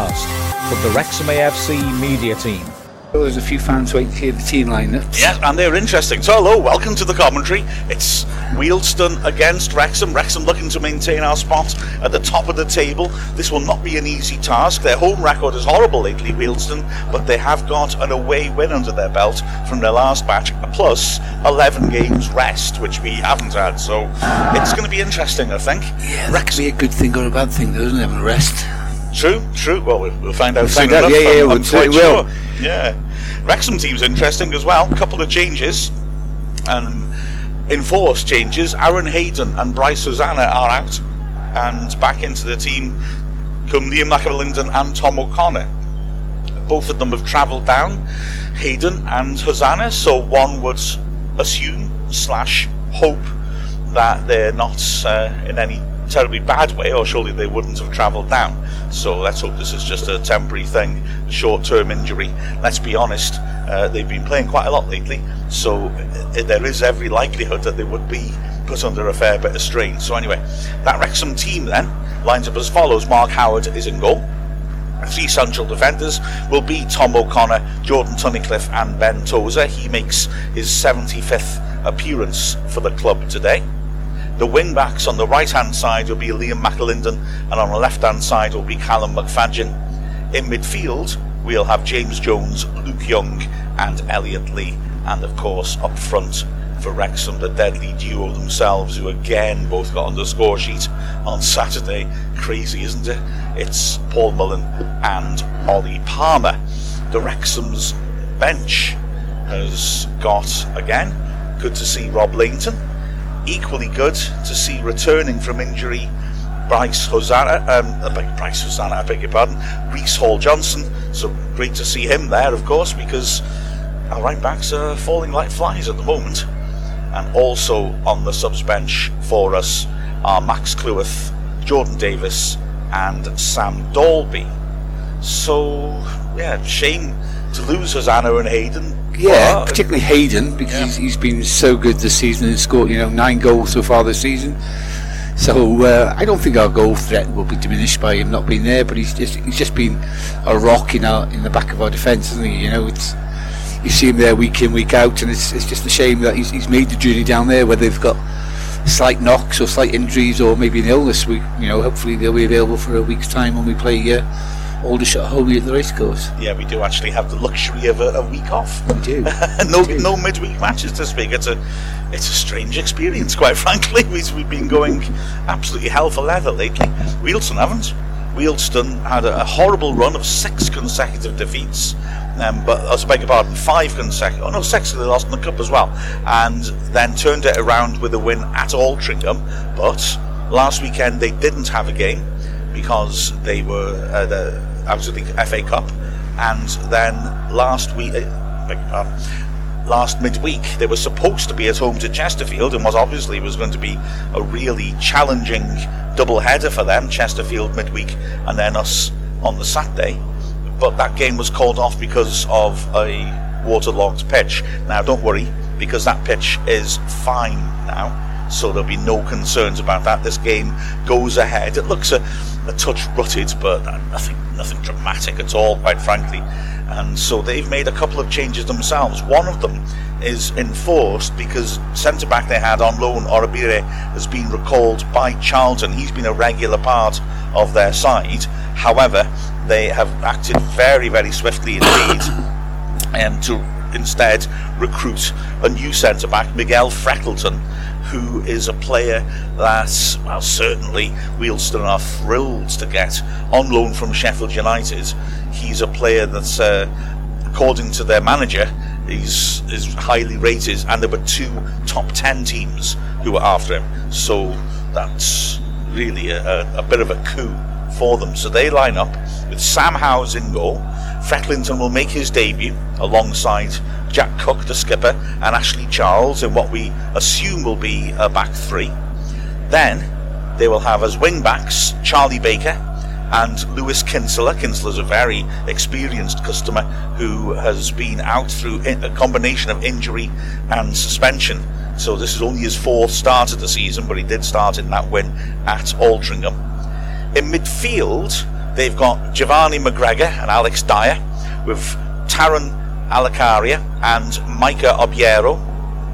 podcast from the Wrexham AFC media team. Well, there's a few fans waiting to hear the team lineup. Yeah, and they're interesting. So, hello, welcome to the commentary. It's Wealdstone against Wrexham. Wrexham looking to maintain our spot at the top of the table. This will not be an easy task. Their home record is horrible lately, Wealdstone, but they have got an away win under their belt from their last match, plus 11 games rest, which we haven't had. So, it's going to be interesting, I think. Yeah, that could be a good thing or a bad thing, doesn't it, having a rest? True, true. Well, we'll find out We'll soon find out, enough. yeah, yeah, I'm- we'll- I'm quite we will. Yeah. Wrexham team's interesting as well. A couple of changes. Um, enforced changes. Aaron Hayden and Bryce Hosannah are out. And back into the team come Liam McAlinden and Tom O'Connor. Both of them have travelled down, Hayden and Hosannah, so one would assume slash hope that they're not uh, in any terribly bad way, or surely they wouldn't have travelled down. So let's hope this is just a temporary thing, short term injury. Let's be honest, uh, they've been playing quite a lot lately, so uh, there is every likelihood that they would be put under a fair bit of strain. So, anyway, that Wrexham team then lines up as follows Mark Howard is in goal. Three central defenders will be Tom O'Connor, Jordan Tunnicliffe, and Ben Tozer. He makes his 75th appearance for the club today. The wing backs on the right hand side will be Liam McAlinden, and on the left hand side will be Callum McFadzean. In midfield, we'll have James Jones, Luke Young, and Elliot Lee, and of course, up front for Wrexham, the deadly duo themselves, who again both got on the score sheet on Saturday. Crazy, isn't it? It's Paul Mullin and Ollie Palmer. The Wrexham's bench has got, again, good to see Rob Lainton. Equally good to see returning from injury Bryce Hosannah, um, beg- Bryce Hosannah, I beg your pardon, Reece Hall Johnson. So great to see him there, of course, because our right backs are falling like flies at the moment. And also on the subs bench for us are Max Cleworth, Jordan Davies, and Sam Dalby. So, yeah, shame to lose Hosannah and Hayden. Yeah, but- particularly Hayden because Yeah. he's, he's been so good this season and scored you know nine goals so far this season. So uh, I don't think our goal threat will be diminished by him not being there. But he's just he's just been a rock in our in the back of our defence, isn't he? You know, it's you see him there week in week out, and it's it's just a shame that he's, he's made the journey down there where they've got slight knocks or slight injuries or maybe an illness. We you know hopefully they'll be available for a week's time when we play uh, Aldershot home at the racecourse. Yeah, we do actually have the luxury of a, a week off. We do. no, We do. no midweek matches to speak. It's a, it's a strange experience, quite frankly. We've, we've been going absolutely hell for leather lately. Wealdstone haven't. Wealdstone had a, a horrible run of six consecutive defeats. Um, but I beg your pardon, five consecutive. Oh no, six. They lost in the cup as well, and then turned it around with a win at Altrincham. But last weekend they didn't have a game because they were uh, the out of the FA Cup, and then last week, uh, last midweek they were supposed to be at home to Chesterfield, and was obviously was going to be a really challenging double header for them. Chesterfield midweek, and then us on the Saturday. But that game was called off because of a waterlogged pitch. Now, don't worry, because that pitch is fine now so there'll be no concerns about that. This game goes ahead. It looks a, a touch rutted, but nothing nothing dramatic at all, quite frankly. And so they've made a couple of changes themselves. One of them is enforced because centre back they had on loan, Orabire, has been recalled by Charlton. He's been a regular part of their side. However, they have acted very, very swiftly indeed um, to instead recruit a new centre back, Miguel Freckleton, who is a player that, well, certainly Wealdstone are thrilled to get on loan from Sheffield United. He's a player that's, uh, according to their manager, he's is highly rated, and there were two top ten teams who were after him. So that's really a, a, a bit of a coup for them. So they line up with Sam Howes in goal. Frecklington will make his debut alongside Jack Cook, the skipper, and Ashley Charles in what we assume will be a back three. Then they will have as wing backs Charlie Barker and Lewis Kinsella. Kinsella's a very experienced customer who has been out through a combination of injury and suspension. So this is only his fourth start of the season, but he did start in that win at Altrincham. In midfield, They've got Giovanni McGregor and Alex Dyer, with Tarryn Allarakhia and Micah Obiero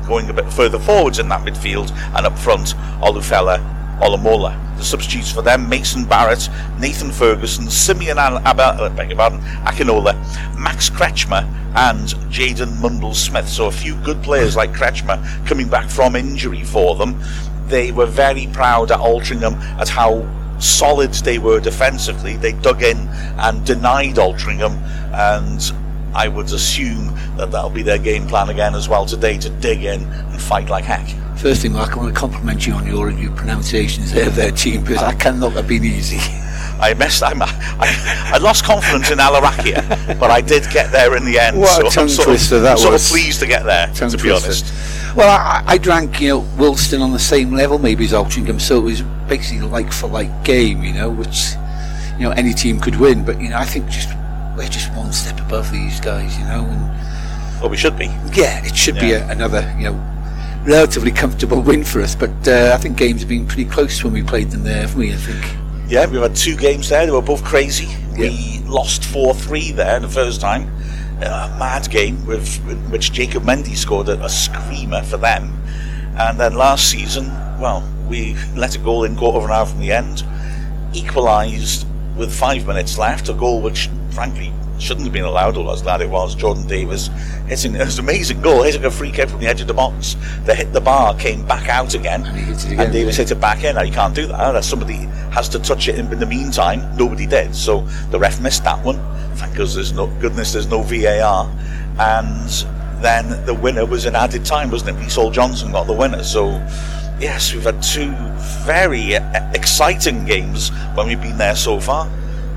going a bit further forwards in that midfield, and up front, Olufela Olomola. The substitutes for them, Mason Barrett, Nathan Ferguson, Simeon Abba, uh, beg your pardon, Akinola, Max Kretzschmar, and Jaden Mundle Smith. So a few good players like Kretzschmar coming back from injury for them. They were very proud at Altrincham at how solid they were defensively. They dug in and denied Altrincham, and I would assume that that'll be their game plan again as well today to dig in and fight like heck. First thing, Mark, I want to compliment you on your new pronunciations of their team because I cannot have been easy. I missed. I'm, I, I lost confidence in Allarakhia, but I did get there in the end. What so a tongue I'm sort twister of, that sort was. of pleased to get there. Tongue to be twister. honest, Well, I, I drank, you know, Wealdstone on the same level maybe as Altrincham, so it was basically a like for like game, you know, which you know any team could win. But you know, I think just we're just one step above these guys, you know, and well, we should be. yeah, it should be a, another, you know, relatively comfortable win for us. But uh, I think games have been pretty close when we played them there, haven't we? I think. Yeah, we've had two games there. They were both crazy. We lost four three there the first time. A mad game with which Jacob Mendy scored a, a screamer for them, and then last season, well, we let a goal in quarter of an hour from the end, equalised with five minutes left. A goal which, frankly, shouldn't have been allowed. Although I was glad it was. Jordan Davies hitting it was an amazing goal, hitting a free kick from the edge of the box. They hit the bar, came back out again, And he hit it again, and Davies didn't hit it back in. Now you can't do that. Unless somebody has to touch it in, in the meantime. Nobody did, so the ref missed that one. Thank goodness there's no goodness there's no VAR. And then the winner was in added time, wasn't it? Hall Johnson got the winner. So yes, we've had two very uh, exciting games when we've been there so far.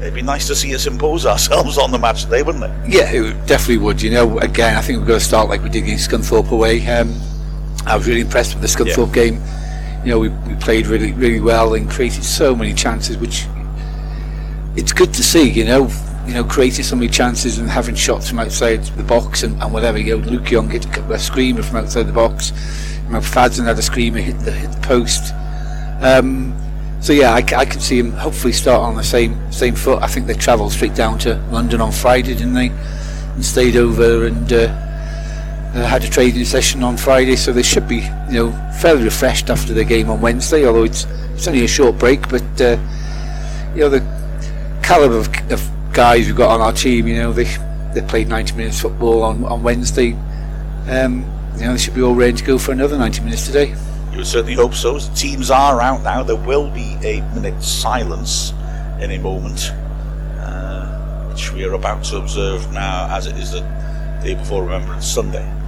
It'd be nice to see us impose ourselves on the match today, wouldn't it? Yeah, it definitely would. You know, again, I think we've got to start like we did against Scunthorpe away. Um, I was really impressed with the Scunthorpe game. You know, we, we played really, really well and created so many chances, which it's good to see. You know, you know, creating so many chances and having shots from outside the box and, and whatever. You know, Luke Young hit a, a screamer from outside the box. You know, Fadson had a screamer hit the hit the post. Um, so yeah, I can see him hopefully start on the same same foot. I think they travelled straight down to London on Friday, didn't they? And stayed over and uh, uh, had a training session on Friday, so they should be, you know, fairly refreshed after the game on Wednesday. Although it's it's only a short break, but uh, you know the calibre of, of guys we've got on our team. You know, they they played 90 minutes football on on Wednesday. Um, you know, they should be all ready to go for another 90 minutes today. You would certainly hope so. The teams are out now. There will be a minute's silence in a moment, uh, which we are about to observe now, as it is the day before Remembrance Sunday.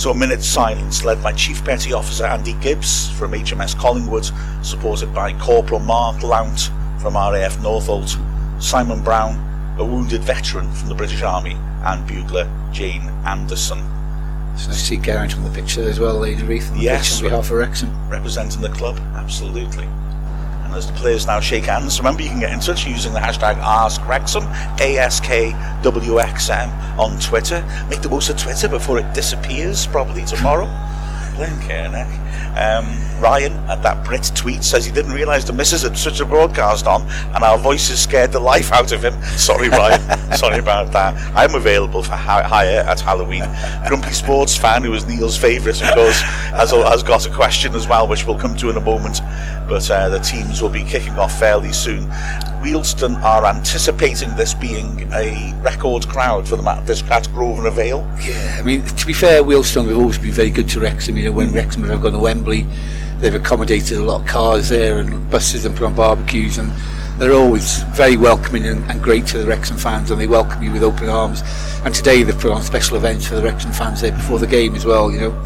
So a minute's silence led by Chief Petty Officer Andy Gibbs from HMS Collingwood, supported by Corporal Mark Lount from RAF Northolt, Simon Brown, a wounded veteran from the British Army, and bugler Jane Anderson. It's nice to see Geraint on the picture as well, Lady Reith, on the Yes. pitch on behalf of Wrexham. representing the club, absolutely. And as the players now shake hands, remember you can get in touch using the hashtag AskWrexham, ASKWXM on Twitter. Make the most of Twitter before it disappears, probably tomorrow. Blinking. Um, Ryan at that Brit tweet says he didn't realise the missus had such a broadcast on, and our voices scared the life out of him. Sorry, Ryan. Sorry about that. I'm available for hire at Halloween. Grumpy Sports fan, who is Neil's favourite, of course, has, has got a question as well, which we'll come to in a moment. But uh, the teams will be kicking off fairly soon. Wealdstone are anticipating this being a record crowd for them at this at Grosvenor Vale. Yeah, I mean, to be fair, Wealdstone have always been very good to Wrexham. You know, when Wrexham have gone to Wembley, they've accommodated a lot of cars there and buses and put on barbecues, and they're always very welcoming and, and great to the Wrexham fans, and they welcome you with open arms. And today they've put on special events for the Wrexham fans there before the game as well. You know,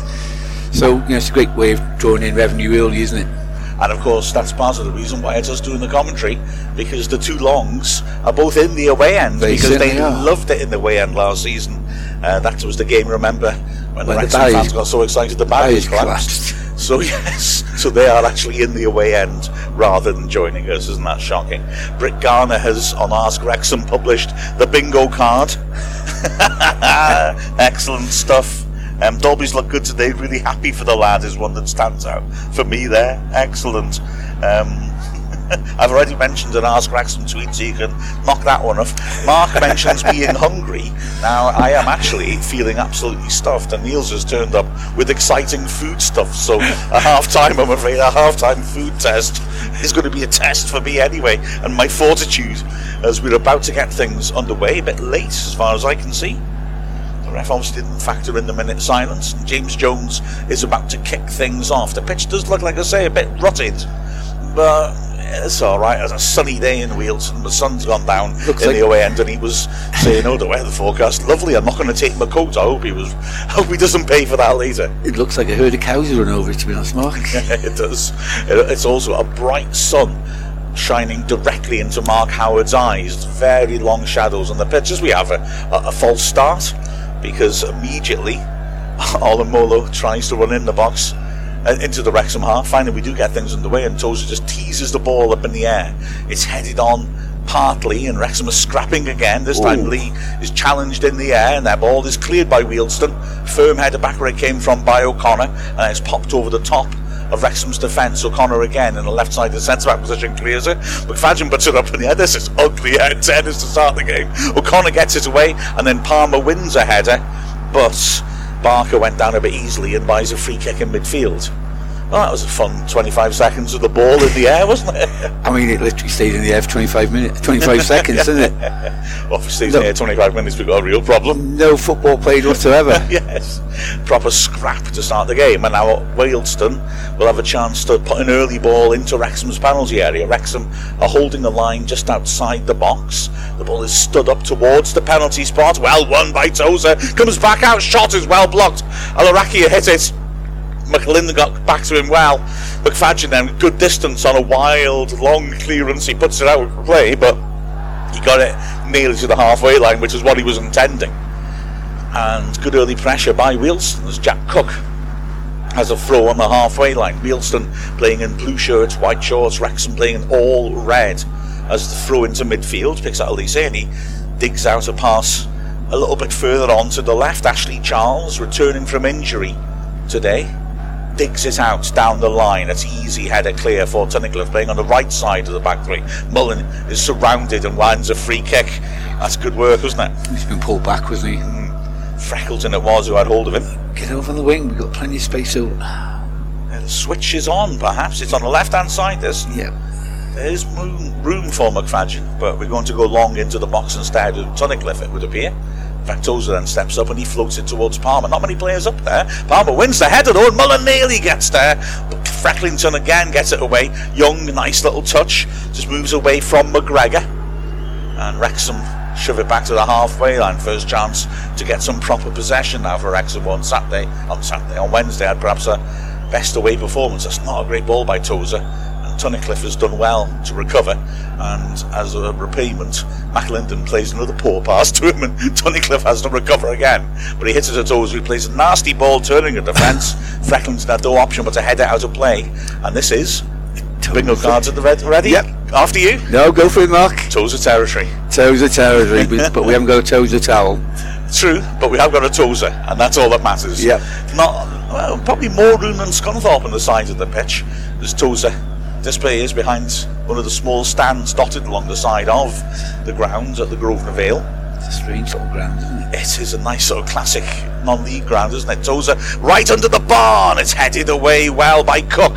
so you know it's a great way of drawing in revenue early, isn't it? And of course, that's part of the reason why it's us doing the commentary, because the two longs are both in the away end, They because they are. loved it in the away end last season. Uh, that was the game, remember, when, the When the Wrexham fans got so excited the barriers collapsed. collapsed. So yes, so they are actually in the away end rather than joining us. Isn't that shocking? Britt Garner has on Ask Wrexham published the bingo card. Excellent stuff. Um, Dalby's look good today. Really happy for the lad is one that stands out for me there. Excellent. Um, I've already mentioned an Ask Wrexham tweet, so you can knock that one off. Mark mentions being hungry. Now, I am actually feeling absolutely stuffed, and Niels has turned up with exciting food stuff. So, a half time, I'm afraid, a half time food test is going to be a test for me anyway, and my fortitude as we're about to get things underway, a bit late as far as I can see. Ref obviously didn't factor in the minute silence. and James Jones is about to kick things off. The pitch does look, like I say, a bit rutted, but it's all right. It's a sunny day in Wealdstone. The sun's gone down Looks in like- the away end, and he was saying, "Oh, the weather forecast, lovely. I'm not going to take my coat. I hope he was. Hope he doesn't pay for that later." It looks like a herd of cows run over it, to be honest, Mark. it does. It's also a bright sun shining directly into Mark Howard's eyes. Very long shadows on the pitch. As we have a, a, a false start because immediately Olomola tries to run in the box uh, into the Wrexham half. Finally, we do get things underway, and Tozer just teases the ball up in the air. It's headed on partly, and Wrexham is scrapping again. This time, Lee is challenged in the air, and that ball is cleared by Wealdstone. Firm header back where it came from by O'Connor, and it's popped over the top of Wrexham's defence. O'Connor again in the left side of the centre back position clears it. McFadzean puts it up in the air. This is ugly head tennis to start the game. O'Connor gets it away, and then Palmer wins a header, but Barker went down a bit easily and buys a free kick in midfield. Well, that was a fun 25 seconds with the ball in the air, wasn't it? I mean, it literally stayed in the air for 25 minutes, 25 seconds, didn't it? well, if it stays No. in the air 25 minutes, we've got a real problem. No football played whatsoever. yes, proper scrap to start the game. And now Wealdstone will have a chance to put an early ball into Wrexham's penalty area. Wrexham are holding the line just outside the box. The ball is stood up towards the penalty spot. Well won by Tozer. Comes back out. Shot is well blocked. Allarakhia hit it. McAlinden got back to him well. McFadzean then good distance on a wild long clearance. He puts it out of play, but he got it nearly to the halfway line, which is what he was intending and good early pressure by Wealdstone as Jack Cook has a throw on the halfway line. Wealdstone playing in blue shirts, white shorts, Wrexham playing in all red as the throw into midfield picks out Elise and he digs out a pass a little bit further on to the left. Ashley Charles returning from injury today. Digs it out down the line. It's easy header clear for Tunnicliffe playing on the right side of the back three. Mullin is surrounded and lands a free kick. That's good work, wasn't it? He's been pulled back, wasn't he? Hmm. Freckleton it was who had hold of him. Get over the wing, we've got plenty of space over. And the switch is on, perhaps. It's on the left hand side. There's, Yeah. there's room, room for McFadzean, but we're going to go long into the box instead of Tunnicliffe, it would appear. In Tozer then steps up and he floats it towards Palmer. Not many players up there. Palmer wins the header though, and Mullin nearly gets there. But Frecklington again gets it away. Young, nice little touch. Just moves away from McGregor. And Wrexham shove it back to the halfway line. First chance to get some proper possession now for Wrexham on Saturday. On Saturday, on Wednesday, had perhaps a best away performance. That's not a great ball by Tozer. Tunnicliffe has done well to recover. And as a repayment, McAlinden plays another poor pass to him, and Tunnicliffe has to recover again. But he hits it at Tozer, He plays a nasty ball turning a defence. Frecklin's had no option but to head it out of play. And this is bingo cards at the red ready. Yep. After you, No, go for it, Mark. Toes of territory. Toes of territory, but, but we haven't got a toes of towel. True, but we have got a Tozer, and that's all that matters. Yep. Not well, probably more room than Scunthorpe on the sides of the pitch. There's Tozer display is behind one of the small stands dotted along the side of the grounds at the Grosvenor Vale. It's a strange little ground, isn't it? It is a nice sort of classic non-league ground, isn't it? Tozer right under the barn. It's headed away well by Cook.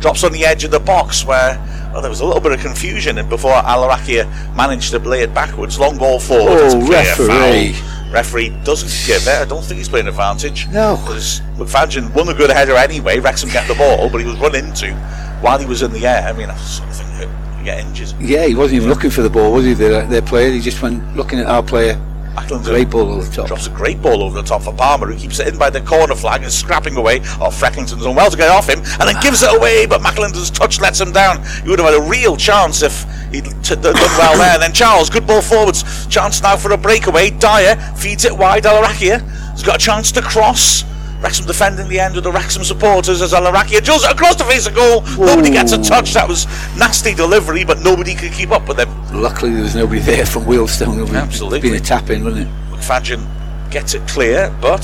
Drops on the edge of the box where well, there was a little bit of confusion and before Allarakhia managed to play it backwards. Long ball forward. Oh, referee. Referee doesn't give it. I don't think he's playing advantage. No. Because McFadzean won a good header anyway. Wrexham get the ball, but he was run into while he was in the air. I mean, I sort of think get injured. Yeah, he wasn't even looking for the ball, was he? Their, their player, he just went looking at our player. Ackland Great ball over the top. Drops a great ball over the top for Palmer, who keeps it in by the corner flag and scrapping away. Oh, Frecklington's done well to get off him, and then gives it away, but McAlinton's touch lets him down. He would have had a real chance if he'd t- done well there. And then Charles, good ball forwards. Chance now for a breakaway. Dyer feeds it wide. Allarakhia has got a chance to cross. Wrexham defending the end with the Wrexham supporters as Allarakhia drills it across the face of goal. Nobody gets a touch. That was nasty delivery, but nobody could keep up with him. Luckily, there was nobody there from Wealdstone. It Absolutely. been a tap in, wouldn't it? McFadzean gets it clear, but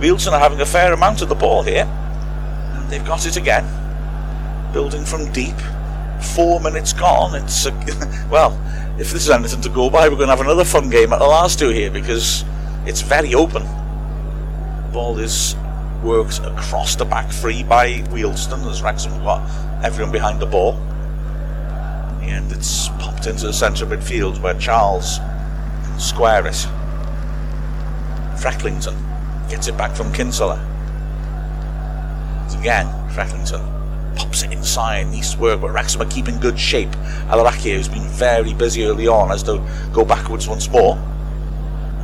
Wealdstone are having a fair amount of the ball here. And they've got it again. Building from deep. Four minutes gone. It's a, well, if this is anything to go by, we're going to have another fun game at the last two here because it's very open. Ball is worked across the back free by Wealdstone as Wrexham got everyone behind the ball. In the end, it's popped into the centre midfield where Charles can square it. Frecklington gets it back from Kinsella. Again, Frecklington pops it inside, to work, but Wrexham are keeping good shape. Allarakhia, who's been very busy early on, has to go backwards once more.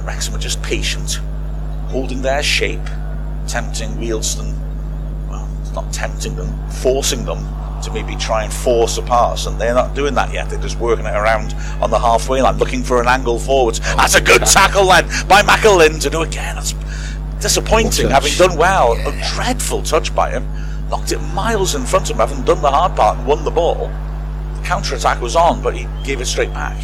Wrexham are just patient, holding their shape, tempting Wealdstone. Well, it's not tempting them, forcing them to maybe try and force a pass, and they're not doing that yet. They're just working it around on the halfway line, looking for an angle forwards. That's a good tackle then by McAlin to do again. That's disappointing, having done well. A dreadful touch by him. Knocked it miles in front of him, having done the hard part and won the ball. The counter attack was on, but he gave it straight back.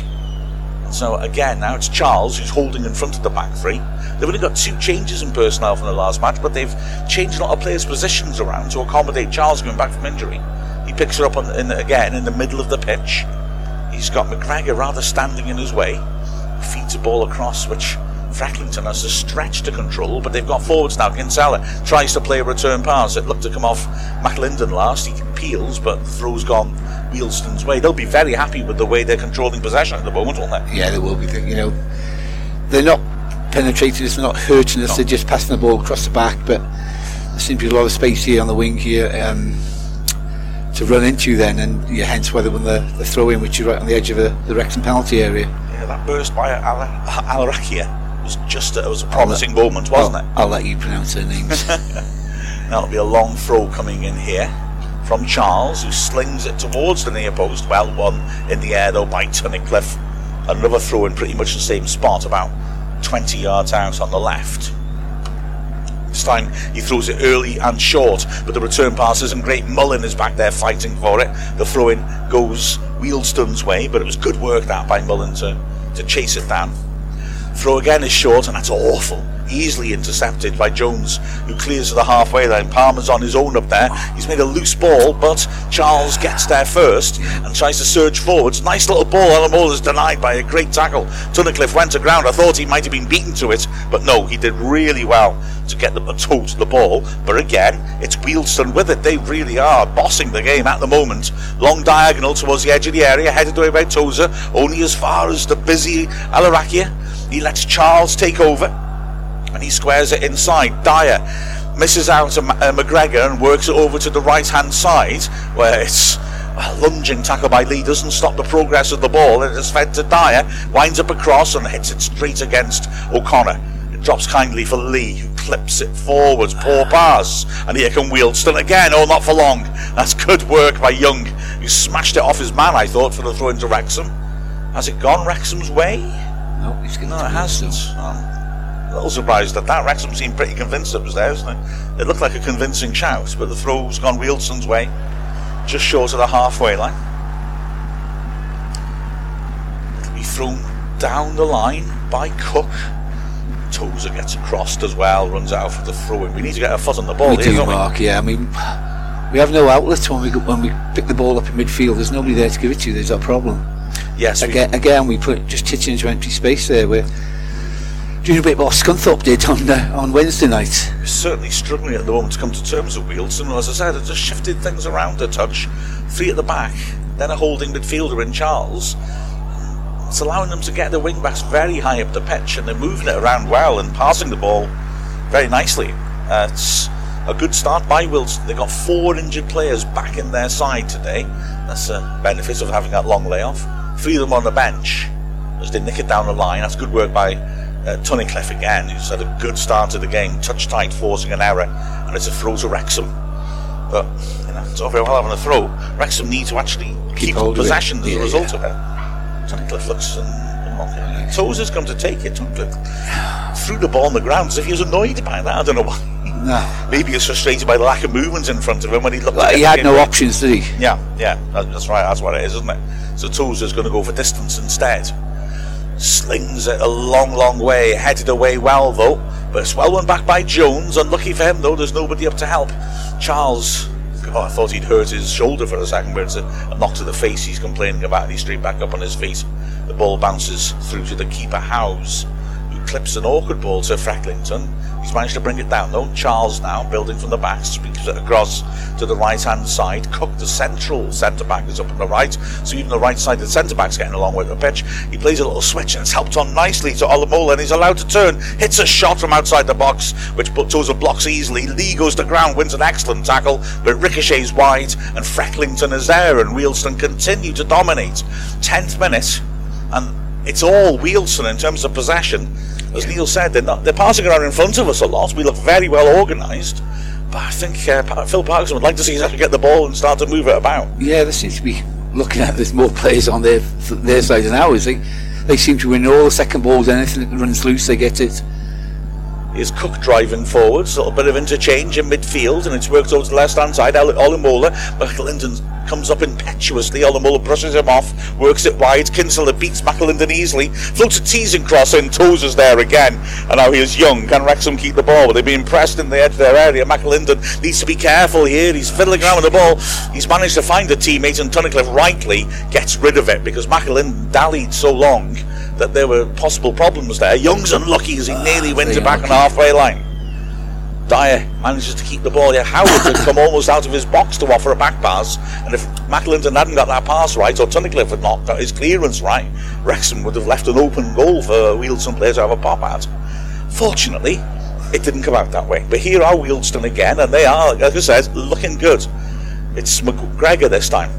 So again, now it's Charles who's holding in front of the back three. They've only got two changes in personnel from the last match, but they've changed a lot of players' positions around to accommodate Charles going back from injury. He picks her up on, in, again in the middle of the pitch. He's got McGregor rather standing in his way. Feeds a ball across, which Frecklington has a stretch to control, but they've got forwards now. Kinsella tries to play a return pass. It looked to come off McAlinden last. He peels, but the throw's gone Wealdstone's way. They'll be very happy with the way they're controlling possession at the moment, won't they? Yeah, they will be. You know, they're not penetrating us, they're not hurting us. No. They're just passing the ball across the back. But there seems to be a lot of space here on the wing here um, to run into. Then, and yeah, hence why they won the, the throw in, which is right on the edge of the, the Wrexham penalty area. Yeah, that burst by Al- Allarakhia was just a, it was a promising moment, wasn't I'll, it? I'll let you pronounce their names. That'll be a long throw coming in here from Charles, who slings it towards the near post. Well won in the air though by Tunnicliffe. Another throw in pretty much the same spot, about 20 yards out on the left. This time he throws it early and short, but the return pass isn't great. Mullin is back there fighting for it. The throw in goes Wealdstone's way, but it was good work that by Mullin to, to chase it down. Throw again is short, and that's awful. Easily intercepted by Jones, who clears to the halfway line. Palmer's on his own up there. He's made a loose ball, but Charles gets there first and tries to surge forwards. Nice little ball. Alan is denied by a great tackle. Tunnicliffe went to ground. I thought he might have been beaten to it, but no, he did really well to get the toe to the ball. But again, it's Wealdstone with it. They really are bossing the game at the moment. Long diagonal towards the edge of the area, headed away by Tozer, only as far as the busy Allarakhia. He lets Charles take over and he squares it inside. Dyer misses out to uh, McGregor and works it over to the right hand side where it's a lunging tackle by Lee doesn't stop the progress of the ball. It is fed to Dyer, winds up across and hits it straight against O'Connor. It drops kindly for Lee, who clips it forwards. Poor pass. And here can Wealdstone again. Oh, not for long. That's good work by Young, who smashed it off his man, I thought, for the throw into Wrexham. Has it gone Wrexham's way? no, he's getting No, it hasn't. A little surprised at that. Wrexham seemed pretty convinced it was there, isn't it? It looked like a convincing shout, but the throw's gone Wealdstone's way, just short of the halfway line. It'll be thrown down the line by Cook. Tozer gets crossed as well, runs out for the throw in. We need to get a foot on the ball we here, do, don't we? Mark. Yeah, I mean, we have no outlets when we when we pick the ball up in midfield. There's nobody there to give it to. There's a problem. Yes, we- Again, again, we put just hitching into empty space there. We're doing a bit more Scunthorpe did on uh, on Wednesday night. Certainly struggling at the moment to come to terms with Wealdstone. As I said, it just shifted things around a touch. Three at the back, then a holding midfielder in Charles. It's allowing them to get the wing backs very high up the pitch and they're moving it around well and passing the ball very nicely. Uh, it's a good start by Wealdstone. They've got four injured players back in their side today. That's a benefit of having that long layoff. Three of them on the bench as they nick it down the line. That's good work by uh, Tunnicliffe again, who's had a good start to the game. Touch tight, forcing an error, and it's a throw to Wrexham. But you know, it's all very well having a throw. Wrexham need to actually keep, it. possession as Yeah, a result yeah. of it. Tunnicliffe looks and, and okay. Tozer's come to take it. Tunnicliffe threw the ball on the ground as if he was annoyed by that. I don't know why. No, Maybe he was frustrated by the lack of movement in front of him when he looked. Well, he had no options, did he? Yeah, yeah, that's right. That's what it is, isn't it? So Tozer's going to go for distance instead. Slings it a long, long way, headed away well though. But it's well won back by Jones. Unlucky for him though, there's nobody up to help. Charles, oh, I thought he'd hurt his shoulder for a second, but it's a, a knock to the face he's complaining about, and he's straight back up on his feet. The ball bounces through to the keeper, Howes, who clips an awkward ball to Frecklington. He's managed to bring it down though. Charles now building from the back, speaks it across to the right hand side. Cook, the central centre back, is up on the right, so even the right side of the centre back's getting along with the pitch. He plays a little switch and it's helped on nicely to Olomola and he's allowed to turn. Hits a shot from outside the box, which Tozer blocks easily. Lee goes to ground, wins an excellent tackle, but ricochets wide and Frecklington is there and Wealdstone continue to dominate. Tenth minute, and it's all Wealdstone in terms of possession. As Neil said, they're, not, they're passing around in front of us a lot. We look very well organised. But I think uh, Phil Parkinson would like to see us actually get the ball and start to move it about. Yeah, there seems to be looking at there's more players on their their side than ours. They they seem to win all the second balls. Anything that runs loose, they get it. Is Cook driving forwards, a little bit of interchange in midfield, and it's worked over to the left hand side. Oli- Olomola, McAlinden comes up impetuously. Olomola brushes him off, works it wide. Kinsella beats McAlinden easily, floats a teasing cross in. Tozer's there again, and now he is young. Can Wrexham keep the ball? But they're being pressed in the edge of their area. McAlinden needs to be careful here. He's fiddling around with the ball. He's managed to find a teammate, and Tunnicliffe rightly gets rid of it because McAlinden dallied so long that there were possible problems there. Young's unlucky as he nearly ah, wins it back on the unlucky. Halfway line. Dyer manages to keep the ball. Yeah, Howard had come almost out of his box to offer a back pass, and if McAlinden hadn't got that pass right, or Tunnicliffe had not got his clearance right, Wrexham would have left an open goal for Wealdstone players to have a pop at. Fortunately, it didn't come out that way. But here are Wealdstone again, and they are, like I said, looking good. It's McGregor this time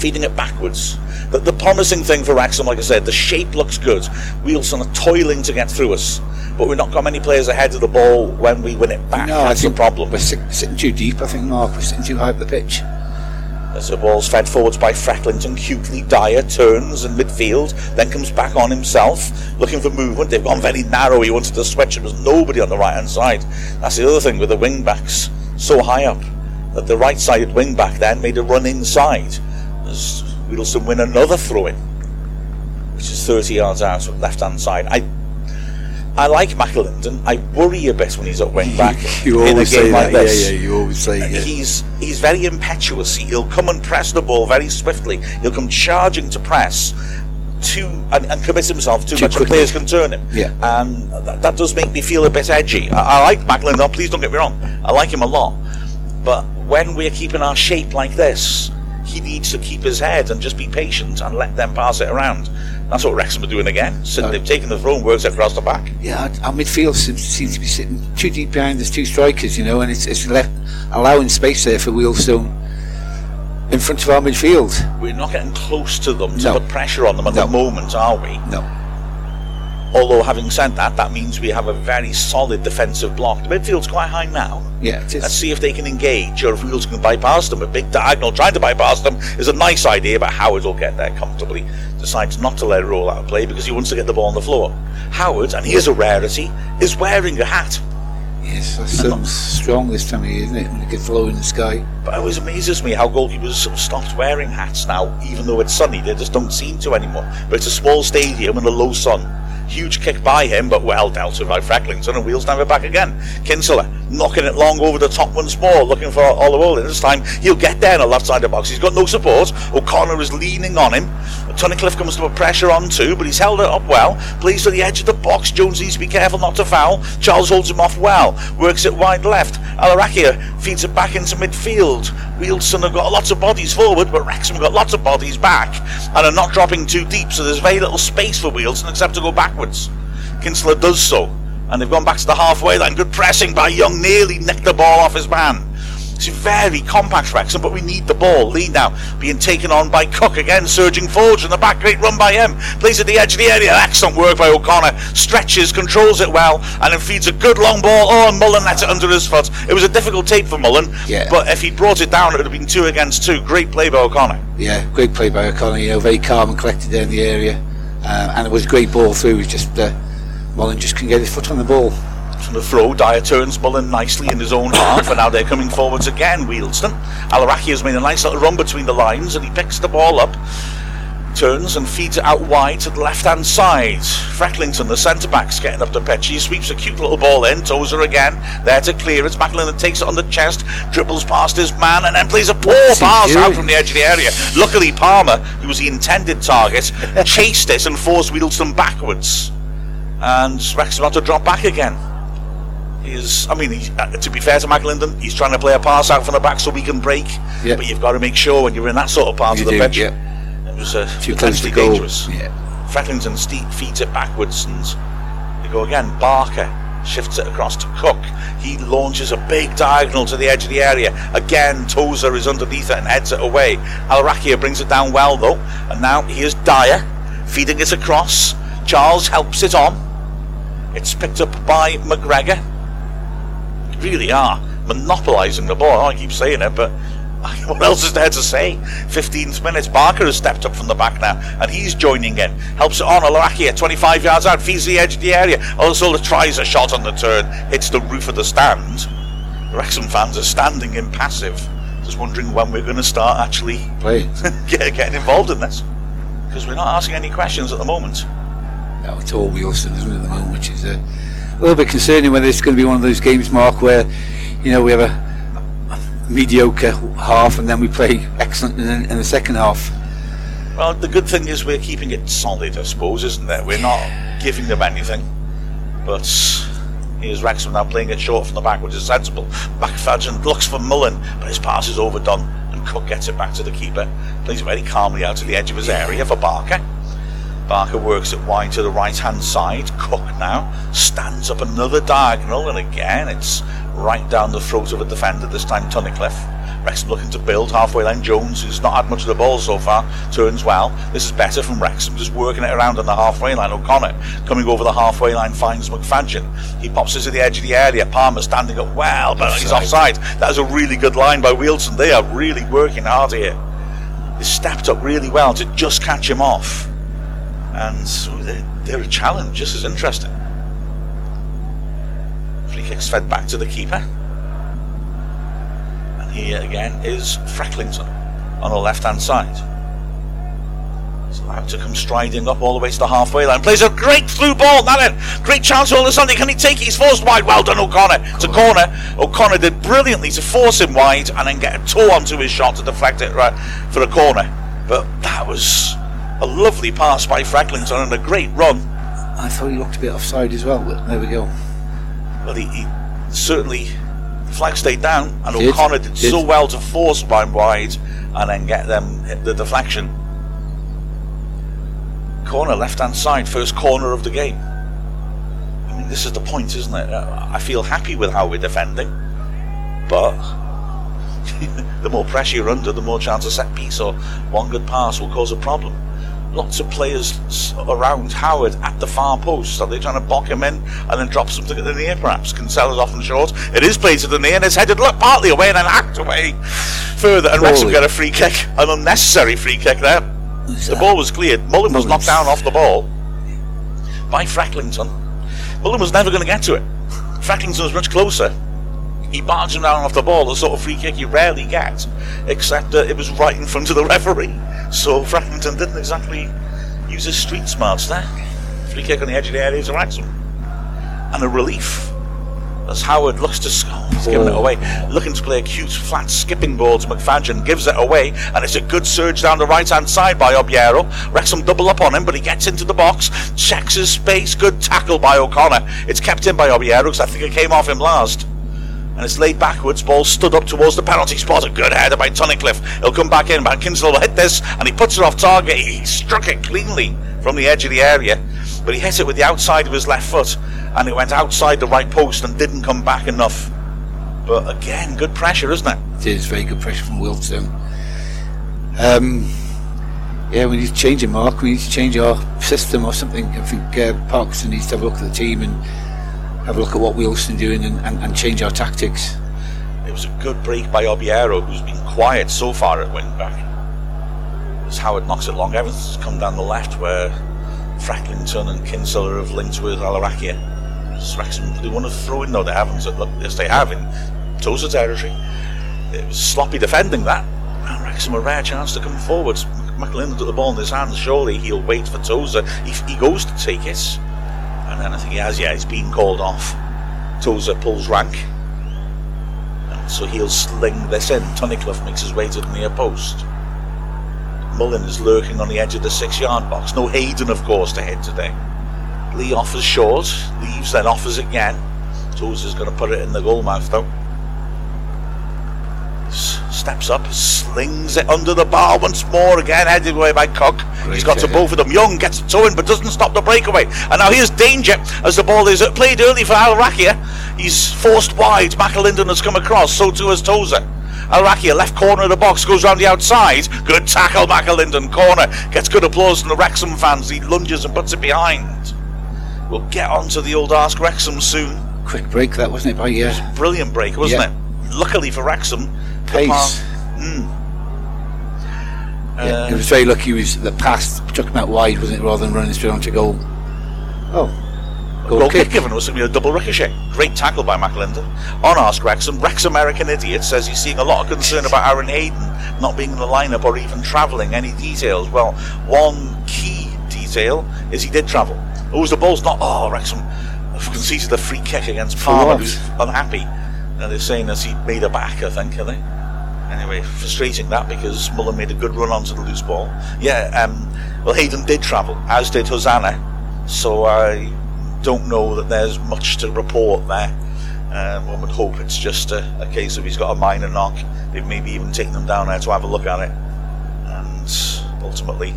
feeding it backwards. The, the promising thing for Wrexham, like I said, the shape looks good. Wealdstone are toiling to get through us, but we've not got many players ahead of the ball when we win it back. No, I That's the problem. We're sit- sitting too deep. I think Mark, we're sitting too high up the pitch. As the ball's fed forwards by Frecklington, cutely Dyer turns in midfield, then comes back on himself, looking for movement. They've gone very narrow. He wanted to switch. There was nobody on the right hand side. That's the other thing with the wing backs so high up that the right sided wing back then made a run inside. As Wealdstone win another throw in, which is 30 yards out from the left hand side. I I like McAlinden. I worry a bit when he's at wing back you in a always game say like that. this Yeah, yeah. You always say. Yeah. he's he's very impetuous. He'll come and press the ball very swiftly. He'll come charging to press too and, and commit himself too, Too much, quickly. players can turn him. Yeah. and that, that does make me feel a bit edgy. I, I like. No, please don't get me wrong. I like him a lot, but when we're keeping our shape like this, he needs to keep his head and just be patient and let them pass it around. That's what Wrexham are doing again. So they've taken the throw and works across the back. Yeah, our midfield seems, seems to be sitting too deep behind us two strikers, you know, and it's, it's left allowing space there for Wealdstone in front of our midfield. We're not getting close to them to No. put pressure on them at No. the moment, are we? No, Although, having said that, that means we have a very solid defensive block. The midfield's quite high now. yeah, it is. Let's see if they can engage or if Wheels can bypass them. A big diagonal trying to bypass them is a nice idea, but Howard will get there comfortably. Decides not to let it roll out of play because he wants to get the ball on the floor. Howard, and here's a rarity, is wearing a hat. Yes, that sounds strong this time of year, isn't it? When it gets low in the sky. But it always amazes me how goalkeepers sort of stopped wearing hats now, even though it's sunny. They just don't seem to anymore. But it's a small stadium and a low sun. Huge kick by him, but well dealt with by Frecklington, and wheels never back again. Kinsella knocking it long over the top once more, looking for Oliver. This time he'll get there on the left side of the box. He's got no support. O'Connor is leaning on him. Tunnicliffe comes to put pressure on too, but he's held it up well. Plays to the edge of the box. Jones needs to be careful not to foul. Charles holds him off well. Works it wide left. Allarakhia feeds it back into midfield. Wealdstone have got lots of bodies forward, but Wrexham got lots of bodies back and are not dropping too deep, so there's very little space for Wealdstone except to go backwards. Kinsella does so, and they've gone back to the halfway line. Good pressing by Young, nearly nicked the ball off his man. It's very compact Wrexham, but we need the ball. Lead now being taken on by Cook again, surging forward in the back. Great run by him. Plays at the edge of the area. Excellent work by O'Connor. Stretches, controls it well, and then feeds a good long ball. Oh, and Mullin lets it under his foot. It was a difficult tape for Mullin, Yeah. but if he brought it down, it would have been two against two. Great play by O'Connor. Yeah, great play by O'Connor. You know, very calm and collected there in the area, uh, and it was a great ball through. It was just uh, Mullin just couldn't get his foot on the ball. From the throw, Dyer turns Mullin nicely in his own half, and now they're coming forwards again. Wealdstone. Alaraki has made a nice little run between the lines, and he picks the ball up, turns and feeds it out wide to the left hand side. Frecklington, the centre back's getting up the pitch. He sweeps a cute little ball in. Tozer again, there to clear it. Macklin takes it on the chest, dribbles past his man, and then plays a poor What's pass out from the edge of the area. Luckily, Palmer, who was the intended target, chased it and forced Wealdstone backwards. And Wrexham had to drop back again is, I mean, he's, uh, to be fair to McAlinden, he's trying to play a pass out from the back so we can break. But you've got to make sure when you're in that sort of part You of the do, pitch, yeah. it was uh, potentially dangerous. Yeah. Frecklington steep feeds it backwards and they go again. Barker shifts it across to Cook. He launches a big diagonal to the edge of the area. Again, Tozer is underneath it and heads it away. Allarakhia brings it down well though, and now here's Dyer feeding it across. Charles helps it on. It's picked up by McGregor. Really are monopolising the ball. I keep saying it, but what else is there to say? 15th minutes. Barker has stepped up from the back now, and he's joining in. Helps it on. Alakia, 25 yards out, feeds the edge of the area. Also, tries a shot on the turn, hits the roof of the stand. The Wrexham fans are standing impassive, just wondering when we're going to start actually getting involved in this. Because we're not asking any questions at the moment. No, it's all Wealdstone, isn't it, at the moment, which is uh, a little bit concerning whether it's going to be one of those games, Mark, where, you know, we have a mediocre half and then we play excellent in, the- in the second half. Well, the good thing is we're keeping it solid, I suppose, isn't there? We're not giving them anything. But here's Wrexham now playing it short from the back, which is sensible. McFadzean looks for Mullin, but his pass is overdone, and Cook gets it back to the keeper. Plays it very calmly out to the edge of his area for Barker. Barker works it wide to the right hand side. Cook now stands up another diagonal, and again it's right down the throat of a defender, this time Tunnicliffe. Wrexham looking to build halfway line. Jones, who's not had much of the ball so far, turns well. This is better from Wrexham, just working it around on the halfway line. O'Connor coming over the halfway line finds McFadzean. He pops it to the edge of the area. Palmer standing up well, but he's Offside. That was a really good line by Wealdstone. They are really working hard here. They stepped up really well to just catch him off. And so they're, they're a challenge, just as interesting. Free kicks fed back to the keeper. And here again is Frecklington on the left hand side. He's allowed to come striding up all the way to the halfway line. Plays a great through ball. Now then, great chance all Sunday. Can he take it? He's forced wide. Well done, O'Connor. It's a corner. O'Connor did brilliantly to force him wide and then get a toe onto his shot to deflect it right for a corner. But that was a lovely pass by Frecklington and a great run. I thought he looked a bit offside as well, but there we go. Well, he, he certainly the flag stayed down, and Did, O'Connor did, did. so well to force one wide and then get them the deflection. Corner left hand side, first corner of the game. I mean, this is the point, isn't it? I feel happy with how we're defending, but the more pressure you're under, the more chance a set piece or one good pass will cause a problem. Lots of players around Howard at the far post. Are they trying to block him in and then drop something at the near, perhaps? Kinsella's often short. It is played to the near and it's headed partly away and then hacked away further. And Wrexham get a free kick, an unnecessary free kick there. Who's The that? ball was cleared. Mullin was knocked down off the ball by Fracklington. Mullin was never going to get to it. Fracklington was much closer. He barged him down off the ball, the sort of free kick you rarely get, except that it was right in front of the referee. So Frecklington didn't exactly use his street smarts there. Free kick on the edge of the area to Wrexham. And a relief as Howard looks to score. He's giving it Oh. away. Looking to play a cute flat skipping ball to McFadzean. Gives it away. And it's a good surge down the right hand side by Obiero. Wrexham double up on him, but he gets into the box. Checks his space. Good tackle by O'Connor. It's kept in by Obiero because I think it came off him last. And it's laid backwards. Ball stood up towards the penalty spot. A good header by Tunnicliffe. He'll come back in. But Kinsella will hit this. And he puts it off target. He struck it cleanly from the edge of the area. But he hit it with the outside of his left foot. And it went outside the right post and didn't come back enough. But again, good pressure, isn't it? It is very good pressure from Wiltshire. Um, yeah, we need to change it, Mark. We need to change our system or something. I think uh, Parkinson needs to have a look at the team and have a look at what Wealdstone doing and, and, and change our tactics. It was a good break by Obiero, who's been quiet so far at wing back. As Howard knocks it long, Evans has come down the left where Frecklington and Kinsella have linked with Allarakhia. Wrexham, they want to throw in though, they haven't. Yes, they have in Tozer territory. It was sloppy defending that. And Wrexham a rare chance to come forwards. McLean got the ball in his hands. Surely he'll wait for Tozer. He, he goes to take it. And then I think he has, yeah, he's been called off. Tozer pulls rank. And so he'll sling this in. Tunnicliffe makes his way to the near post. Mullin is lurking on the edge of the six yard box. No Hayden, of course, to hit today. Lee offers short, leaves, then offers again. Tozer's going to put it in the goal mouth, though. Steps up, slings it under the bar once more again, headed away by Cook. Great He's got to both of them. Young gets a toe in, but doesn't stop the breakaway. And now here's danger as the ball is played early for Allarakhia. He's forced wide. McAlinden has come across, so too has Tozer. Allarakhia, left corner of the box, goes round the outside. Good tackle, McAlinden. Corner gets good applause from the Wrexham fans. He lunges and puts it behind. We'll get on to the old Ask Wrexham soon. Quick break, that wasn't it? By uh, yeah, Brilliant break, wasn't Yeah. it? Luckily for Wrexham, pace. pa- yeah. Uh, it was very lucky. He was the pass took him out wide, wasn't it? Rather than running straight onto goal. Oh, goal, Goal kick. kick. given was going to be a double ricochet. Great tackle by McAlinden. On Ask Wrexham, Rex American Idiot says he's seeing a lot of concern about Aaron Hayden not being in the lineup or even travelling. Any details? Well, one key detail is he did travel. Oh, the ball's not. Oh, Wrexham conceded a free kick against Palmer, who's unhappy. And they're saying that he made a back, I think, are they? Anyway, frustrating that because Mullin made a good run onto the loose ball. Yeah, um, well, Hayden did travel, as did Hosannah. So I don't know that there's much to report there. Um, one would hope it's just a, a case of he's got a minor knock. They've maybe even taken him down there to have a look at it. And ultimately,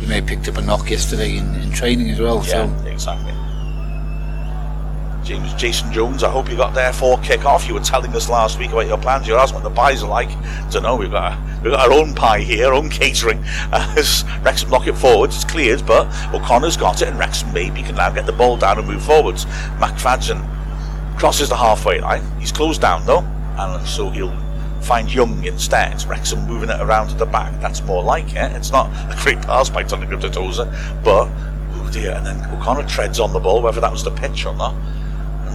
He may have picked up a knock yesterday in, in training as well. yeah, So exactly. James Jason Jones, I hope you got there for kick off. You were telling us last week about your plans. You asked what the pies are like. Don't know. We've got we've got our own pie here, our own catering. Uh, as Wrexham knock it forwards, it's cleared, but O'Connor's got it, and Wrexham maybe can now get the ball down and move forwards. McFadzean crosses the halfway line. He's closed down though, and so he'll find Young instead. Wrexham moving it around to the back. That's more like it. It's not a great pass by Tunnicliffe to Tozer, but oh dear. And then O'Connor treads on the ball, whether that was the pitch or not.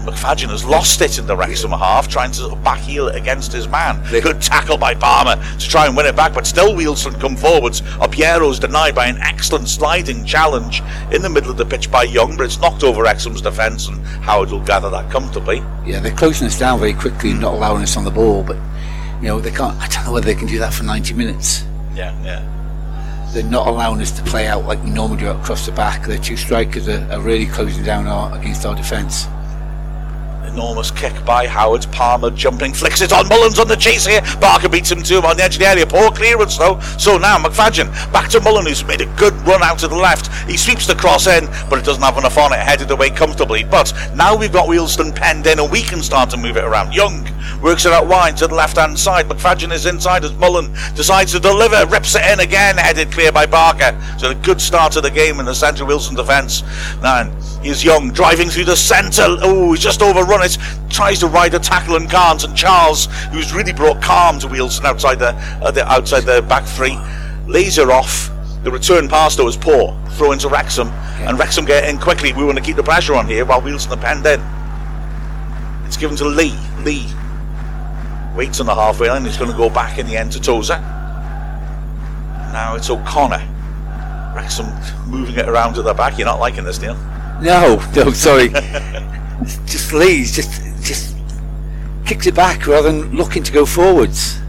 McFadzean has lost it in the Wrexham half, trying to back heel it against his man. Good tackle by Palmer to try and win it back, but still Wealdstone come forwards. Obiero's denied by an excellent sliding challenge in the middle of the pitch by Young, but it's knocked over Wrexham's defence, and Howard will gather that comfortably. yeah, they're closing us down very quickly, and not allowing us on the ball. But you know they can't. I don't know whether they can do that for 90 minutes. Yeah, yeah. They're not allowing us to play out like we normally do across the back. Their two strikers are, are really closing down our, against our defence. Enormous kick by Howard. Palmer jumping, flicks it on. Mullin's on the chase here. Barker beats him to him on the edge of the area. Poor clearance though. So now McFadzean back to Mullin, who's made a good run out to the left. He sweeps the cross in, but it doesn't have enough on it. Headed away comfortably. But now we've got Wealdstone penned in, and we can start to move it around. Young works it out wide to the left hand side. McFadzean is inside as Mullin decides to deliver. Rips it in again. Headed clear by Barker. So a good start to the game in the centre Wealdstone defence. Now here's Young driving through the centre. Oh, he's just overrun it. Tries to ride a tackle and can't. And Charles, who's really brought calm to Wealdstone outside the, uh, the outside the back three, lays her off. The return pass though is poor. Throw into Wrexham, and Wrexham get in quickly. We want to keep the pressure on here while Wealdstone are penned in. It's given to Lee. Lee waits on the halfway line. He's going to go back in the end to Tozer. Now it's O'Connor. Wrexham moving it around to the back. You're not liking this, Neil? No, no, sorry. just Lee's just just kicks it back rather than looking to go forwards.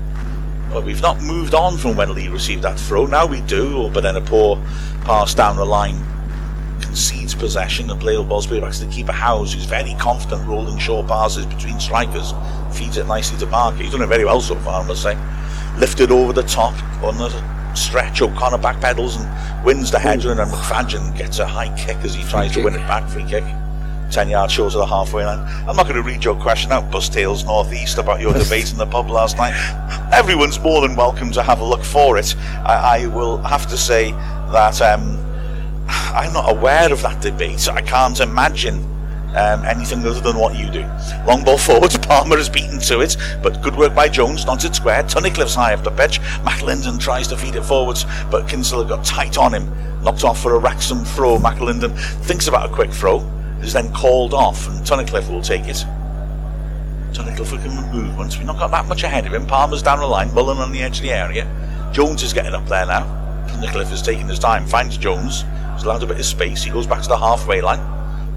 Well, we've not moved on from when Lee received that throw. Now we do, but then a poor pass down the line concedes possession and play the ball's back to the keeper Howes, who's very confident rolling short passes between strikers, feeds it nicely to Barker. He's done it very well so far, I must say. Lifted over the top on the stretch. O'Connor backpedals and wins the header, and then McFadzean gets a high kick as he tries to win it back. Free kick. 10 yard short of the halfway line. I'm not going to read your question out, Bus Tales Northeast, about your debate in the pub last night. Everyone's more than welcome to have a look for it. I, I will have to say that um, I'm not aware of that debate. I can't imagine um, anything other than what you do. Long ball forwards, Palmer is beaten to it, but good work by Jones, not it square. Tunnicliffe's high up the pitch. McAlinden tries to feed it forwards, but Kinsella got tight on him. Knocked off for a Wrexham throw. McAlinden thinks about a quick throw, is then called off, and Tunnicliffe will take it. Tunnicliffe looking move once. We've not got that much ahead of him. Palmer's down the line, Mullin on the edge of the area. Jones is getting up there now. Tunnicliffe is taking his time, finds Jones. He's allowed a bit of space. He goes back to the halfway line.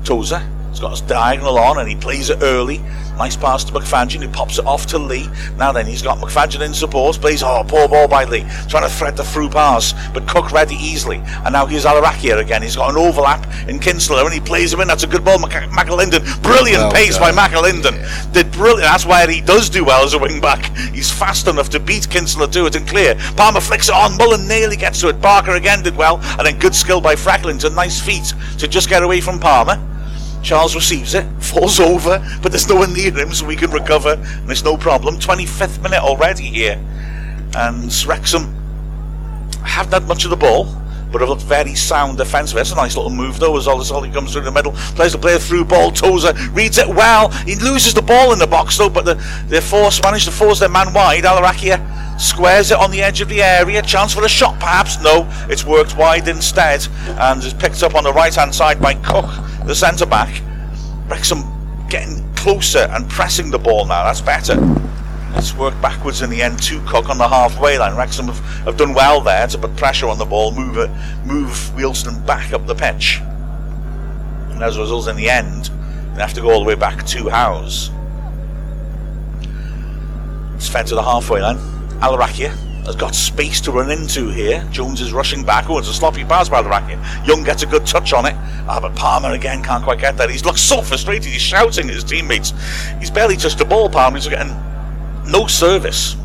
Tozer He's got his diagonal on and he plays it early. Nice pass to McFadzean who pops it off to Lee. Now then, he's got McFadzean in support. Plays, oh, poor ball by Lee. Trying to thread the through pass, but Cook ready easily. And now here's Allarakhia again. He's got an overlap in Kinsella and he plays him in. That's a good ball. Mac- McAlinden. Brilliant well pace done. by McAlinden. Yeah. Did brilliant. That's where he does do well as a wing back. He's fast enough to beat Kinsella to it and clear. Palmer flicks it on. Mullin nearly gets to it. Barker again did well. And then good skill by Frecklington. Nice feet to just get away from Palmer. Charles receives it, falls over, but there's no one near him, so we can recover, and it's no problem. 25th minute already here, and Wrexham haven't had much of the ball, but have looked very sound defensively. That's a nice little move, though, as Ollie comes through the middle, plays the player through ball. Tozer reads it well. He loses the ball in the box, though, but the, the force managed to force their man wide. Allarakhia squares it on the edge of the area. Chance for a shot, perhaps? No, it's worked wide instead, and is picked up on the right hand side by Cook the centre back. Wrexham getting closer and pressing the ball now. That's better. It's worked backwards in the end. Two Cook on the halfway line. Wrexham have, have done well there to put pressure on the ball, move it, move Wealdstone back up the pitch. And as a result, in the end, they have to go all the way back to Howes. It's fed to the halfway line. Allarakhia has got space to run into here. Jones is rushing back. Oh, it's a sloppy pass by racket. Young gets a good touch on it. Ah, but Palmer again can't quite get that. He's looks so frustrated. He's shouting at his teammates. He's barely touched the ball, Palmer. He's getting no service.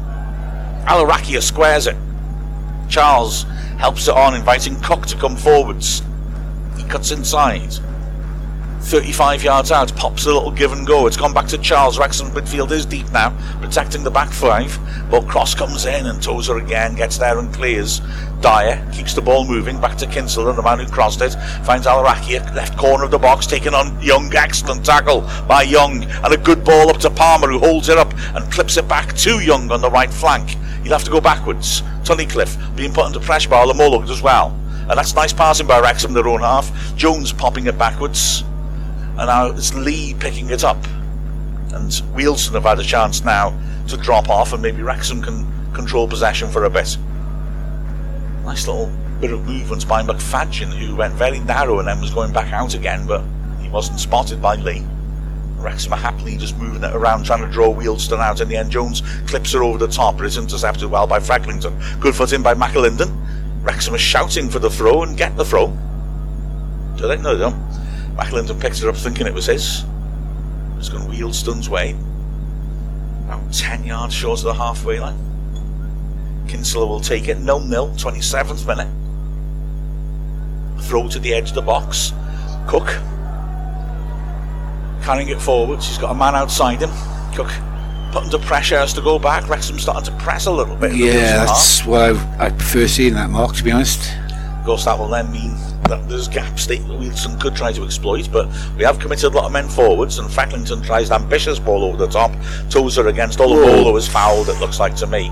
Allarakhia squares it. Charles helps it on, inviting Cook to come forwards. He cuts inside. 35 yards out, pops a little give and go. It's gone back to Charles. Wrexham midfield is deep now, protecting the back five. But cross comes in and Tozer again gets there and clears. Dyer keeps the ball moving back to Kinsella, the man who crossed it. Finds Allarakhia at left corner of the box, taking on Young. Excellent tackle by Young. And a good ball up to Palmer, who holds it up and clips it back to Young on the right flank. He'll have to go backwards. Tunnicliffe being put under pressure by Olomola as well. And that's nice passing by Wrexham, in their own half. Jones popping it backwards and now it's Lee picking it up. And Wealdstone have had a chance now to drop off, and maybe Wrexham can control possession for a bit. Nice little bit of movements by McFadzean, who went very narrow and then was going back out again, but he wasn't spotted by Lee. Wrexham are happily just moving it around, trying to draw Wealdstone out. In the end, Jones clips her over the top, but it's intercepted well by Frecklington. Good foot in by McAlinden. Wrexham is shouting for the throw and get the throw. Do they? No, they don't. McAlinden picked it up thinking it was his. It's gone Wealdstone's way. About 10 yards short of the halfway line. Kinsella will take it. 0 0, 27th minute. Throw to the edge of the box. Cook carrying it forwards. He's got a man outside him. Cook put under pressure has to go back. Wrexham starting to press a little bit. Yeah, that's what I, I prefer seeing that mark, to be honest. Of course, that will then mean that there's gaps that Wealdstone could try to exploit, but we have committed a lot of men forwards, and Frecklington tries an ambitious ball over the top. Tozer against Olomola was fouled, it looks like to me.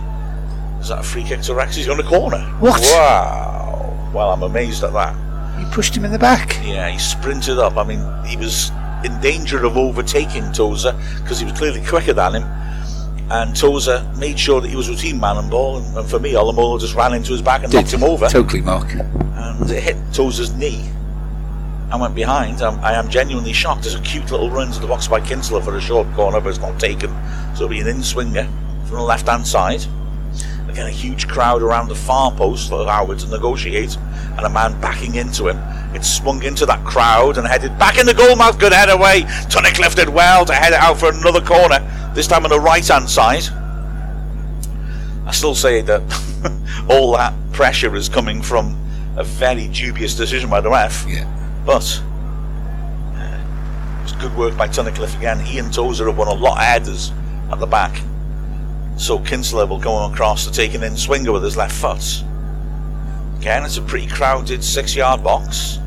Is that a free kick to Rex? He's on the corner. What? Wow. Well, I'm amazed at that. He pushed him in the back. Yeah, he sprinted up. I mean, he was in danger of overtaking Tozer because he was clearly quicker than him. And Tozer made sure that he was routine man and ball, and, and for me, Olomola just ran into his back and knocked him over. Totally, Mark. and it hit Tozer's knee and went behind. I'm, I am genuinely shocked. There's a cute little run to the box by Kinsella for a short corner, but it's not taken. So it'll be an in swinger from the left hand side. Again, a huge crowd around the far post for Howard to negotiate, and a man backing into him. It swung into that crowd and headed back in the goalmouth. Good head away. Tunick lifted well to head it out for another corner, this time on the right hand side. I still say that all that pressure is coming from a very dubious decision by the ref. Yeah. But uh, it was good work by Tunnicliffe again. Ian Tozer have won a lot of headers at the back. So Kinsella will go across to take an in swinger with his left foot. Again, it's a pretty crowded six yard box.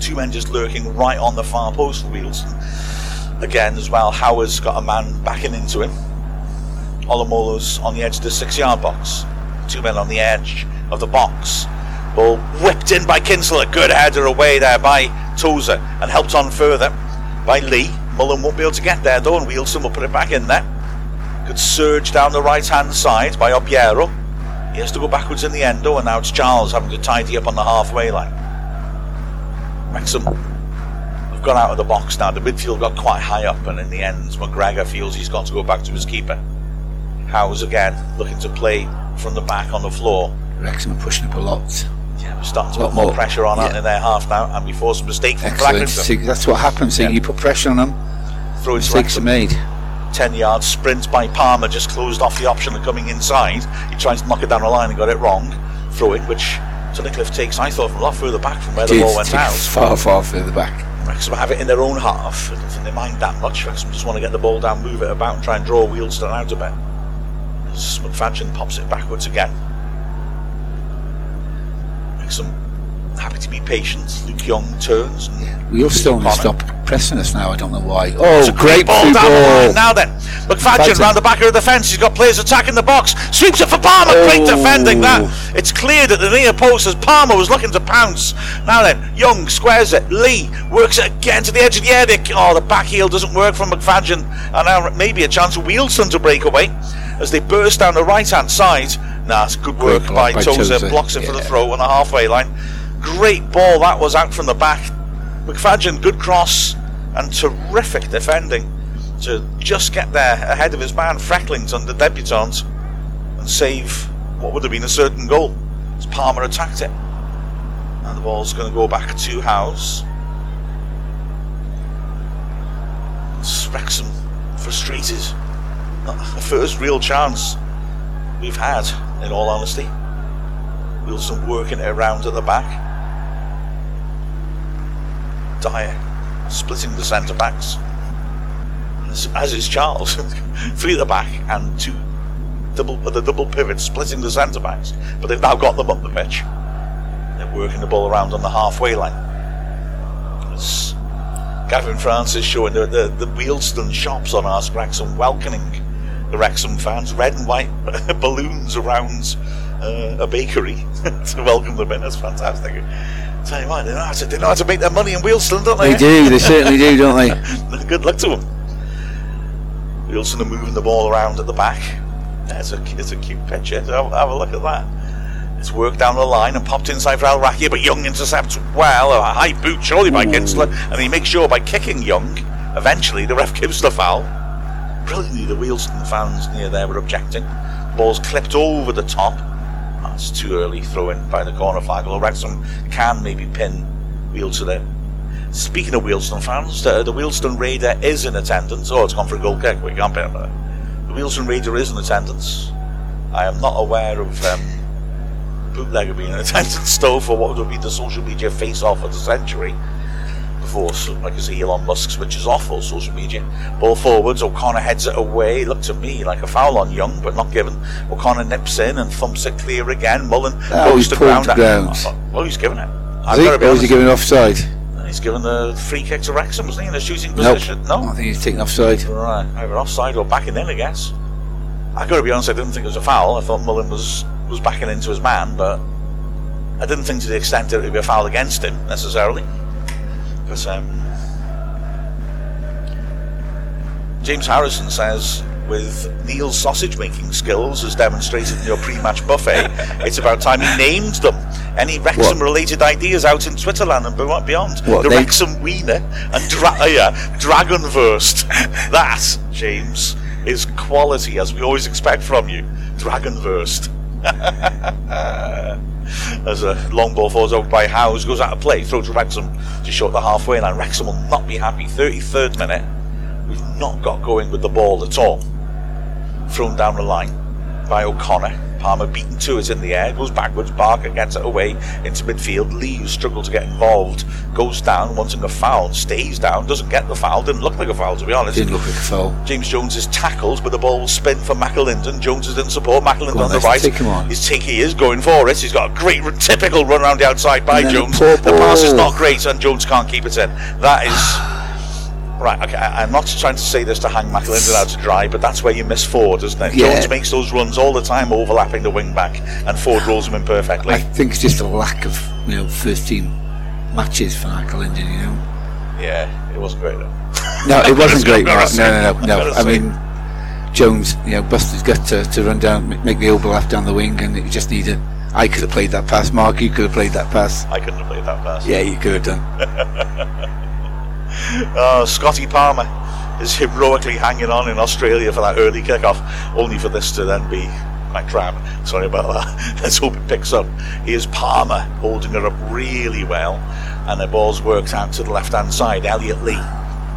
Two men just lurking right on the far post for Wealdstone. Again, as well, Howard's got a man backing into him. Olomola's on the edge of the six yard box. Two men on the edge of the box. Ball whipped in by Kinsella. Good header away there by Tozer and helped on further by Lee. Mullin won't be able to get there though, and Wealdstone will put it back in there. Good surge down the right hand side by Obiero. He has to go backwards in the endo, and now it's Charles having to tidy up on the halfway line. Wrexham have gone out of the box now. The midfield got quite high up, and in the end, McGregor feels he's got to go back to his keeper. Howes again looking to play from the back on the floor. Wrexham are pushing up a lot. Yeah, we're starting to put more more. pressure on Yeah. in their half now, and we force a mistake from Excellent. See, that's what happens. See, Yeah. you put pressure on them, Throw mistakes are made. 10 yard sprint by Palmer just closed off the option of coming inside. He tries to knock it down the line and got it wrong. Throw it, which Tunnicliffe takes, I thought, from a lot further back from where the ball went out. Far, far further back. Wrexham have it in their own half. I don't think they mind that much. Wrexham just want to get the ball down, move it about, and try and draw Wealdstone out a bit. As McFadzean pops it backwards again. Wrexham happy to be patient. Luke Young turns. We all still Connor. stop pressing us now. I don't know why. It's Oh, oh a great ball through down the. Now then, McFadzean. round the back of the defence. He's got players attacking the box. Sweeps it for Palmer. Great Oh. defending that. It's cleared at the near post as Palmer was looking to pounce. Now then, Young squares it. Lee works it again to the edge of the area. Oh, the back heel doesn't work from McFadzean. And now maybe a chance for Wealdstone to break away as they burst down the right hand side. Nah, it's good work by, by Tozer. Tozer. Blocks it for the throw on the halfway line. Great ball that was out from the back. McFadzean, good cross and terrific defending to just get there ahead of his man Frecklington, the debutant, and save what would have been a certain goal as Palmer attacked it. And the ball's going to go back to Howes. Wrexham frustrated. Not the first real chance we've had, in all honesty. Wealdstone working it around at the back. Dyer splitting the centre backs. As, is Charles. Three at the back and two double the double pivots splitting the centre backs. But they've now got them up the pitch. They're working the ball around on the halfway line. As Gavin Francis showing the, the, the shops on Ask Wrexham welcoming the Wrexham fans, red and white balloons around uh, a bakery to welcome them in. That's fantastic. Tell you what, they know how to, they know how to make their money in Wealdstone, don't they? They do. They certainly do, don't they? Good luck to them. Wealdstone are moving the ball around at the back. There's a, it's a cute picture. Have, have a look at that. It's worked down the line and popped inside for Allarakhia, but Young intercepts well. A high boot, surely by Kinsella, and he makes sure by kicking Young. Eventually, the ref gives the foul. Brilliantly, the Wealdstone fans near there were objecting. Ball's clipped over the top. That's too early throw in by the corner flag. Although Wrexham can maybe pin Wealdstone in. Speaking of Wealdstone fans, the, the Wealdstone Raider is in attendance. Oh, it's gone for a goal kick. We can't pin it. The Wealdstone Raider is in attendance. I am not aware of um, bootlegger being in attendance though for what would be the social media face-off of the century. Before, so, like I say, Elon Musk switches off all social media. Ball forwards, O'Connor heads it away. Looked to me like a foul on Young, but not given. O'Connor nips in and thumps it clear again. Mullin Oh, goes he's to ground. to ground. Oh, he's given it. Is he, gotta be or is he giving offside? Uh, he's given the free kick to Wrexham, wasn't he, in a shooting Nope. position? No? I think he's taken offside. Right, either offside or backing in, I guess. I got to be honest, I didn't think it was a foul. I thought Mullin was, was backing into his man, but I didn't think to the extent that it would be a foul against him necessarily. But um, James Harrison says with Neil's sausage making skills as demonstrated in your pre-match buffet, it's about time he named them. Any Wrexham-related ideas out in Twitterland and beyond? What, the they- Wrexham Wiener and dra- uh, yeah, Dragonverst. that, James, is quality as we always expect from you. Dragonverst. As a long ball falls over by Howes, goes out of play, throw to Wrexham to short the halfway line. Wrexham will not be happy. 33rd minute, we've not got going with the ball at all. Thrown down the line by O'Connor. Palmer beaten to it in the air, goes backwards. Barker gets it away into midfield. Lee, who struggled to get involved, goes down, wanting a foul, stays down, doesn't get the foul. Didn't look like a foul, to be honest. Didn't look like a foul. James Jones is tackled, but the ball will spin for McAlinden. Jones is in support. McAlinden on, on the right. take him on. He's taking, he is going for it. He's got a great, typical run around the outside by And then a Jones. The pass is not great, and Jones can't keep it in. That is. Right, okay, I- I'm not trying to say this to hang McAlinden out to dry, but that's where you miss Ford, isn't it? Yeah. Jones makes those runs all the time, overlapping the wing back, and Ford rolls him in perfectly. I think it's just a lack of you know first team matches for Linden. You know. yeah, it wasn't great though. No, it wasn't great. Say. No, no, no, no. I mean, Jones, you know, busted his gut to, to run down, make the overlap down the wing, and he just needed. I could have played that pass, Mark. You could have played that pass. I couldn't have played that pass. Yeah, you could have done. Oh, Scotty Palmer is heroically hanging on in Australia for that early kickoff, only for this to then be crap. Sorry about that. Let's hope it picks up. Here's Palmer holding her up really well, and the ball's worked out to the left hand side. Elliot Lee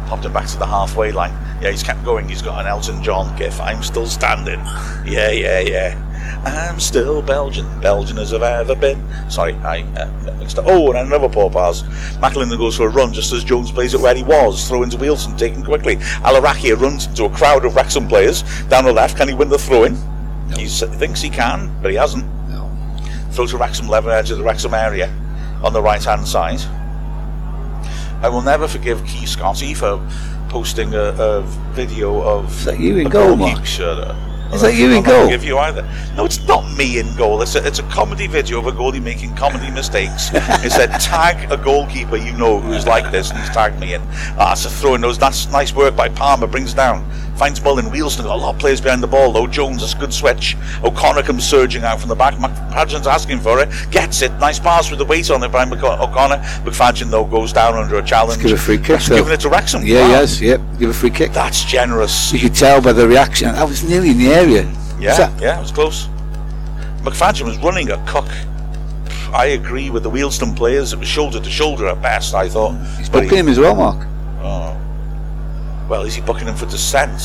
popped it back to the halfway line. Yeah, he's kept going. He's got an Elton John gif. I'm still standing. Yeah, yeah, yeah. I'm still Belgian, Belgian as I've ever been. Sorry, I uh, mixed up. Oh, and another poor pass. McAlinden goes for a run just as Jones plays it where he was. Throw into Wealdstone, taken quickly. Allarakhia runs into a crowd of Wrexham players down the left. Can he win the throw in? He thinks he can, but he hasn't. No. Throw to Wrexham, left edge of the Wrexham area on the right hand side. I will never forgive Key Scotty for posting a, a video of. Is that you in a goal, Mark? Shut. Is that you in goal? Forgive you either. No, it's not me in goal. It's a, it's a comedy video of a goalie making comedy mistakes. it said tag a goalkeeper you know who's like this, and he's tagged me in. Ah, it's a throw in those. That's nice work by Palmer. Brings down, finds Mullin. Wealdstone got a lot of players behind the ball though. Jones, that's a good switch. O'Connor comes surging out from the back. McFadzean's asking for it. Gets it. Nice pass with the weight on it by Mc- O'Connor. McFadzean though goes down under a challenge. give a free kick, That's though. giving it to Wrexham. Yeah, Wow. yes, yep. Give a free kick. That's generous. You could tell by the reaction. I was nearly in the area. Yeah, yeah, it was close. McFadzean was running a cock. I agree with the Wealdstone players. It was shoulder to shoulder at best, I thought. He's booking him as well, Mark. Oh. Well, is he booking him for descent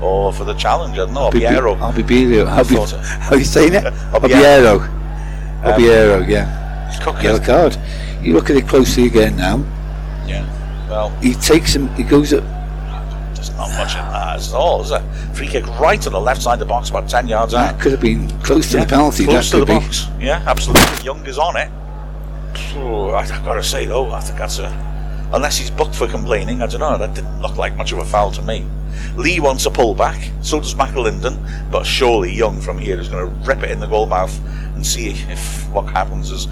or for the challenge? I don't know. Be- Piero. Albiero. Albi- thought so. How are you saying it? Albiero. Albiero. Albiero, um, yeah. He's cooking. Yellow card. You look at it closely again now. Yeah. Well, He takes him. He goes up. there's not much in that at all, is there? Free kick right on the left side of the box, about 10 yards out. That could have been close to Yeah, the penalty. Close that to the be. box. Yeah, absolutely. Young is on it. I've got to say though, I think that's a. Unless he's booked for complaining, I don't know. That didn't look like much of a foul to me. Lee wants a pullback, so does McAlinden, but surely Young from here is going to rip it in the goal mouth and see if what happens is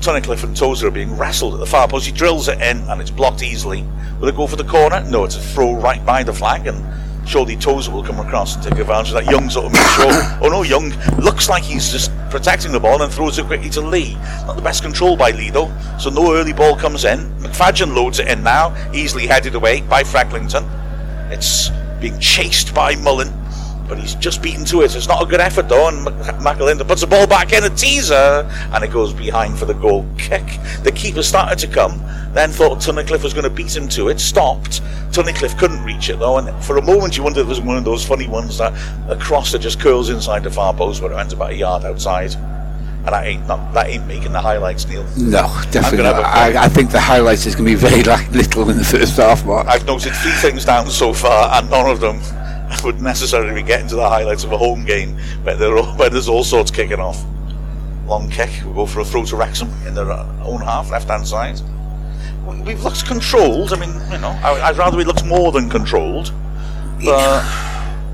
Tunnicliffe and Tozer are being wrestled at the far post. He drills it in and it's blocked easily. Will it go for the corner? No, it's a throw right by the flag and surely Tozer will come across and take advantage of that. Young sort of sure. oh no, Young looks like he's just protecting the ball and throws it quickly to Lee. Not the best control by Lee though, so no early ball comes in. McFadzean loads it in now, easily headed away by Frecklington. It's being chased by Mullin. But he's just beaten to it. It's not a good effort though, and McAlinden puts the ball back in a teaser, and it goes behind for the goal kick. The keeper started to come, then thought Tunnicliffe was going to beat him to it, stopped. Tunnicliffe couldn't reach it though, and for a moment you wondered if it was one of those funny ones that a cross that just curls inside the far post, but it went about a yard outside. And that ain't not, that ain't making the highlights, Neil. No, definitely not. I, I think the highlights is going to be very like, little in the first half, Mark. I've noted three things down so far, and none of them would necessarily be getting to the highlights of a home game where, are, where there's all sorts kicking off. Long kick, we'll go for a throw to Wrexham in their own half, left hand side. We- We've looked controlled. I mean, you know, I, I'd rather we looked more than controlled, but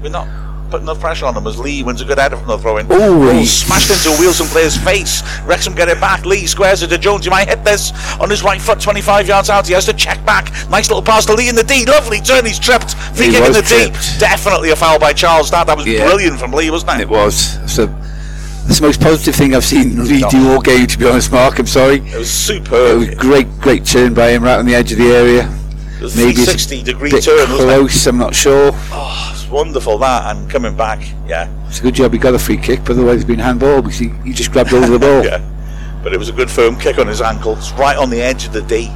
we're not put enough pressure on him as Lee wins a good header from the throw in. Ooh, he- smashed into a Wealdstone player's face. Wrexham get it back. Lee squares it to Jones. He might hit this on his right foot, 25 yards out. He has to check back. Nice little pass to Lee in the D. Lovely turn. He's tripped. Free He kick in the D. Definitely a foul by Charles. That that was Yeah. brilliant from Lee, wasn't it? It was. So that's the most positive thing I've seen Lee do all game. To be honest, Mark, I'm sorry. It was It was superb. great, great turn by him right on the edge of the area. It Maybe it's 360 degree bit turn, it? close. I'm not sure. Oh, it's wonderful that and coming back. Yeah. It's a good job he got a free kick, but otherwise it's been handball because he, he just grabbed of the ball. Yeah. But it was a good firm kick on his ankle. It's right on the edge of the D.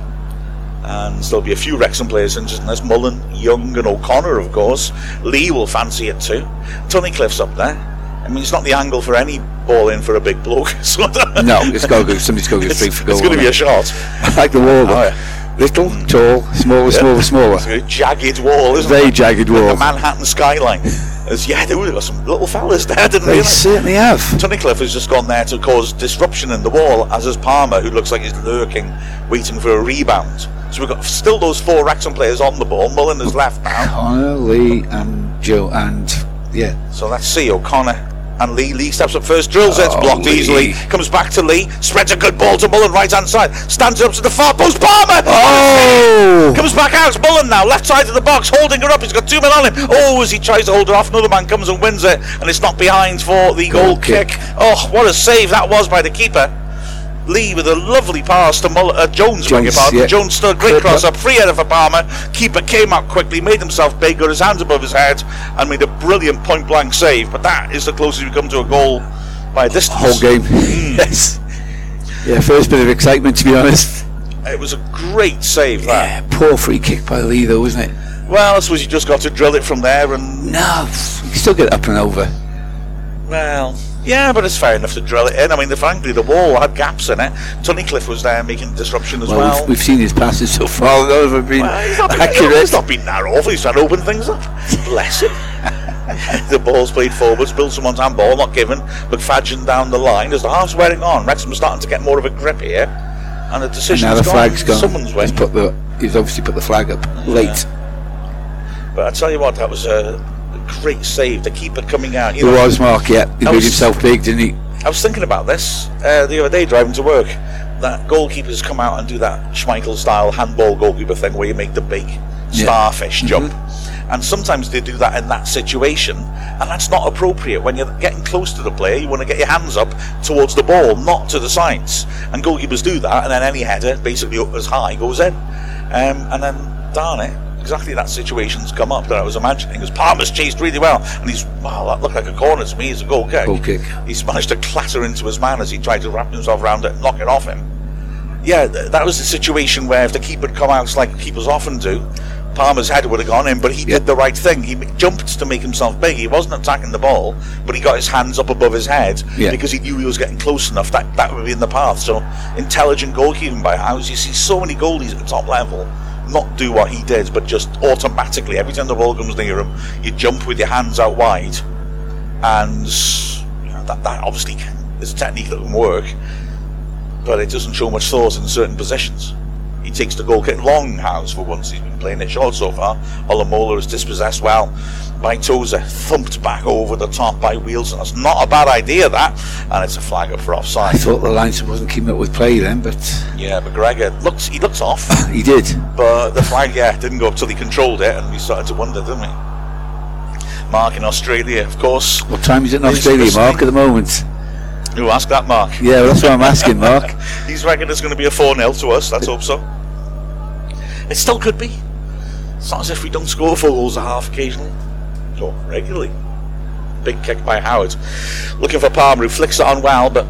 And there'll be a few Wrexham players injured in this. Mullin, Young, and O'Connor, of course. Lee will fancy it too. Tunnicliffe's up there. I mean, it's not the angle for any ball in for a big bloke. So No, it's got to go. Somebody's got to go straight for goal. it's going to be a shot. like the wall. Oh, though. Little, tall, smaller, smaller, smaller. It's a jagged wall, isn't Very it? jagged Like wall. the Manhattan skyline. As, yeah, there were some little fellas there, didn't They realise. certainly have. Tunnicliffe has just gone there to cause disruption in the wall, as has Palmer, who looks like he's lurking, waiting for a rebound. So we've got still those four Wrexham players on the ball. Mullin is left now. Connor, Lee, and Joe, and yeah, So let's see O'Connor and Lee. Lee steps up first, drills it, it's Oh, blocked Lee. easily. Comes back to Lee, spreads a good ball to Mullin, right hand side. Stands up to the far post. Palmer! Oh! Comes back out, it's Mullin now, left side of the box, holding her up. He's got two men on him. Oh, as he tries to hold her off, another man comes and wins it, and it's not behind for the goal, Goal kick. kick. Oh, what a save that was by the keeper. Lee with a lovely pass to Mull- uh, Jones, Jones, pardon. yeah. Jones stood, great cross up. up, free header for Palmer. Keeper came out quickly, made himself big, got his hands above his head, and made a brilliant point blank save. But that is the closest we've come to a goal by distance. Whole game. yes. Yeah, first bit of excitement to be honest. It was a great save, that. Yeah, poor free kick by Lee though, wasn't it? Well, I suppose you just got to drill it from there and No, you can still get it up and over. Well, yeah, but it's fair enough to drill it in. I mean, the, frankly, the wall had gaps in it. Tunnicliffe was there making disruption as Well, well. We've, we've seen his passes so far. Those have been Well, he's not been, accurate. He's not been that awful. He's trying to open things up. Bless him. the ball's played forwards, Bill someone's handball, not given. McFadzean down the line. As the half's wearing on, Wrexham's starting to get more of a grip here. And the And decision's now the flag's gone. Someone's. He's put the. He's obviously put the flag up late. But I tell you what, that was a great save. The keeper coming out. You know, was Mark. Yeah, he made himself big, didn't he? I was thinking about this uh, the other day driving to work. That goalkeepers come out and do that Schmeichel style handball goalkeeper thing where you make the big Yeah. starfish jump. And sometimes they do that in that situation, and that's not appropriate. When you're getting close to the player, you want to get your hands up towards the ball, not to the sides. And goalkeepers do that, and then any header, basically up as high, goes in. Um, and then, darn it, exactly that situation's come up that I was imagining. Because Palmer's chased really well, and he's, wow, that looked like a corner to me. It's a goal kick. Goal kick. He's managed to clatter into his man as he tried to wrap himself around it and knock it off him. Yeah, th- that was the situation where if the keeper had come out like keepers often do, Palmer's head would have gone in, but he Yeah. did the right thing. He jumped to make himself big. He wasn't attacking the ball, but he got his hands up above his head Yeah. because he knew he was getting close enough. That that would be in the path. So intelligent goalkeeping by Howes. You see so many goalies at the top level not do what he did, but just automatically every time the ball comes near him, you jump with your hands out wide, and you know, that that obviously is a technique that can work but it doesn't show much thought in certain positions. He takes the goal kick long Howes for once. He's been playing it short so far. Olomola is dispossessed well by Tozer, thumped back over the top by Wealdstone. That's not a bad idea, that. And it's a flag up for offside. I thought the linesman wasn't keeping up with play then, but Yeah, McGregor looks he looks off, he did. but the flag, yeah, didn't go up till he controlled it, and we started to wonder, didn't we? Mark in Australia, of course. What time is it in Australia. Mark, at the moment? Who asked that, Mark? Yeah, well, that's what I'm asking, Mark. He's reckoned it's going to be a 4 0 to us. Let's hope so. It still could be. It's not as if we don't score four goals a half occasionally. Or regularly. Big kick by Howard. Looking for Palmer, who flicks it on well, but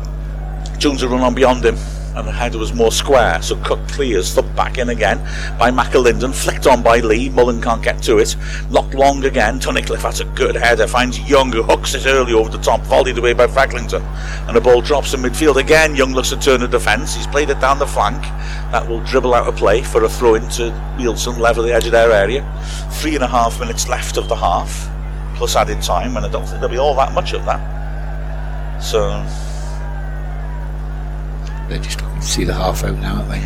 Jones will run on beyond him. And the header was more square, so Cook clears, thumped back in again by McAlinden, flicked on by Lee. Mullin can't get to it. Locked long again. Tunnicliffe has a good header, finds Young, who hooks it early over the top, volleyed away by Frecklington. And the ball drops in midfield again. Young looks to turn the defence. He's played it down the flank. That will dribble out of play for a throw into Nielsen, level the edge of their area. Three and a half minutes left of the half, plus added time, and I don't think there'll be all that much of that. So, They're just looking to see the half out now, aren't they?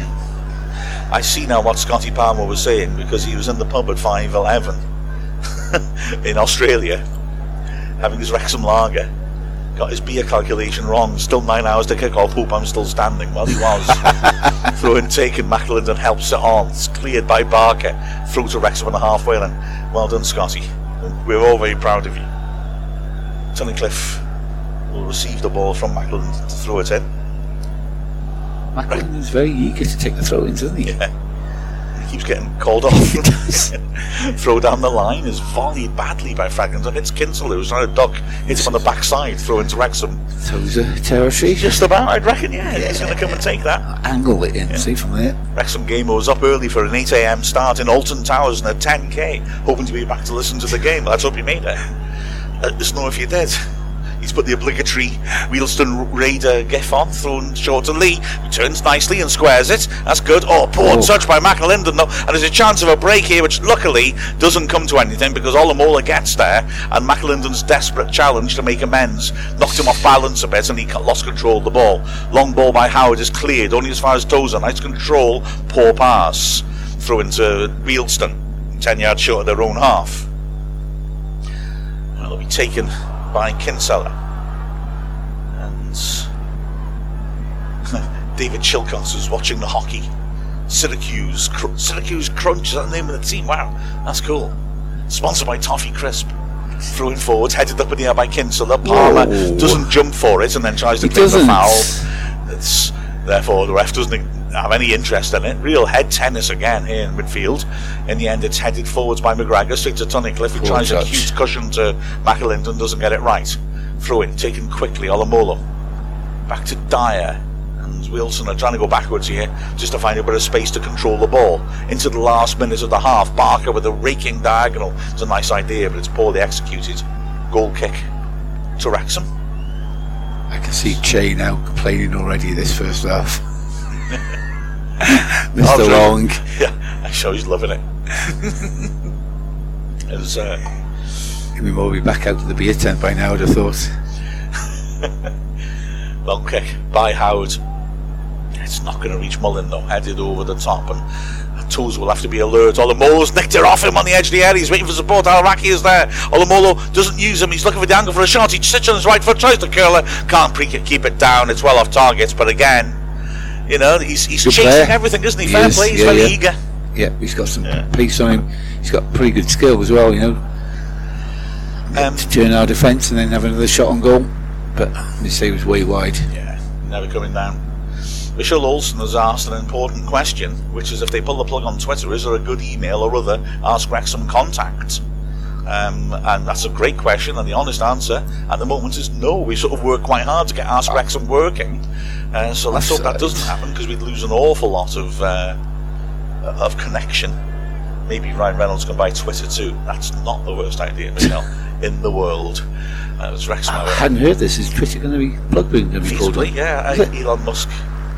I see now what Scotty Palmer was saying because he was in the pub at 5 11 in Australia. having his Wrexham lager, got his beer calculation wrong. Still nine hours to kick off. Hope I'm still standing. Well, he was. Throw in taken. Macklin helps it on. It's cleared by Barker. Through to Wrexham on the halfway line. Well done, Scotty. We're all very proud of you. Tunnicliffe will receive the ball from Macklin to throw it in. Macklin is very eager to take the throw ins, isn't he? Yeah. He keeps getting called off. throw down the line is volleyed badly by Frecklington. It's Kinsella who's trying to duck. Hits him on the backside, throw into Wrexham. Throws a territory. Just about, I'd reckon, yeah. yeah. He's going to come and take that. Angle it in, yeah. see from there. Wrexham game was up early for an 8am start in Alton Towers and a 10k, hoping to be back to listen to the game. Let's hope you made it. Let us know if you did. He's put the obligatory Wealdstone Raider gif on, thrown short to Lee, who turns nicely and squares it. That's good. Oh, poor oh. touch by McAlinden, though. And there's a chance of a break here, which luckily doesn't come to anything because Olomola gets there, and McAlinden's desperate challenge to make amends knocked him off balance a bit, and he lost control of the ball. Long ball by Howard is cleared, only as far as Tozer. Nice control, poor pass. Throw into Wealdstone, 10 yards short of their own half. Well, it'll be taken by Kinsella. And David Chilcott is watching the hockey. Syracuse, Cr- Syracuse Crunch, is that the name of the team? Wow, that's cool. Sponsored by Toffee Crisp. Throwing forwards, headed up in the air by Kinsella. Palmer Whoa. doesn't jump for it and then tries to he pick the foul. It's, therefore, the ref doesn't have any interest in it. Real head tennis again here in midfield. In the end, it's headed forwards by McGregor, straight to Tunnicliffe. He tries touch. a cute cushion to McAlinden, doesn't get it right. Throw in, taken quickly, Olomola. Back to Dyer. And Wealdstone are trying to go backwards here just to find a bit of space to control the ball. Into the last minute of the half, Barker with a raking diagonal. It's a nice idea, but it's poorly executed. Goal kick to Wrexham. I can see Che now complaining already this first half. Mr. Long. Yeah, I'm sure he's loving it. it was, uh, we will be back out to the beer tent by now, I'd have thought. Long kick by Howard. It's not going to reach Mullin though, headed over the top, and Toes will have to be alert. Olomola's nicked it off him on the edge of the area. He's waiting for support. Allarakhia is there. Olomola doesn't use him. He's looking for the angle for a shot. He sits on his right foot, tries to curl it. Can't pre- keep it down. It's well off targets, but again, you know, he's, he's chasing player. everything, isn't he? he Fair is, play. He's yeah, very yeah. eager. Yeah, he's got some yeah. pace on him. He's got pretty good skill as well, you know. Um, to turn our defence and then have another shot on goal. But they say he was way wide. Yeah, never coming down. Michelle Olsen has asked an important question, which is if they pull the plug on Twitter, is there a good email or other Ask Wrexham contact? Um, and that's a great question, and the honest answer at the moment is no. We sort of work quite hard to get Ask Wrexham working, uh, so let's hope that doesn't happen because we'd lose an awful lot of uh, of connection. Maybe Ryan Reynolds can buy Twitter too. That's not the worst idea, Michelle, in the world. Uh, Wrexham. I hadn't heard this. Is Twitter going to be plug going to be called? Yeah, uh, Elon Musk.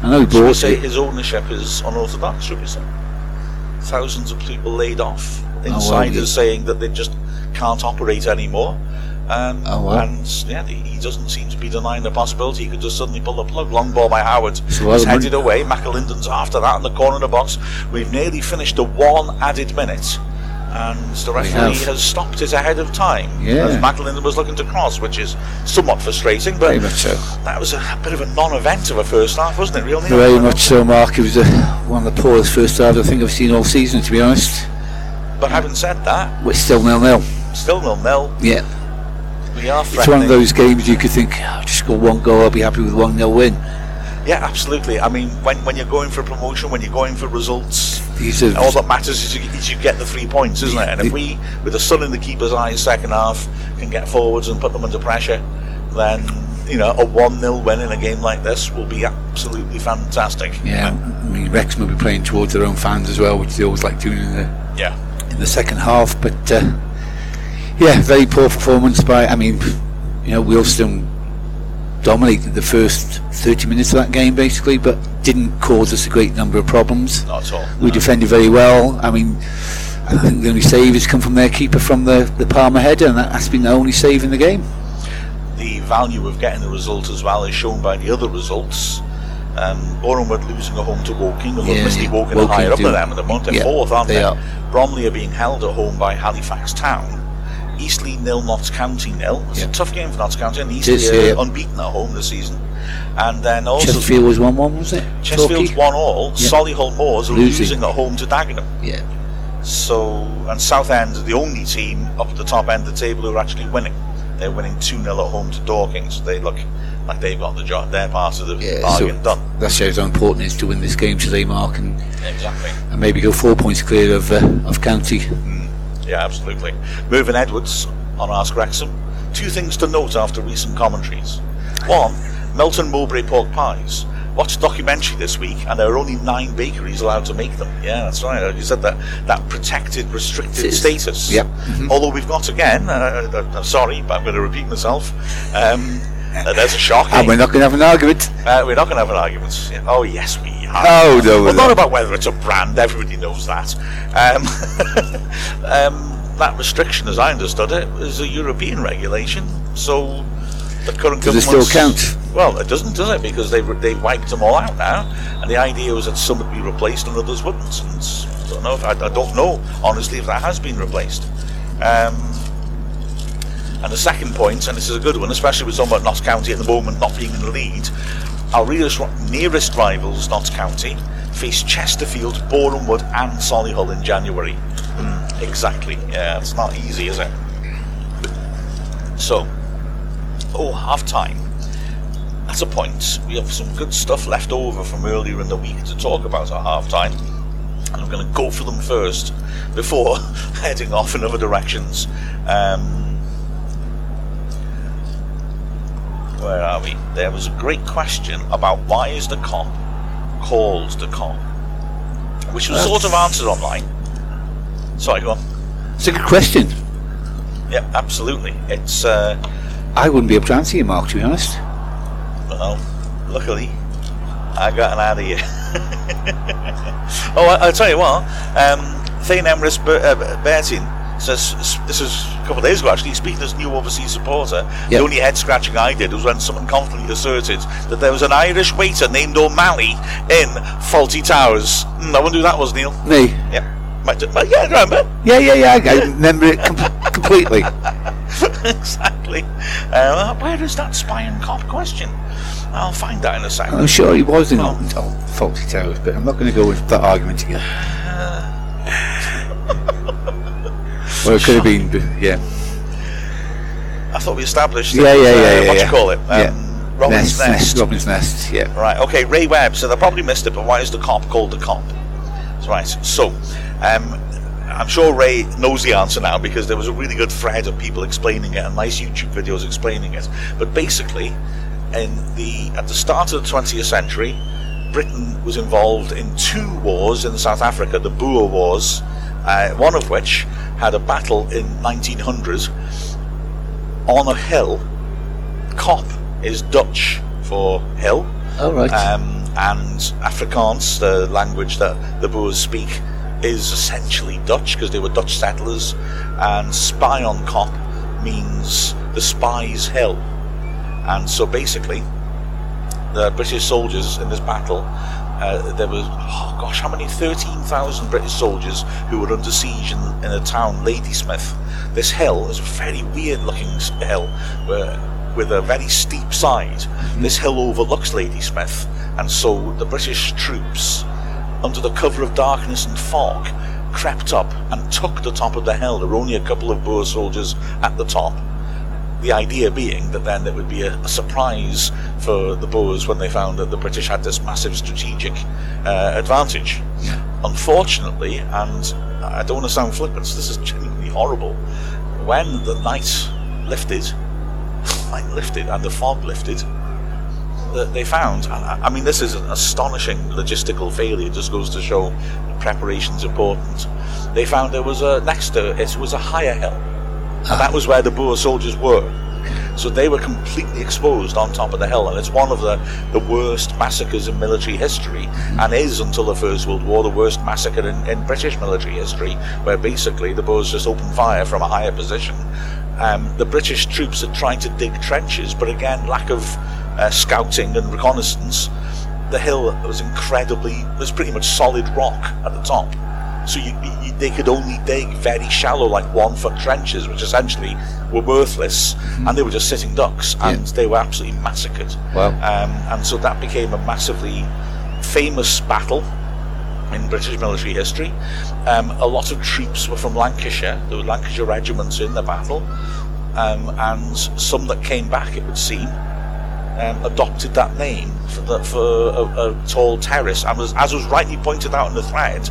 I know he bought say his ownership is unorthodox, should we say? Thousands of people laid off. Insiders oh, well, yeah. saying that they just can't operate anymore. Um, oh, well. And yeah, he doesn't seem to be denying the possibility he could just suddenly pull the plug. Long ball by Howard. So He's headed away. McAlinden's after that in the corner of the box. We've nearly finished the one added minute. And the referee has stopped it ahead of time. Yeah. As McAlinden was looking to cross, which is somewhat frustrating. But so. that was a bit of a non event of a first half, wasn't it, really? Very much so, Mark. It was a, one of the poorest first halves I think I've seen all season, to be honest. But having said that, we're still nil nil. Still nil nil. Yeah. We are It's one of those games you could think, oh, just score one goal, I'll be happy with one nil win. Yeah, absolutely. I mean, when, when you're going for promotion, when you're going for results, are, all that matters is you, is you, get the three points, isn't it? And if we, with the sun in the keeper's eyes, second half, can get forwards and put them under pressure, then you know a one 0 win in a game like this will be absolutely fantastic. Yeah, I mean Wrexham will be playing towards their own fans as well, which they always like doing in the yeah in the second half. But uh, yeah, very poor performance by. I mean, you know, Wealdstone dominated the first 30 minutes of that game basically, but didn't cause us a great number of problems. Not at all. We no. defended very well. I mean, I think the only save has come from their keeper from the, the Palmer header, and that has been the only save in the game. The value of getting the result as well is shown by the other results. Um, Boreham Wood losing at home to Woking, and yeah, Misty yeah. Woking, Woking higher up than them at the moment. They're yeah, fourth, aren't they? they? Bromley are being held at home by Halifax Town Eastleigh nil, Notts County nil. It's Yeah. a tough game for Notts County, and is, Eastleigh yeah. are unbeaten at home this season. And then also Chesterfield was 1 1, was it? Chesterfield's one all. Yeah. Solihull Moors are Losing. losing at home to Dagenham. Yeah. So, and Southend are the only team up at the top end of the table who are actually winning. They're winning 2 0 at home to Dorking, so they look like they've got the job, their part of the Yeah, bargain so done. that shows how important it is to win this game today, Mark, and, Exactly. and maybe go four points clear of uh, of County. Yeah, absolutely. Moving Edwards on Ask Wrexham. Two things to note after recent commentaries. One, Melton Mowbray pork pies. Watched documentary this week, and there are only nine bakeries allowed to make them. Yeah, that's right. You said that that protected, restricted It is. status. Yep. Mhm. Although we've got again, uh, uh, uh, sorry, but I'm going to repeat myself. Um, uh, there's a shock. And we're not going to have an argument. Uh, we're not going to have an argument. Yeah. Oh, yes, we are. Oh, no, Well, not. not about whether it's a brand. Everybody knows that. Um, um, that restriction, as I understood it, is a European regulation. So the current Does it still count? Well, it doesn't, does it? Because they've they wiped them all out now, and the idea was that some would be replaced and others wouldn't. And I don't know. If, I, I don't know honestly if that has been replaced. Um, and the second point, and this is a good one, especially with talking about Notts County at the moment not being in the lead, our nearest, rivals, Notts County, face Chesterfield, Boreham Wood, and Solihull in January. Mm, exactly. Yeah, it's not easy, is it? So, oh, half time. That's a point. We have some good stuff left over from earlier in the week to talk about at half time. And I'm going to go for them first before heading off in other directions. Um, where are we? There was a great question about why is the Kop called the Kop, which was sort of answered online. Sorry, go on. It's a good question. Yeah, absolutely. It's uh, I wouldn't be able to answer you, Mark, to be honest. well, luckily, I got an idea. oh, I, I'll tell you what. Um, Thane Emrys uh, Bertin says this is a couple of days ago actually. Speaking as new overseas supporter, the only head scratching I did was when someone confidently asserted that there was an Irish waiter named O'Malley in Fawlty Towers. Mm, I wonder who that was, Neil. Me? Yeah. But yeah, remember? Yeah, yeah, yeah. I, remember it com- completely. exactly. Uh, where is that Spion Kop question? I'll find that in a second. I'm sure he was in Oh. oh, Fawlty Towers, but I'm not going to go with that argument again. well, it could have been, yeah. I thought we established. Yeah, yeah, yeah, uh, yeah, What do yeah. you call it? Um, Yeah. Robin's Nest. Robin's Nest, yeah. Right. Okay. Ray Webb said I probably missed it, but why is the Kop called the Kop? Right. So, um, I'm sure Ray knows the answer now because there was a really good thread of people explaining it and nice YouTube videos explaining it. But basically, in the at the start of the 20th century, Britain was involved in two wars in South Africa, the Boer Wars, uh, one of which had a battle in 1900s on a hill. Kop is Dutch for hill. All right. Um, and Afrikaans, the language that the Boers speak, is essentially Dutch because they were Dutch settlers. And Spion Kop means the spy's hill. And so basically, the British soldiers in this battle, uh, there was, oh gosh, how many? 13,000 British soldiers who were under siege in, in a town, Ladysmith. This hill is a very weird looking hill where, with a very steep side. This hill overlooks Ladysmith, and so the British troops, under the cover of darkness and fog, crept up and took the top of the hill. There were only a couple of Boer soldiers at the top. The idea being that then there would be a, a surprise for the Boers when they found that the British had this massive strategic uh, advantage. Unfortunately, and I don't want to sound flippant, this is genuinely horrible. When the night lifted, night lifted, and the fog lifted, that they found, I mean, this is an astonishing logistical failure. It just goes to show preparation's important. They found there was a next to it was a higher hill, and that was where the Boer soldiers were. So they were completely exposed on top of the hill, and it's one of the, the worst massacres in military history, and is until the First World War the worst massacre in, in British military history, where basically the Boers just opened fire from a higher position. Um, the British troops had tried to dig trenches, but again, lack of uh, scouting and reconnaissance. The hill was incredibly, was pretty much solid rock at the top. So you, you, they could only dig very shallow, like one foot trenches, which essentially were worthless, and they were just sitting ducks, and Yeah. they were absolutely massacred. Wow. Um, and so that became a massively famous battle in British military history. Um, a lot of troops were from Lancashire. There were Lancashire regiments in the battle, um, and some that came back, it would seem, um, adopted that name for, the, for a, a tall terrace. And was, as was rightly pointed out in the thread,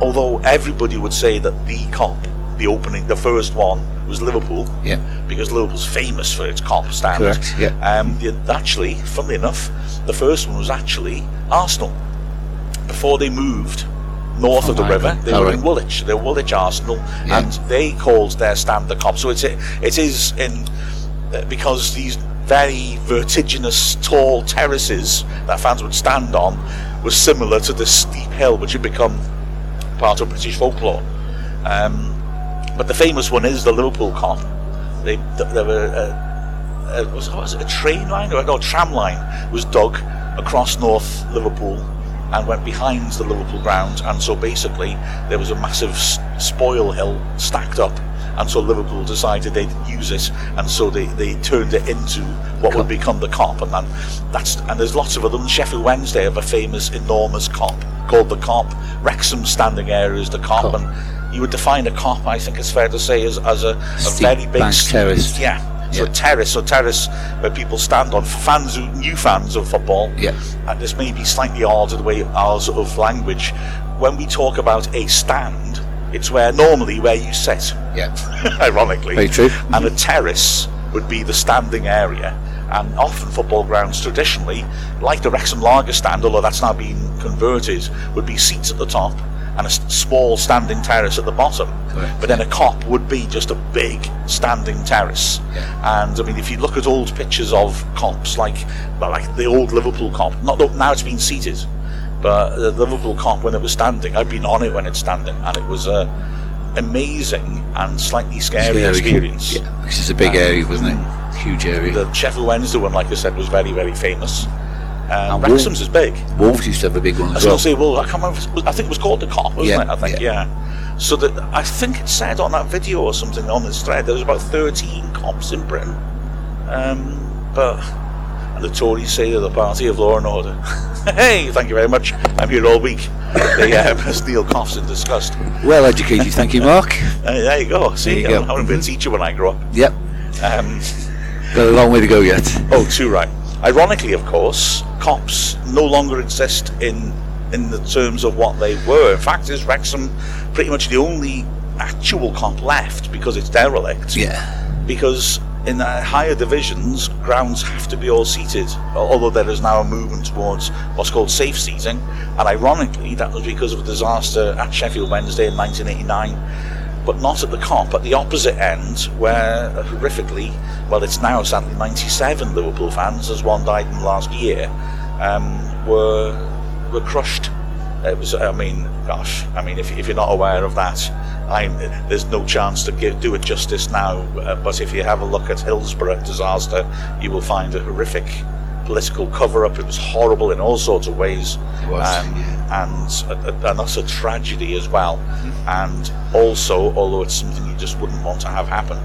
although everybody would say that the Kop, the opening, the first one, was Liverpool, Yeah. because Liverpool's famous for its Kop stand. Correct, yeah. Um, the, actually, funnily enough, the first one was actually Arsenal. Before they moved north Oh, of the river, God. they All were right. in Woolwich. They were Woolwich Arsenal, Yeah. and they called their stand the Kop. So it's it is in uh, because these very vertiginous, tall terraces that fans would stand on was similar to this steep hill, which had become part of British folklore. Um, but the famous one is the Liverpool Kop. They there were. Uh, uh, was, was it a train line or no tram line was dug across North Liverpool and went behind the Liverpool ground and so basically there was a massive spoil hill stacked up and so Liverpool decided they'd use it and so they, they turned it into what would become the Kop and then that's and there's lots of them Sheffield Wednesday have a famous enormous Kop called the Kop Wrexham standing area is the Kop, Kop. and you would define a Kop I think it's fair to say as, as a, a very big terrace. yeah so Yeah. terrace, so terrace where people stand on. For fans who new fans of football, Yeah. and this may be slightly odd to the way ours of language. When we talk about a stand, it's where normally where you sit, Yeah. ironically. Very true. And a terrace would be the standing area. And often football grounds traditionally, like the Wrexham Lager stand, although that's now been converted, would be seats at the top and a small standing terrace at the bottom. But then a Kop would be just a big standing terrace. Yeah. And I mean, if you look at old pictures of Kops, like well, like the old Liverpool Kop, not now it's been seated, but the Liverpool Kop when it was standing, I've been on it when it's standing, and it was a amazing and slightly scary, Scary. experience. Yeah. Which is a big area, wasn't it? Huge area. The Sheffield Wednesday one, like I said, was very, very famous. Um, And Wrexham's is big. Wolves used to have a big one I as was well. going to say, well, I can't remember. if it was- I think it was called the Kop, wasn't Yeah, it? I think, yeah. yeah. So that I think it said on that video or something on this thread there was about 13 Kops in Britain. Um, but and the Tories say they're the party of law and order. hey, thank you very much. I'm here all week. They, um, as Neil coughs in disgust. Well educated, thank you, Mark. Uh, there you go. See, There you I'm go. going to be a teacher when I grow up. Yep. Um, Got a long way to go yet. Oh, too right. Ironically, of course, Kops no longer exist in in the terms of what they were. In fact, is Wrexham pretty much the only actual Kop left because it's derelict. Yeah. Because in the higher divisions, grounds have to be all seated. Although there is now a movement towards what's called safe seating, and ironically, that was because of a disaster at Sheffield Wednesday in 1989 but not at the Kop, at the opposite end, where uh, horrifically, well, it's now sadly 97 Liverpool fans, as one died in the last year, um, were were crushed. It was, I mean, gosh, I mean, if, if you're not aware of that, I'm, there's no chance to give, do it justice now. Uh, but if you have a look at Hillsborough disaster, you will find a horrific political cover-up. It was horrible in all sorts of ways was, um, and a, a, an utter tragedy as well. And also, although it's something you just wouldn't want to have happen,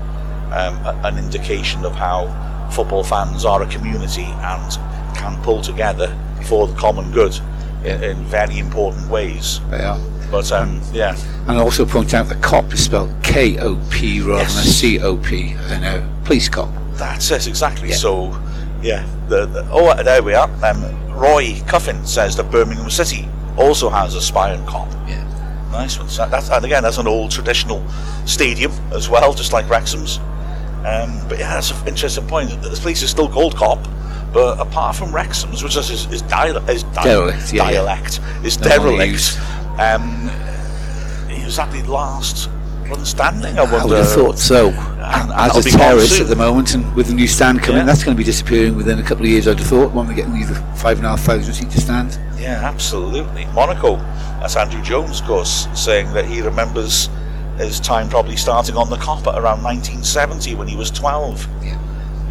um, a, an indication of how football fans are a community and can pull together for the common good in, in very important ways. They are. But um, yeah, And also point out the Kop is spelled K O P rather Yes. than C O P. Know. Police cop. That's it, exactly. Yeah. So, yeah. The, the, oh, there we are. Um, Roy Cuffin says that Birmingham City also has a Spion Kop. Yeah. Nice one. So that's, and again, that's an old traditional stadium as well, just like Wrexham's. Um, but yeah, that's an interesting point. This place is still called Kop, but apart from Wrexham's, which is, is, is, dial- is di- Derelict, yeah, yeah. dialect, is No derelict. Um, he was at the last one standing, I I would have thought so. and As a terrace at the moment, and with the new stand coming, Yeah. that's going to be disappearing within a couple of years. I'd have thought when we get the five and a half thousand seat to stand. Yeah, absolutely. Monaco. That's Andrew Jones, of course, saying that he remembers his time probably starting on the copper around 1970 when he was 12. Yeah.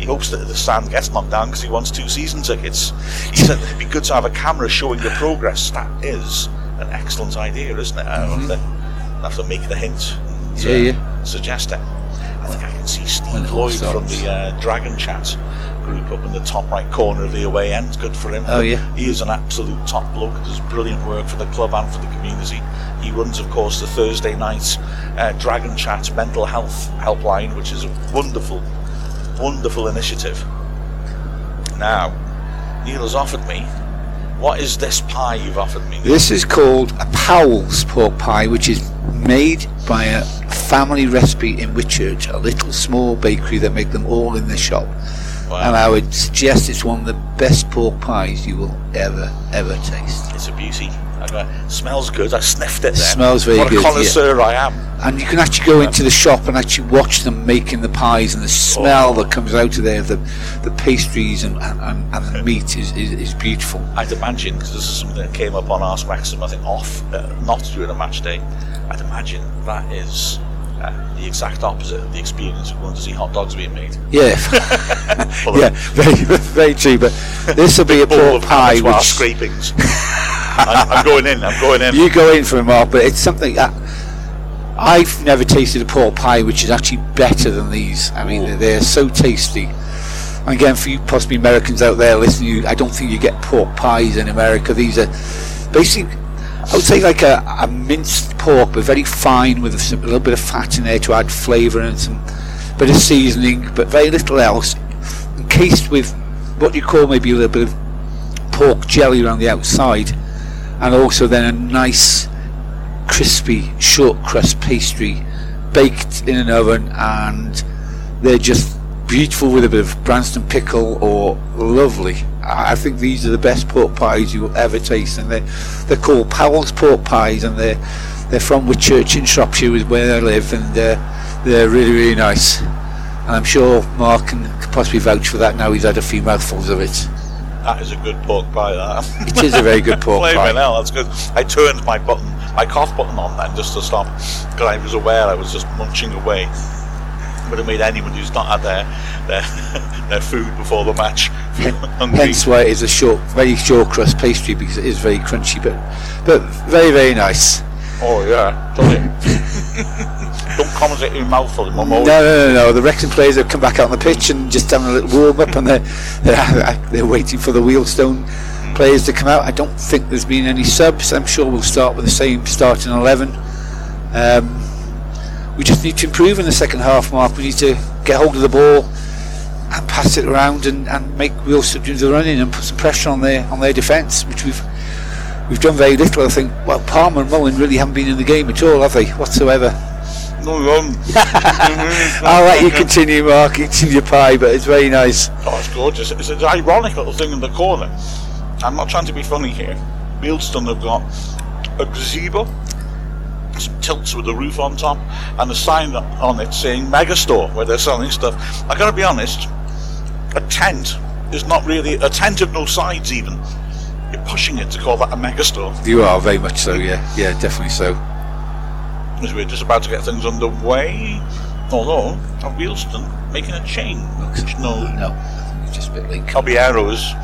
He hopes that the stand gets knocked down because he wants two season tickets. He said it'd be good to have a camera showing the progress. That is an excellent idea, isn't it? I Mm-hmm. wonder. I have to make the hint. To Yeah, yeah. Suggest it. I think I can see Steve all Lloyd from the uh, Dragon Chat group up in the top right corner of the away end. Good for him. Oh, yeah. He is an absolute top bloke. Does brilliant work for the club and for the community. He runs, of course, the Thursday night uh, Dragon Chat mental health helpline, which is a wonderful, wonderful initiative. Now, Neil has offered me. What is this pie you've offered me? This is called a Powell's pork pie, which is made by a family recipe in Whitchurch, a little small bakery that make them all in the shop. Wow. And I would suggest it's one of the best pork pies you will ever, ever taste. It's a beauty. I got, smells good. I sniffed it. Then. Smells very what good, a connoisseur I am. And you can actually go into the shop and actually watch them making the pies, and the smell Oh. that comes out of there, the the pastries and, and, and, and the meat is, is, is beautiful. I'd imagine because this is something that came up on Ask Wrexham, I think off, uh, not during a match day. I'd imagine that is uh, the exact opposite of the experience of going to see hot dogs being made. Yeah, yeah, very, very true. But this will be a pork pie, with scrapings. I'm, I'm going in. I'm going in. you go in for a mark, but it's something that I've never tasted a pork pie which is actually better than these. I mean, they're, they're so tasty. And again, for you possibly Americans out there listening, you, I don't think you get pork pies in America. These are basically, I would say, like a, a minced pork, but very fine with some, a little bit of fat in there to add flavour and some bit of seasoning, but very little else. Encased with what you call maybe a little bit of pork jelly around the outside, and also then a nice crispy short crust pastry baked in an oven and they're just beautiful with a bit of Branston pickle or lovely. I think these are the best pork pies you will ever taste and they're, they're called Powell's pork pies and they're they're from Whitchurch in Shropshire is where I live and uh, they're really really nice and I'm sure Mark can possibly vouch for that now he's had a few mouthfuls of it. That is a good pork pie. That. It is a very good pork Flaming pie. hell, that's good. I turned my button, my cough button on then just to stop, because I was aware I was just munching away. Would have made anyone who's not had their their, their food before the match hungry. Hence why it is a short, very short crust pastry because it is very crunchy, but but very very nice. Oh yeah, totally. Don't. No, no, no, no. The Wrexham players have come back out on the pitch and just having a little warm up, and they're they're, they're waiting for the Wealdstone players to come out. I don't think there's been any subs. I'm sure we'll start with the same starting eleven. Um, we just need to improve in the second half, Mark. We need to get hold of the ball and pass it around and, and make Wealdstone do the running and put some pressure on their on their defence, which we've we've done very little. I think. Well, Palmer and Mullin really haven't been in the game at all, have they, whatsoever? No, no. I'll let you continue, Mark, eating your pie, but it's very nice. Oh, it's gorgeous. It's an ironic little thing in the corner. I'm not trying to be funny here. Wealdstone have got a gazebo, some tilts with a roof on top, and a sign on it saying Megastore, where they're selling stuff. I gotta be honest, a tent is not really a tent of no sides, even. You're pushing it to call that a megastore. You are very much so, yeah, yeah, definitely so. As we're just about to get things underway. Although, are Wealdstone making a change? No. No, it's just a bit late. Caballiero's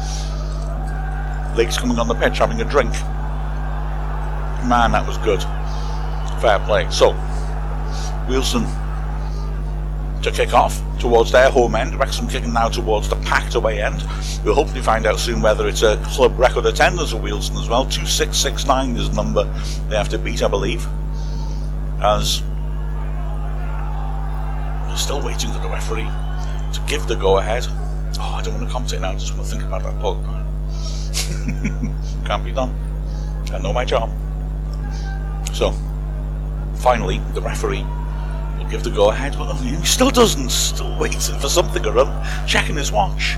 Lake's coming on the pitch having a drink. Man, that was good. Fair play. So, Wealdstone to kick off towards their home end. Wrexham kicking now towards the packed away end. We'll hopefully find out soon whether it's a club record attendance at Wealdstone as well. 2669 is the number they have to beat, I believe. As they're still waiting for the referee to give the go ahead. Oh, I don't want to commentate now, I just want to think about that pug. Can't be done. I know my job. So, finally, the referee will give the go ahead, but he still doesn't. Still waiting for something or other, checking his watch.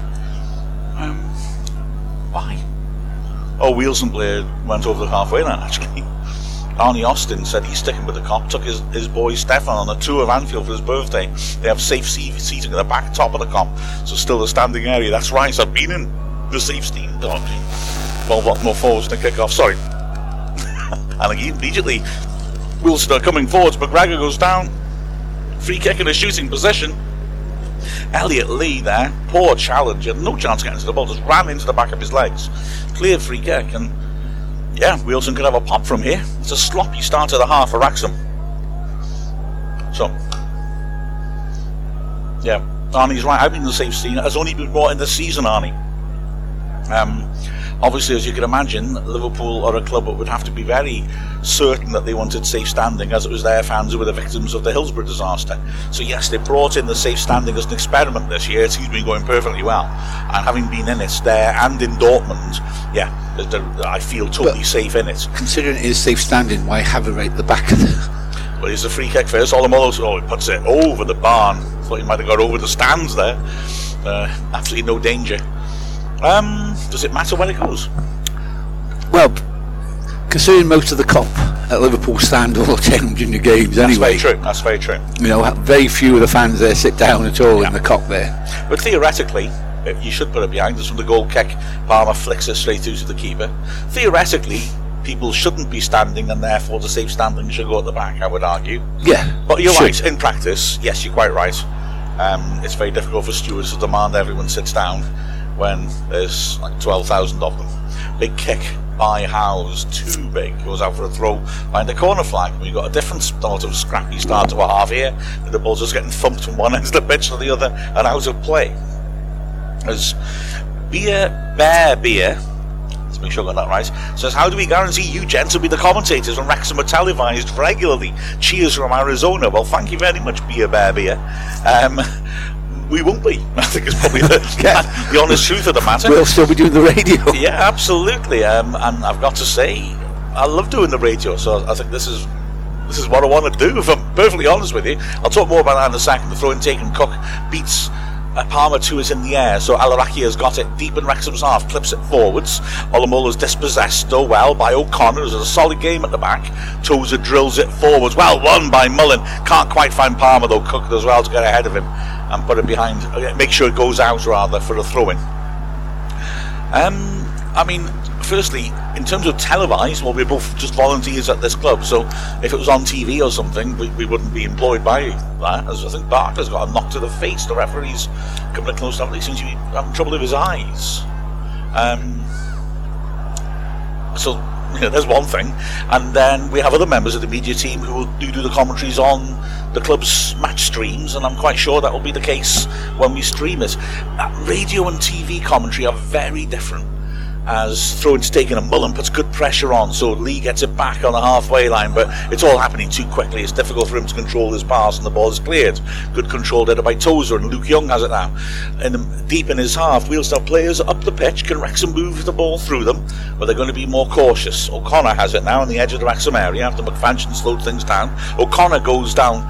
Um, why? Oh, Wealdstone Blair went over the halfway line actually. Arnie Austin said he's sticking with the Kop, took his, his boy Stefan on a tour of Anfield for his birthday. They have safe seat, seating at the back top of the Kop, so still a standing area. That's right, I've been in the safe seat. Oh, well, what more forwards to kick off? Sorry. and immediately, Wealdstone are coming forwards, McGregor goes down. Free kick in a shooting position. Elliot Lee there, poor challenge, had no chance getting to the ball, just ran into the back of his legs. Cleared free kick, and yeah, Wealdstone could have a pop from here. It's a sloppy start to the half for Wrexham. So, yeah, Arnie's right. I think the same scene has only been brought in this season, Arnie. Um, obviously, as you can imagine, Liverpool are a club that would have to be very certain that they wanted safe standing, as it was their fans who were the victims of the Hillsborough disaster. So, yes, they brought in the safe standing as an experiment this year. It seems to be going perfectly well. And having been in it there and in Dortmund, yeah, I feel totally but safe in it. Considering it is safe standing, why have it right at the back of the. Well, he's a free kick first. Olomola, oh, he puts it over the barn. Thought he might have got over the stands there. Uh, absolutely no danger. Um, does it matter where it goes? Well, considering most of the Kop at Liverpool stand all attend junior games That's anyway. That's very true. That's very true. You know, very few of the fans there sit down at all yeah. in the Kop there. But theoretically, you should put it behind us from the goal kick. Palmer flicks it straight through to the keeper. Theoretically, people shouldn't be standing, and therefore the safe standing should go at the back. I would argue. Yeah, but you're should. right. In practice, yes, you're quite right. Um, it's very difficult for stewards to demand everyone sits down when there's like 12,000 of them. Big kick by Howes, too big, goes out for a throw behind the corner flag. We've got a different sort of scrappy start to a half here, with the ball's just getting thumped from one end of the pitch to the other and out of play. As Beer Bear Beer Let's make sure I got that right. Says, how do we guarantee you gents will be the commentators when Wrexham are televised regularly? Cheers from Arizona. Well, thank you very much, Beer Bear Beer. Um, we won't be. I think it's probably the, the honest truth of the matter. We'll still be doing the radio. Yeah, absolutely. Um, and I've got to say, I love doing the radio, so I think this is this is what I want to do. If I'm perfectly honest with you, I'll talk more about that in a second. The throw-in taken Cook beats uh, Palmer two is in the air, so Allarakhia has got it deep in Wrexham's half, clips it forwards. Olomola is dispossessed, though well, by O'Connor. There's a solid game at the back. Tozer drills it forwards. Well won by Mullin. Can't quite find Palmer, though. Cook does well to get ahead of him and put it behind. Make sure it goes out, rather, for a throw in. Um, I mean, firstly, in terms of televised, well, we're both just volunteers at this club, so if it was on TV or something, we, we wouldn't be employed by that. As I think Barker's got a knock to the face. The referee's coming close to He seems to be having trouble with his eyes. Um, so you know, there's one thing, and then we have other members of the media team who will do, the commentaries on the club's match streams, and I'm quite sure that will be the case when we stream it. Uh, radio and TV commentary are very different as throw-ins taken and puts good pressure on, so Lee gets it back on the halfway line, but it's all happening too quickly. It's difficult for him to control his pass, and the ball is cleared. Good control there by Tozer, and Luke Young has it now. And deep in his half, Wealdstone players up the pitch. Can Wrexham move the ball through them? But they're going to be more cautious. O'Connor has it now on the edge of the Wrexham area after McFadzean slowed things down. O'Connor goes down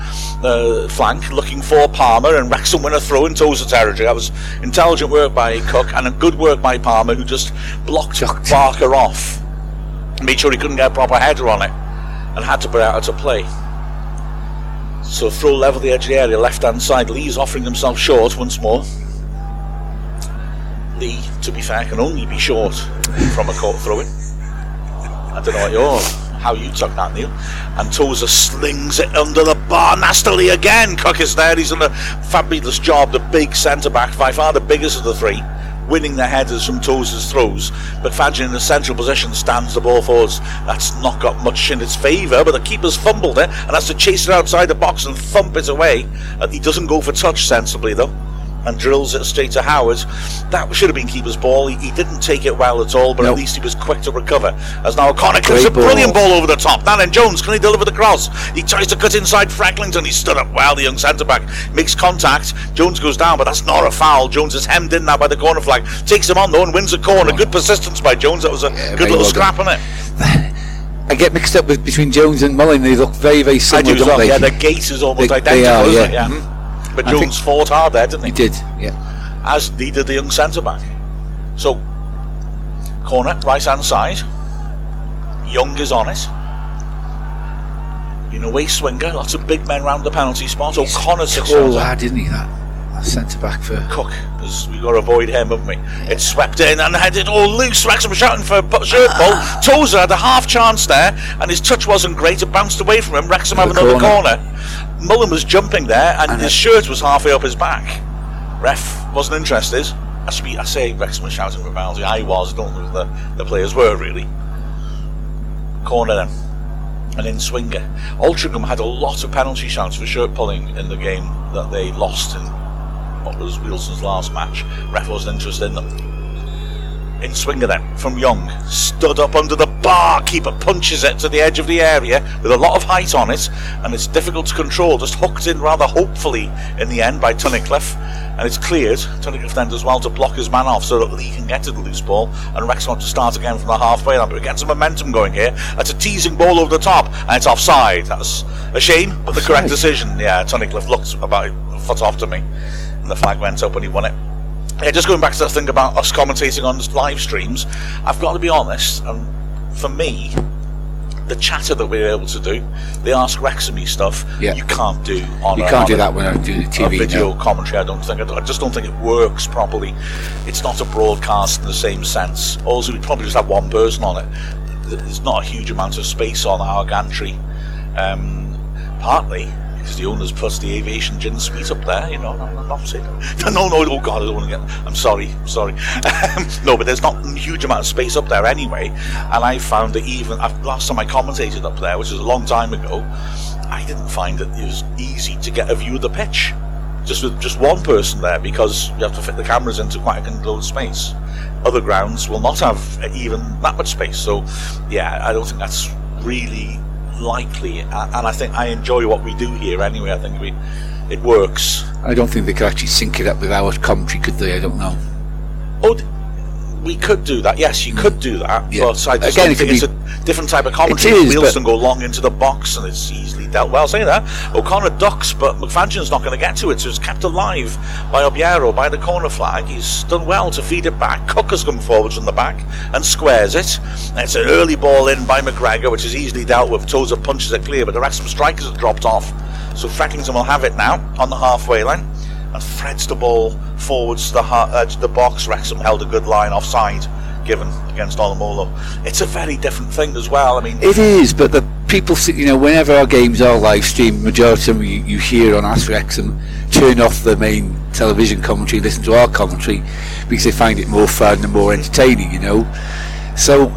the uh, flank looking for Palmer, and Wrexham win a throw in Tozer territory. That was intelligent work by Cook and a good work by Palmer, who just blocked Barker off, made sure he couldn't get a proper header on it, and had to put out to play. So throw level the edge of the area, left hand side. Lee's offering himself short once more. Lee, to be fair, can only be short from a court throw in. I don't know what your how you took that, Neil. And Tozer slings it under the bar nastily again. Cook is there. He's done a fabulous job. The big centre back, by far the biggest of the three winning the headers from Tozer's throws. But McFadzean in the central position stands the ball forwards. That's not got much in its favour, but the keeper's fumbled it and has to chase it outside the box and thump it away. He doesn't go for touch sensibly though and drills it straight to Howard. That should have been keeper's ball. He, he didn't take it well at all, but nope. at least he was quick to recover. As now O'Connor gives a brilliant ball over the top. Then Jones, can he deliver the cross? He tries to cut inside Frecklington. He stood up well, the young centre back. Makes contact. Jones goes down, but that's not a foul. Jones is hemmed in now by the corner flag. Takes him on though and wins a corner. Good persistence by Jones. That was a yeah, good little well scrap on it. I get mixed up with between Jones and Mullin. They look very, very similar. I do well. Yeah, the gait is almost they, identical, they are, yeah. It? yeah. Mm-hmm. But I Jones fought hard there, didn't he? He did, yeah. As did the young centre back. So, corner, right hand side. Young is on it. In a way, swinger, lots of big men round the penalty spot. O'Connor sits tall lad, didn't he? That centre back for Cook. Because we've got to avoid him, haven't we? Yeah. It's swept in and headed all loose. Wrexham shouting for a shirt ball. Ah. Tozer had a half chance there, and his touch wasn't great. It bounced away from him. Wrexham have another corner. corner. Mullin was jumping there, and, and his shirt was halfway up his back. Ref wasn't interested. I, speak, I say Wrexham was shouting for penalty. I was. I don't know the, the players were really. Corner then. and in Swinger. Altrincham had a lot of penalty shouts for shirt pulling in the game that they lost in what was Wealdstone's last match. Ref wasn't interested in them. In Swinger then, from Young, stood up under the bar, keeper punches it to the edge of the area with a lot of height on it, and it's difficult to control, just hooked in rather hopefully in the end by Tunnicliffe, and it's cleared. Tunnicliffe then does well to block his man off so that Lee can get to the loose ball, and Rex want to start again from the halfway line, but we get some momentum going here. That's a teasing ball over the top, and it's offside. That's a shame, but the correct decision. Yeah, Tunnicliffe looked about a foot off to me, and the flag went up and he won it. Yeah, just going back to the thing about us commentating on live streams, I've got to be honest, and for me, the chatter that we're able to do, the Ask Wrexham stuff, Yeah. you can't do on You a, can't on do a- that when I'm doing the a TV. video no. commentary. I don't think I just don't think it works properly. It's not a broadcast in the same sense. Also, we probably just have one person on it. There's not a huge amount of space on our gantry. Um, partly because the owners put the aviation gin suite up there. You know, I'm I'm not saying no, no. Oh God, I don't want to get. I'm sorry, sorry. no, but there's not a huge amount of space up there anyway. And I found that even last time I commentated up there, which was a long time ago, I didn't find that it was easy to get a view of the pitch just with just one person there because you have to fit the cameras into quite a controlled space. Other grounds will not have even that much space. So, yeah, I don't think that's really likely. And I think I enjoy what we do here anyway. I think we it works. I don't think they could actually sync it up with our commentary, could they? I don't know. Oh, we could do that. Yes, you could do that. Yeah. But I just Again, it think could it's a different type of commentary. It is, Wealdstone but- go long into the box and it's easily dealt well. Say that. O'Connor ducks, but McFadzean's not going to get to it, so it's kept alive by Obiero, by the corner flag. He's done well to feed it back. Cook has come forwards from the back and squares it. And it's an early ball in by McGregor, which is easily dealt with. Tozer punches it clear, but the Wrexham strikers have dropped off. So Frecklington will have it now on the halfway line and threads the ball forwards to the, uh, to the box. Wrexham held a good line offside given against Olomola. It's a very different thing as well. I mean, It is, but the people, you know, whenever our games are live streamed, majority of them you, you hear on Ask Wrexham turn off the main television commentary, listen to our commentary because they find it more fun and more entertaining, you know. So,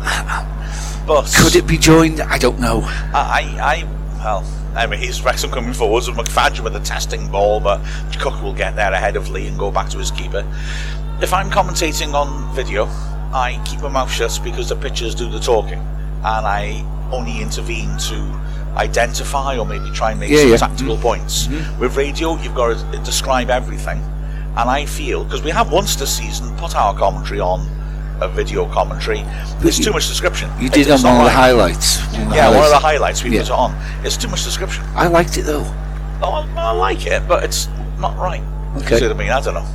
but could it be joined? I don't know. I, I, I well, anyway, he's Wrexham coming forwards with McFadzean with a testing ball, but Cook will get there ahead of Lee and go back to his keeper. If I'm commentating on video, I keep my mouth shut because the pictures do the talking, and I only intervene to identify or maybe try and make Yeah, some yeah. tactical mm-hmm. points. Mm-hmm. With radio, you've got to describe everything, and I feel because we have once this season put our commentary on a video commentary. There's too much description. You did it's on one of the highlights. One of the Yeah, one of the highlights. highlights we Yeah. put it on. It's too much description. I liked it though. Oh, I, I like it, but it's not right. Okay. See what I mean? I don't know.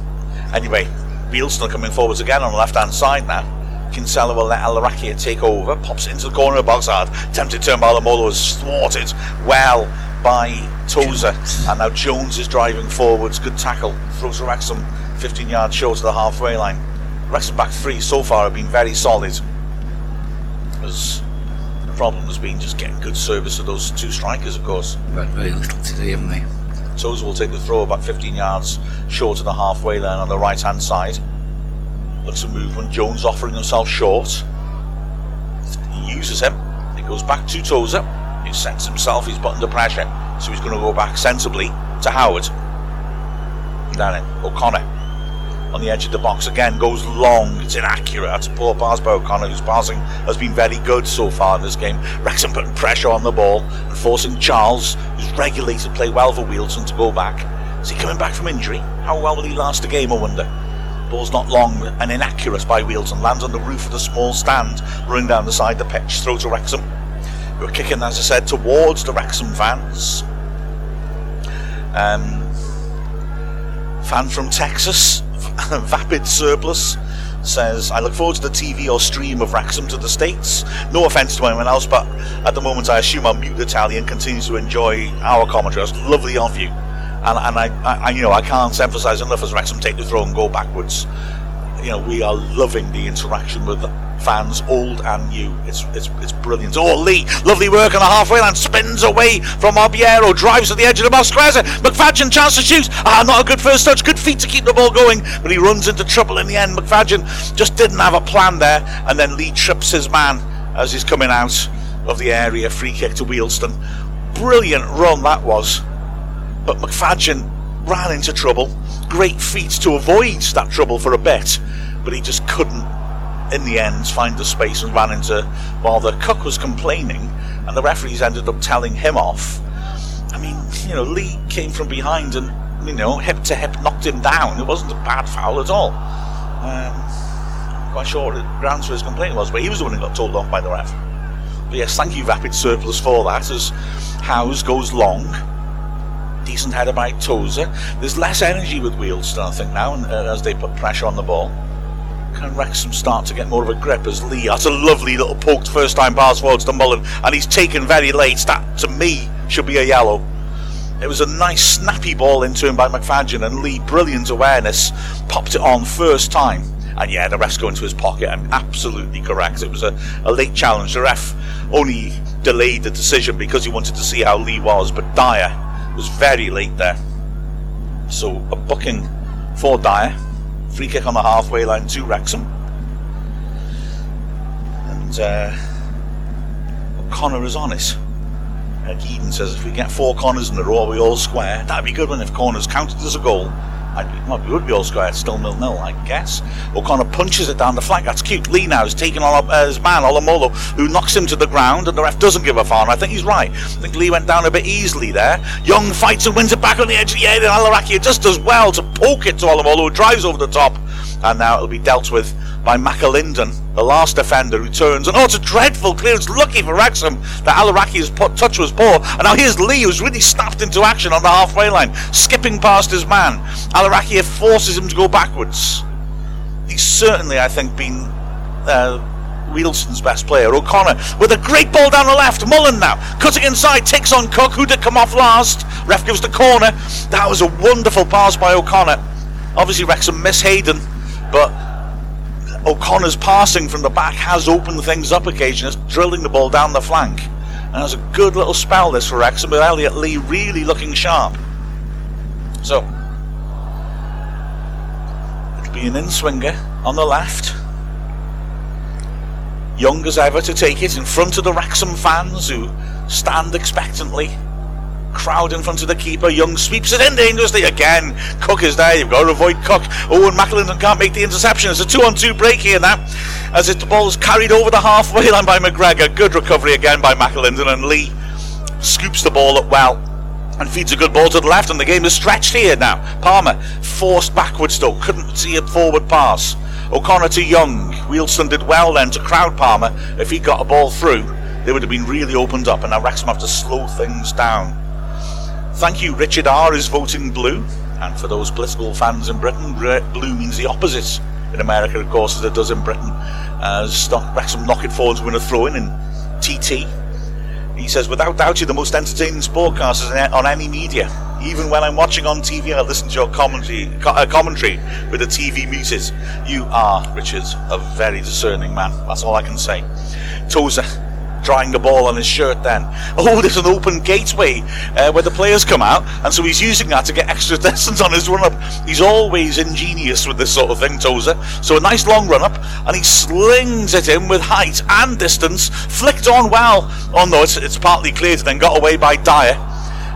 Anyway, Wealdstone coming forwards again on the left hand side now. Kinsella will let Allarakhia take over, pops it into the corner of box hard. Tempted turn by Olomola is thwarted well by Tozer. And now Jones is driving forwards. Good tackle. Throws to Wrexham 15 yards short of the halfway line. Wrexham back three so far have been very solid. As the problem has been just getting good service of those two strikers, of course. But very little today, haven't they? Tozer will take the throw about 15 yards short of the halfway line on the right hand side. Looks a movement. Jones offering himself short. He uses him. He goes back to Tozer. He sets himself. He's put under pressure. So he's going to go back sensibly to Howard. Down it. O'Connor on the edge of the box again goes long. It's inaccurate. That's a poor pass by O'Connor, whose passing has been very good so far in this game. Wrexham putting pressure on the ball and forcing Charles, who's regulated play well for Wealdstone, to go back. Is he coming back from injury? How well will he last a game, I wonder? Ball's not long and inaccurate by Wealdstone. Lands on the roof of the small stand, running down the side of the pitch. Throw to Wrexham. We're kicking, as I said, towards the Wrexham fans. Um, fan from Texas, Vapid Surplus, says, I look forward to the TV or stream of Wrexham to the States. No offence to anyone else, but at the moment I assume our mute Italian continues to enjoy our commentary. Lovely of you. And, and I, I, you know, I can't emphasise enough as Wrexham take the throw and go backwards. You know, we are loving the interaction with fans, old and new. It's it's it's brilliant. Oh, Lee, lovely work on the halfway line, spins away from Obiero, drives to the edge of the box, squares it. McFadzean, chance to shoot. Ah, not a good first touch. Good feet to keep the ball going, but he runs into trouble in the end. McFadzean just didn't have a plan there, and then Lee trips his man as he's coming out of the area. Free kick to Wealdstone. Brilliant run that was. But McFadzean ran into trouble. Great feat to avoid that trouble for a bit, but he just couldn't, in the end, find the space and ran into. While the cook was complaining, and the referees ended up telling him off. I mean, you know, Lee came from behind and, you know, hip to hip knocked him down. It wasn't a bad foul at all. Um, quite sure what the grounds for his complaint was, but he was the one who got told off by the ref. But yes, thank you, Rapid Surplus, for that, as Howes goes long decent header by Tozer. There's less energy with Wealdstone, I think, now, uh, as they put pressure on the ball. Can Wrexham start to get more of a grip as Lee? That's a lovely little poked first time pass forwards to Mullin, and he's taken very late. That, to me, should be a yellow. It was a nice snappy ball into him by McFadzean, and Lee, brilliant awareness, popped it on first time. And yeah, the ref's go into his pocket. I'm absolutely correct. It was a, a late challenge. The ref only delayed the decision because he wanted to see how Lee was, but Dyer was very late there. So a booking for Dyer. Free kick on the halfway line to Wrexham. And uh, O'Connor is on it. Eden says if we get four corners in a row, we all square. That'd be good one if corners counted as a goal. We would be all square. Still nil nil, I guess. O'Connor punches it down the flank. That's cute. Lee now is taking on uh, his man, Olomola, who knocks him to the ground, and the ref doesn't give a foul. I think he's right. I think Lee went down a bit easily there. Young fights and wins it back on the edge of the area, and Allarakhia just does well to poke it to Olomola, who drives over the top. And now it'll be dealt with by McAlinden, the last defender who turns. And oh, it's a dreadful clearance. Lucky for Wrexham that Allarakhia's touch was poor. And now here's Lee, who's really snapped into action on the halfway line, skipping past his man. Allarakhia forces him to go backwards. He's certainly, I think, been uh, best player. O'Connor with a great ball down the left. Mullin now cutting inside, takes on Cook, who did come off last. Ref gives the corner. That was a wonderful pass by O'Connor. Obviously, Wrexham miss Hayden, but O'Connor's passing from the back has opened things up occasionally, drilling the ball down the flank. And it's a good little spell this for Wrexham with Elliot Lee really looking sharp. So, it'll be an in swinger on the left. Young as ever to take it in front of the Wrexham fans who stand expectantly crowd in front of the keeper. Young sweeps it in dangerously again. Cook is there. You've got to avoid Cook. Owen McAlinden can't make the interception. It's a two-on-two break here now, as it, the ball is carried over the halfway line by McGregor. Good recovery again by McAlinden, and Lee scoops the ball up well and feeds a good ball to the left, and the game is stretched here now. Palmer forced backwards though, couldn't see a forward pass. O'Connor to Young. Wealdstone did well then to crowd Palmer. If he got a ball through, they would have been really opened up, and now Wrexham have to slow things down. Thank you, Richard R. is voting blue. And for those political fans in Britain, blue means the opposite in America, of course, as it does in Britain. As Stock Wrexham knock it forward to win a throw in in TT. He says, without doubt, you're the most entertaining sportcasters on any media. Even when I'm watching on TV, I listen to your commentary, uh, commentary with the TV muted. You are, Richard, a very discerning man. That's all I can say. Tozer drying the ball on his shirt then. Oh, there's an open gateway uh, where the players come out, and so he's using that to get extra distance on his run up. He's always ingenious with this sort of thing, Tozer. So a nice long run up, and he slings it in with height and distance, flicked on well. Oh no, it's, it's partly cleared, then got away by Dyer.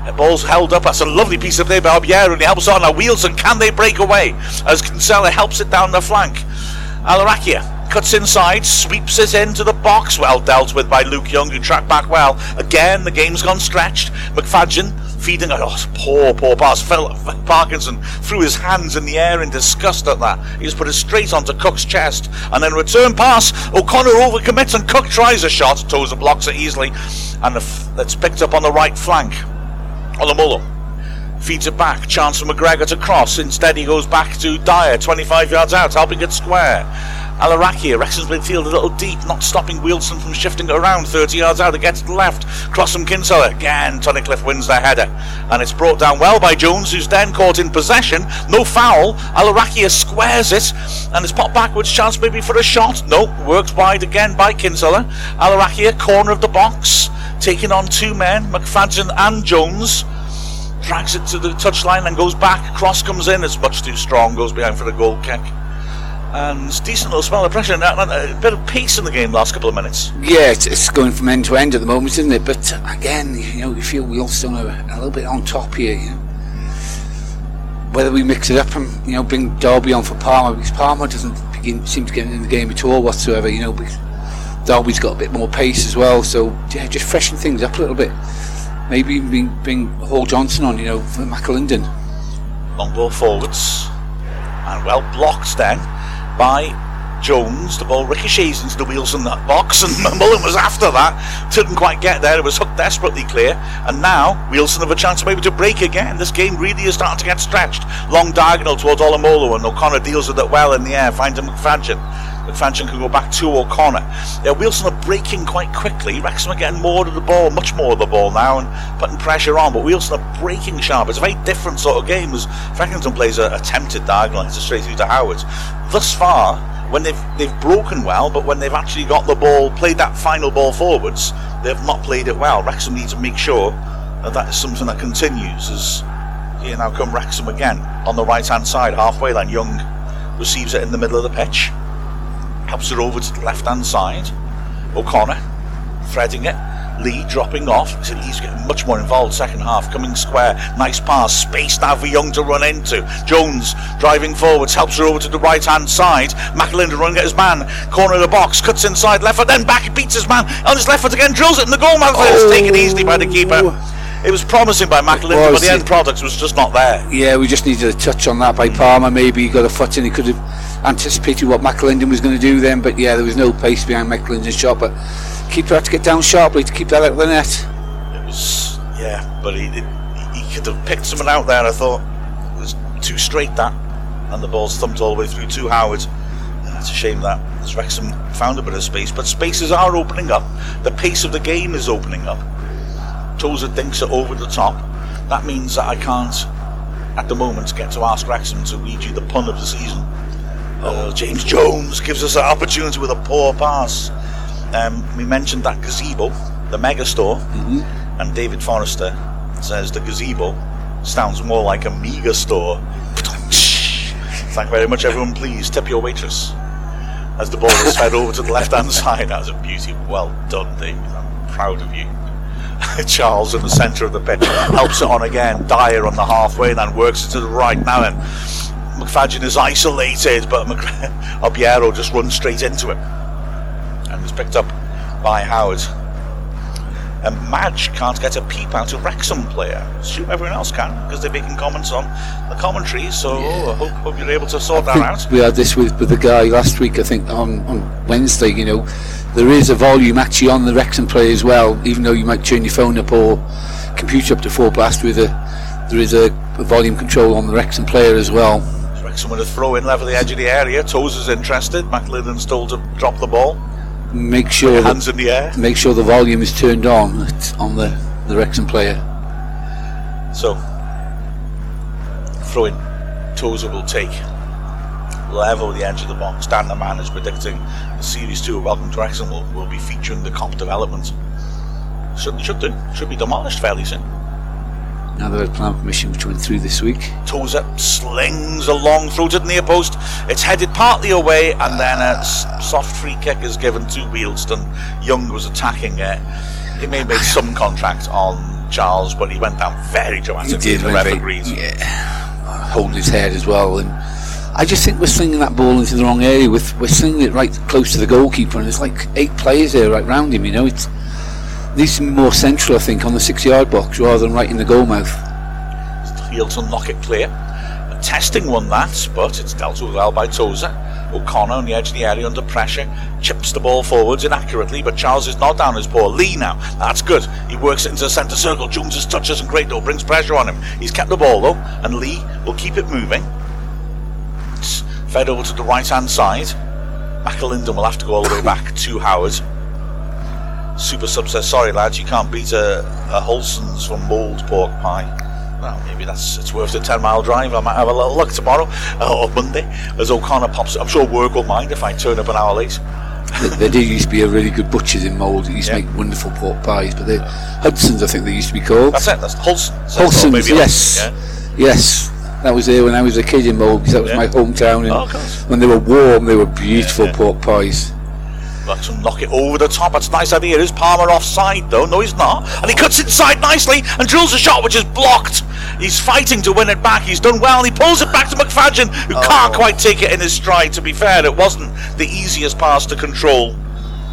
The ball's held up. That's a lovely piece of play by Obiero, and he helps on. Now, And can they break away? As Kinsella helps it down the flank. Allarakhia cuts inside, sweeps it into the box. Well dealt with by Luke Young, who tracked back well. Again, the game's gone stretched. McFadzean feeding a oh, poor, poor pass. Phil Parkinson threw his hands in the air in disgust at that. He just put it straight onto Cook's chest. And then return pass. O'Connor overcommits and Cook tries a shot. Tozer blocks it easily. And it's picked up on the right flank. Olomola feeds it back. Chance for McGregor to cross. Instead, he goes back to Dyer, 25 yards out, helping it square. Allarakhia, Wrexham's midfield a little deep, not stopping Wealdstone from shifting it around 30 yards out to the left. Cross from Kinsella. Again, Tunnicliffe wins their header. And it's brought down well by Jones, who's then caught in possession. No foul. Allarakhia squares it and it's popped backwards. Chance maybe for a shot. No, works wide again by Kinsella. Allarakhia, corner of the box, taking on two men, McFadzean and Jones drags it to the touchline and goes back. Cross comes in, it's much too strong, goes behind for the goal kick. And decent little spell of pressure and a, bit of pace in the game last couple of minutes. Yeah, it's, it's going from end to end at the moment, isn't it? But uh, again, you know, you feel Wealdstone are still a little bit on top here. You know, whether we mix it up and you know bring Dalby on for Palmer because Palmer doesn't begin, seem to get in the game at all whatsoever. You know, because Dalby's got a bit more pace as well. So yeah, just freshen things up a little bit. Maybe even bring, bring Hall Johnson on. You know, for McAlinden. Long ball forwards and well blocked then by Jones. The ball ricochets into the wheels in that box, and Mullin was after that. Didn't quite get there. It was hooked desperately clear. And now Wealdstone have a chance maybe to break again. This game really is starting to get stretched. Long diagonal towards Olomola, and O'Connor deals with it well in the air, finds a McFadzean. McFadzean can go back to O'Connor. Yeah, Wealdstone are breaking quite quickly. Wrexham are getting more of the ball, much more of the ball now, and putting pressure on. But Wealdstone are breaking sharp. It's a very different sort of game as Frecklington plays a attempted diagonal. A straight through to Howard. Thus far, when they've they've broken well, but when they've actually got the ball, played that final ball forwards, they've not played it well. Wrexham needs to make sure that that is something that continues. As here now come Wrexham again on the right hand side, halfway line. Young receives it in the middle of the pitch, helps it over to the left hand side. O'Connor threading it. Lee dropping off. So Lee's getting much more involved second half. Coming square. Nice pass. Space now for Young to run into. Jones driving forwards. Helps her over to the right hand side. McAlinden running at his man. Corner of the box. Cuts inside left foot. Then back. Beats his man. On his left foot again. Drills it in the goal mouth. Oh. It's taken easily by the keeper. It was promising by McAlinden, but the end product was just not there. Yeah, we just needed a touch on that by mm. Palmer. Maybe he got a foot in. He could have anticipated what McAlinden was going to do then, but yeah, there was no pace behind McAlinden's shot. But keeper had to get down sharply to keep that out of the net. It was, yeah, but he did, he could have picked someone out there. I thought it was too straight that, and the ball's thumped all the way through to Howard. Uh, it's a shame that as Wrexham found a bit of space, but spaces are opening up. The pace of the game is opening up. Tozer dinks it over the top. That means that I can't, at the moment, get to ask Wrexham to read you the pun of the season. Oh, James Jones gives us an opportunity with a poor pass. Um, we mentioned that gazebo, the mega store, mm-hmm. and David Forrester says the gazebo sounds more like a mega store. Thank you very much, everyone. Please tip your waitress. As the ball is fed over to the left hand side, that was a beauty. Well done, David. I'm proud of you. Charles in the centre of the pitch helps it on again. Dyer on the halfway, and then works it to the right. Now then, McFadzean is isolated, but Obiero just runs straight into it and was picked up by Howard. And Madge can't get a peep out of Wrexham player. Assume everyone else can because they're making comments on the commentary. So yeah. I hope, hope, you're able to sort I that out. We had this with, with the guy last week, I think, on, on Wednesday. You know, there is a volume actually on the Wrexham player as well, even though you might turn your phone up or computer up to full blast with a there is a, a volume control on the Wrexham player as well. Wrexham with a throw in level the edge of the area. Toes is interested. McAlinden's told to drop the ball make sure hands in the air. Make sure the volume is turned on on the the Wrexham player. So, throwing Tozer will take level the edge of the box. Dan the man is predicting the series two of Welcome to Wrexham will, will be featuring the comp development. Should should do should be demolished fairly soon. Now the plan permission which went through this week. Tozer slings a long throw to the near post. It's headed partly away, and then a soft free kick is given to Wealdstone. Young was attacking it. He may have made some contact on Charles, but he went down very dramatically. He did, very, yeah, holding his head as well. And I just think we're slinging that ball into the wrong area. We're, we're slinging it right close to the goalkeeper, and there's like eight players there right round him. You know, it's needs to be more central, I think, on the six-yard box rather than right in the goal mouth. Field to knock it clear. Testing one that, but it's dealt with well by Tozer. O'Connor on the edge of the area under pressure, chips the ball forwards inaccurately, but Charles is not down his paw. Lee now, that's good. He works it into the centre circle. Jones touches and great though, brings pressure on him. He's kept the ball though, and Lee will keep it moving. Fed over to the right hand side. McAlinden will have to go all the way back to Howard. Super Sub says, sorry lads, you can't beat a, a Holson's from Mold pork pie. Well, maybe that's it's worth a 10 mile drive. I might have a little look tomorrow uh, or Monday as O'Connor pops. I'm sure work will mind if I turn up an hour late. there did used to be a really good butcher's in Mold. He used yeah. to make wonderful pork pies, but the Hudson's, I think they used to be called. That's it. That's Holson's. Holson's, yes, yeah. yes. That was there when I was a kid in Mull because that was Yeah. my hometown. And Oh, when they were warm, they were beautiful Yeah, yeah. pork pies. Wrexham knock it over the top. That's a nice idea. Is Palmer offside though? No, he's not. And he cuts inside nicely and drills a shot which is blocked. He's fighting to win it back. He's done well. He pulls it back to McFadzean, who oh. can't quite take it in his stride. To be fair, it wasn't the easiest pass to control.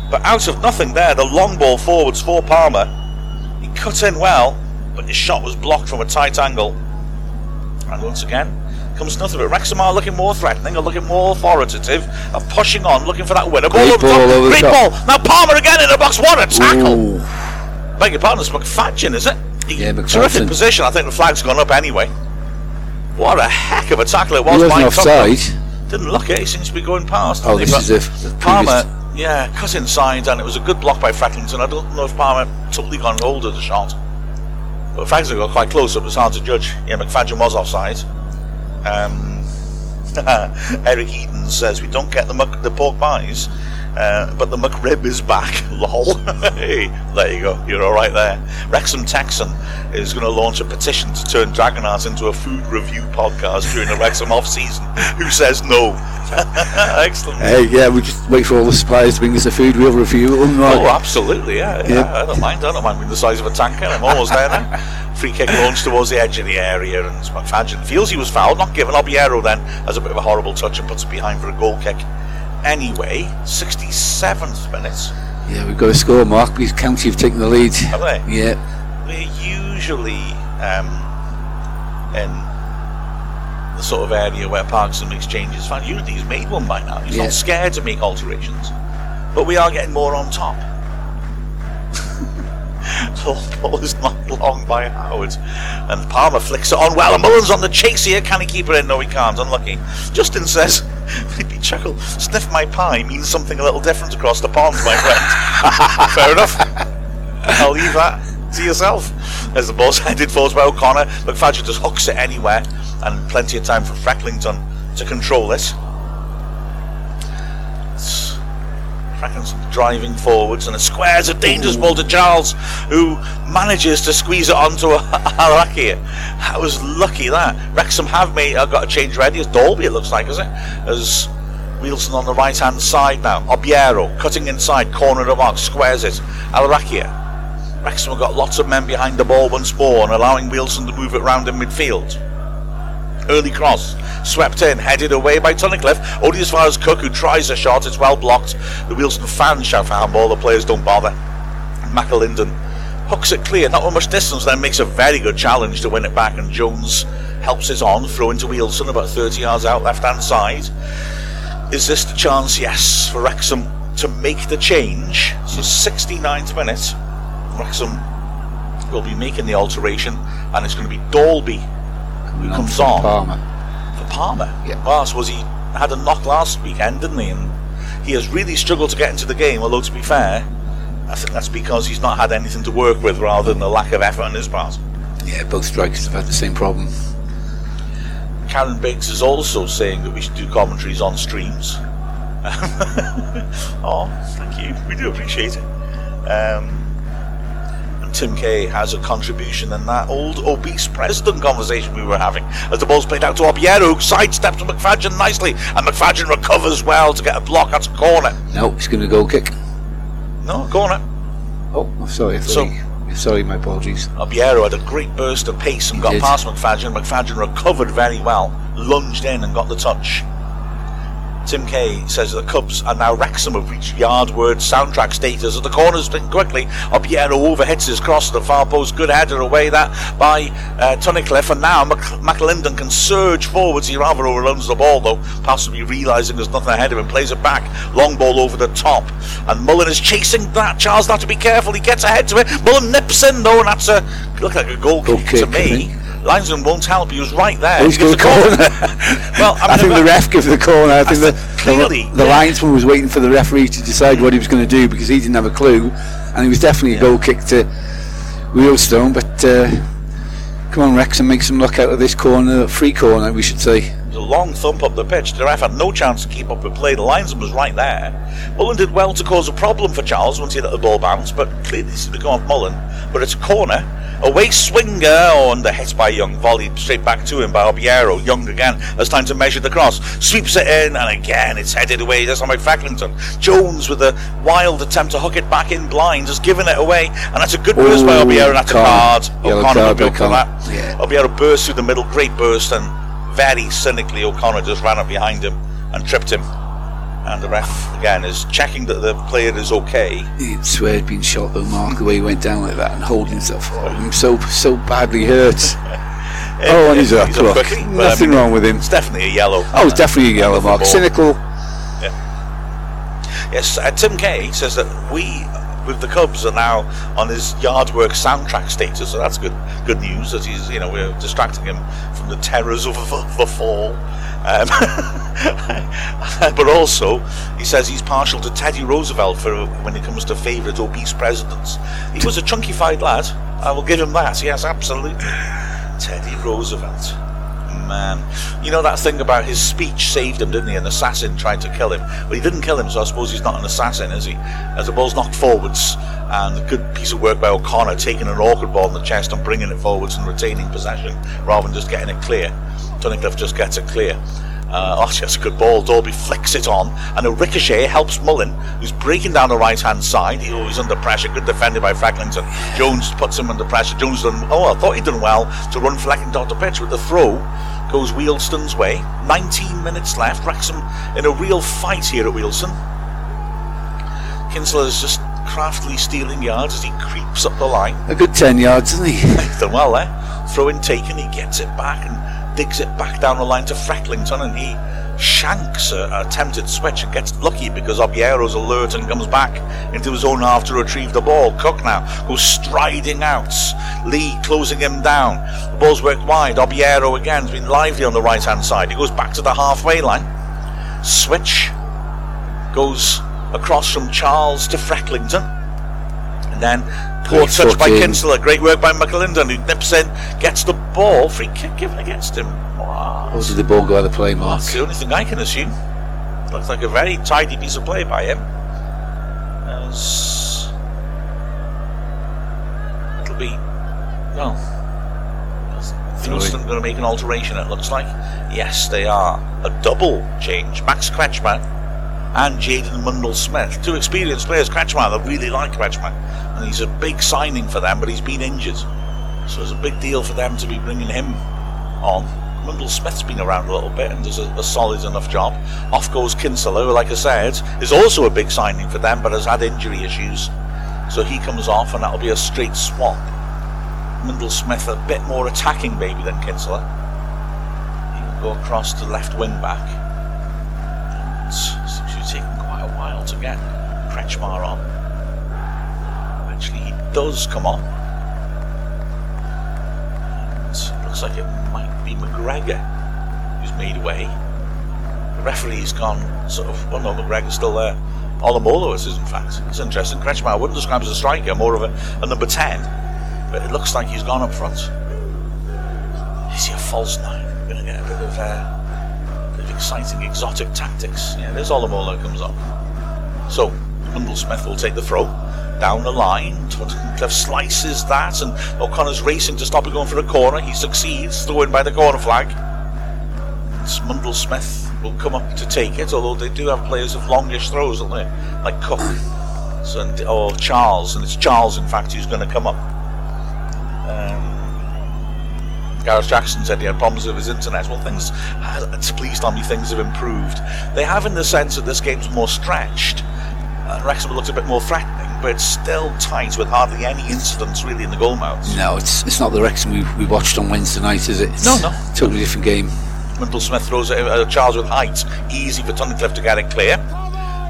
But out of nothing there, the long ball forwards for Palmer. He cut in well, but his shot was blocked from a tight angle. And once again, comes nothing but Wrexham are looking more threatening, are looking more authoritative, are pushing on, looking for that winner. Ball Great over the ball top. over Great ball. Now Palmer again in the box. What a tackle! Ooh. Beg your pardon, it's McFadzean, is it? He- Yeah, Terrific position. I think the flag's gone up anyway. What a heck of a tackle it He was wasn't by offside. Didn't look it. He seems to be going past. Oh, this he? is the Palmer, yeah, cut inside, and it was a good block by Frecklington. I don't know if Palmer totally got hold of the shot. But Frecklington got quite close, so it was hard to judge. Yeah, McFadzean was offside. Um, Eric Eden says we don't get the muck, the pork pies, uh, but the McRib is back. Lol. hey, there you go. You're all right there. Wrexham Texan is going to launch a petition to turn Dragonheart into a food review podcast during the Wrexham off season. Who says no? Excellent. Hey, yeah, we just wait for all the suppliers to bring us the food. We'll review it. Oh, absolutely, yeah, yeah. Yeah. I don't mind. I don't mind being the size of a tanker. I'm almost there now. Free kick launched towards the edge of the area, and McFadzean feels he was fouled, not given. Obiero then has a bit of a horrible touch and puts it behind for a goal kick. Anyway, 67th minute. yeah, we've got a score, Mark, because County have taken the lead. Have they? Yeah, We're usually um, in the sort of area where Parkinson makes changes. In fact, usually he's made one by now. He's Yeah. not scared to make alterations. But we are getting more on top. The ball is knocked long by Howard. And Palmer flicks it on well. And Mullin's on the chase here. Can he keep it in? No, he can't. Unlucky. Justin says, Maybe chuckle. Sniff my pie means something a little different across the pond, my friend. Fair enough. I'll leave that to yourself. As the ball's headed forwards by O'Connor, McFadzean just hooks it anywhere, and plenty of time for Frecklington to control this. Frecklington driving forwards, and it squares a dangerous ball to Charles, who manages to squeeze it onto a Arakia. That was lucky. That Wrexham have made. I've got to change ready. It's Dalby. It looks like, is it? As Wilson on the right hand side now. Obiero cutting inside, corner of the box, squares it. Allarakhia. Wrexham have got lots of men behind the ball once more and allowing Wilson to move it round in midfield. Early cross, swept in, headed away by Tunnicliffe. Only as far as Cook, who tries a shot, it's well blocked. The Wilson fans shout for handball, the players don't bother. McAlinden hooks it clear, not with much distance, then makes a very good challenge to win it back, and Jones helps it on, throw into Wilson about 30 yards out, left hand side. Is this the chance? Yes, for Wrexham to make the change. So 69th minute, Wrexham will be making the alteration, and it's going to be Dalby coming comes on. Palmer. for Palmer. Yeah. Suppose he had a knock last weekend, didn't he? And he has really struggled to get into the game, although to be fair, I think that's because he's not had anything to work with rather than the lack of effort on his part. Yeah, both strikers have had the same problem. Karen Biggs is also saying that we should do commentaries on streams. oh, thank you. We do appreciate it. Um, Tim Kay has a contribution in that old obese president conversation we were having as the ball's played out to Obiero, who sidesteps to McFadzean nicely, and McFadzean recovers well to get a block at a corner. No, he's going to go kick. No, corner. Oh, I'm sorry. So- he- sorry, my apologies. Obiero had a great burst of pace and got did. past McFadzean. McFadzean recovered very well, lunged in and got the touch. Tim Kay says that Cubs and now Wrexham have reached yard word soundtrack status at the corners quickly. Obiero overhits his cross to the far post. Good header away that by uh, Tunnicliffe. And now Mc- McAlinden can surge forwards. He rather overruns the ball though, possibly realising there's nothing ahead of him. Plays it back. Long ball over the top. And Mullin is chasing that. Charles have to be careful. He gets ahead to it. Mullin nips in though, and that's a look like a goal kick, to me. Linesman won't help. He was right there. Who's He gives going the corner? well, I, I, think the ref gave the corner. I think the, clearly, the, the yeah. linesman was waiting for the referee to decide what he was going to do because he didn't have a clue, and it was definitely a goal kick to Wealdstone. But uh, come on, Wrexham, make some luck out of this corner, free corner, we should say. It a long thump up the pitch. The ref had no chance to keep up with play. The linesman was right there. Mullin did well to cause a problem for Charles once he let the ball bounce, but clearly this has become off Mullin. But it's a corner, Away swinger oh, on the hit by Young, volleyed straight back to him by Obiero. Young again has time to measure the cross, sweeps it in, and again it's headed away. That's on by Frecklington. Jones with a wild attempt to hook it back in blind, has given it away, and that's a good burst by Obiero. That's a card. O'Connor card, will for that. Yeah. Obiero burst through the middle, great burst, and very cynically O'Connor just ran up behind him and tripped him and the ref again is checking that the player is okay. He'd swear he'd been shot though, Mark, the way he went down like that and holding himself. Oh, I'm so so badly hurt. oh, and he's up. He's up quickly, Nothing wrong with him. It's definitely a yellow. Oh, it's definitely a yellow, Mark. Cynical. Yeah. Yes, uh, Tim Kay says that we with the Cubs are now on his Yardwork soundtrack status, so that's good good news that he's you know we're distracting him from the terrors of the, fall. Um, but also, he says he's partial to Teddy Roosevelt for when it comes to favourite obese presidents. He was a chunkified lad. I will give him that. Yes, absolutely. Teddy Roosevelt. Man, you know that thing about his speech saved him, didn't he? An assassin tried to kill him, but he didn't kill him, so I suppose he's not an assassin, is he? As the ball's knocked forwards, and a good piece of work by O'Connor, taking an awkward ball in the chest and bringing it forwards and retaining possession rather than just getting it clear. Tunnicliffe just gets it clear. Uh, oh, that's a good ball. Dalby flicks it on, and a ricochet helps Mullin, who's breaking down the right hand side. He, he's under pressure. Good defended by Frecklington. Jones puts him under pressure. Jones done. Oh, I thought he'd done well to run Frecklington off the pitch, with the throw goes Wealdstone's way. 19 minutes left. Wrexham in a real fight here at Wealdstone. Kinsella is just craftily stealing yards as he creeps up the line. A good 10 yards, isn't he? done well there. Throw in taken, he gets it back and digs it back down the line to Frecklington and he shanks a, a attempted switch and gets lucky because Obiero's alert and comes back into his own half to retrieve the ball. Cook now goes striding out. Lee closing him down. The ball's worked wide. Obiero again has been lively on the right hand side. He goes back to the halfway line. Switch goes across from Charles to Frecklington. And then Poor touch by Kinsella. Great work by McAlinden, who nips in, gets the ball. Free kick given against him. Wow. Or did the ball go out of play, Mark? That's the only thing I can assume. Looks like a very tidy piece of play by him. As it'll be, well, Houston going to make an alteration. It looks like. Yes, they are. A double change. Max Kretzschmar and Jaden Mundle Smith. Two experienced players. Kretzschmar, they really like Kretzschmar. And he's a big signing for them, but he's been injured. So it's a big deal for them to be bringing him on. Mundle Smith's been around a little bit and does a, a, solid enough job. Off goes Kinsella, who, like I said, is also a big signing for them, but has had injury issues. So he comes off, and that'll be a straight swap. Mundle Smith a bit more attacking, maybe, than Kinsella. He'll go across to left wing back. To get Kretzschmar on. Eventually he does come on. And looks like it might be McGregor who's made away. The referee's gone sort of, well no, McGregor's still there. Olomola is in fact. It's interesting. Kretzschmar I wouldn't describe as a striker, more of a, a number 10. But it looks like he's gone up front. Is he a false nine? We're going to get a bit of uh, exciting exotic tactics. Yeah, there's Olomola comes up. So, Mundle Smith will take the throw down the line. Cliff slices that, and O'Connor's racing to stop it going for a corner. He succeeds, thrown by the corner flag. Mundle Smith will come up to take it, although they do have players of longish throws, don't they? Like Cook so, or Charles, and it's Charles, in fact, who's going to come up. Um, Gareth Jackson said he had problems with his internet. Well, things, it's pleased on me, things have improved. They have in the sense that this game's more stretched. Uh, Wrexham looks a bit more threatening, but it's still tight with hardly any incidents really in the goal mouths. No, it's it's not the Wrexham we, we watched on Wednesday night, is it? It's no, no. Totally different game. Mundle Smith throws it, uh, Charles with height. Easy for Tunnicliffe to get it clear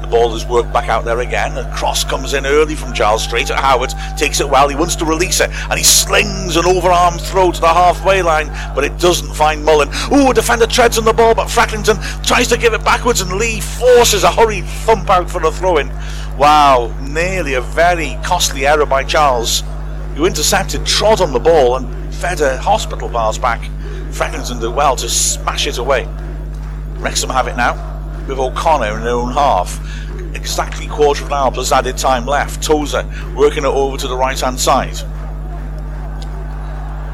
ball is worked back out there again. A cross comes in early from Charles straight at Howard. Takes it well. He wants to release it. And he slings an overarm throw to the halfway line. But it doesn't find Mullin. Ooh, defender treads on the ball. But Frecklington tries to give it backwards. And Lee forces a hurried thump out for the throw in. Wow. Nearly a very costly error by Charles. Who intercepted, trod on the ball. And fed a hospital pass back. Frecklington did well to smash it away. Wrexham have it now with O'Connor in their own half exactly quarter of an hour plus added time left. Tozer working it over to the right hand side.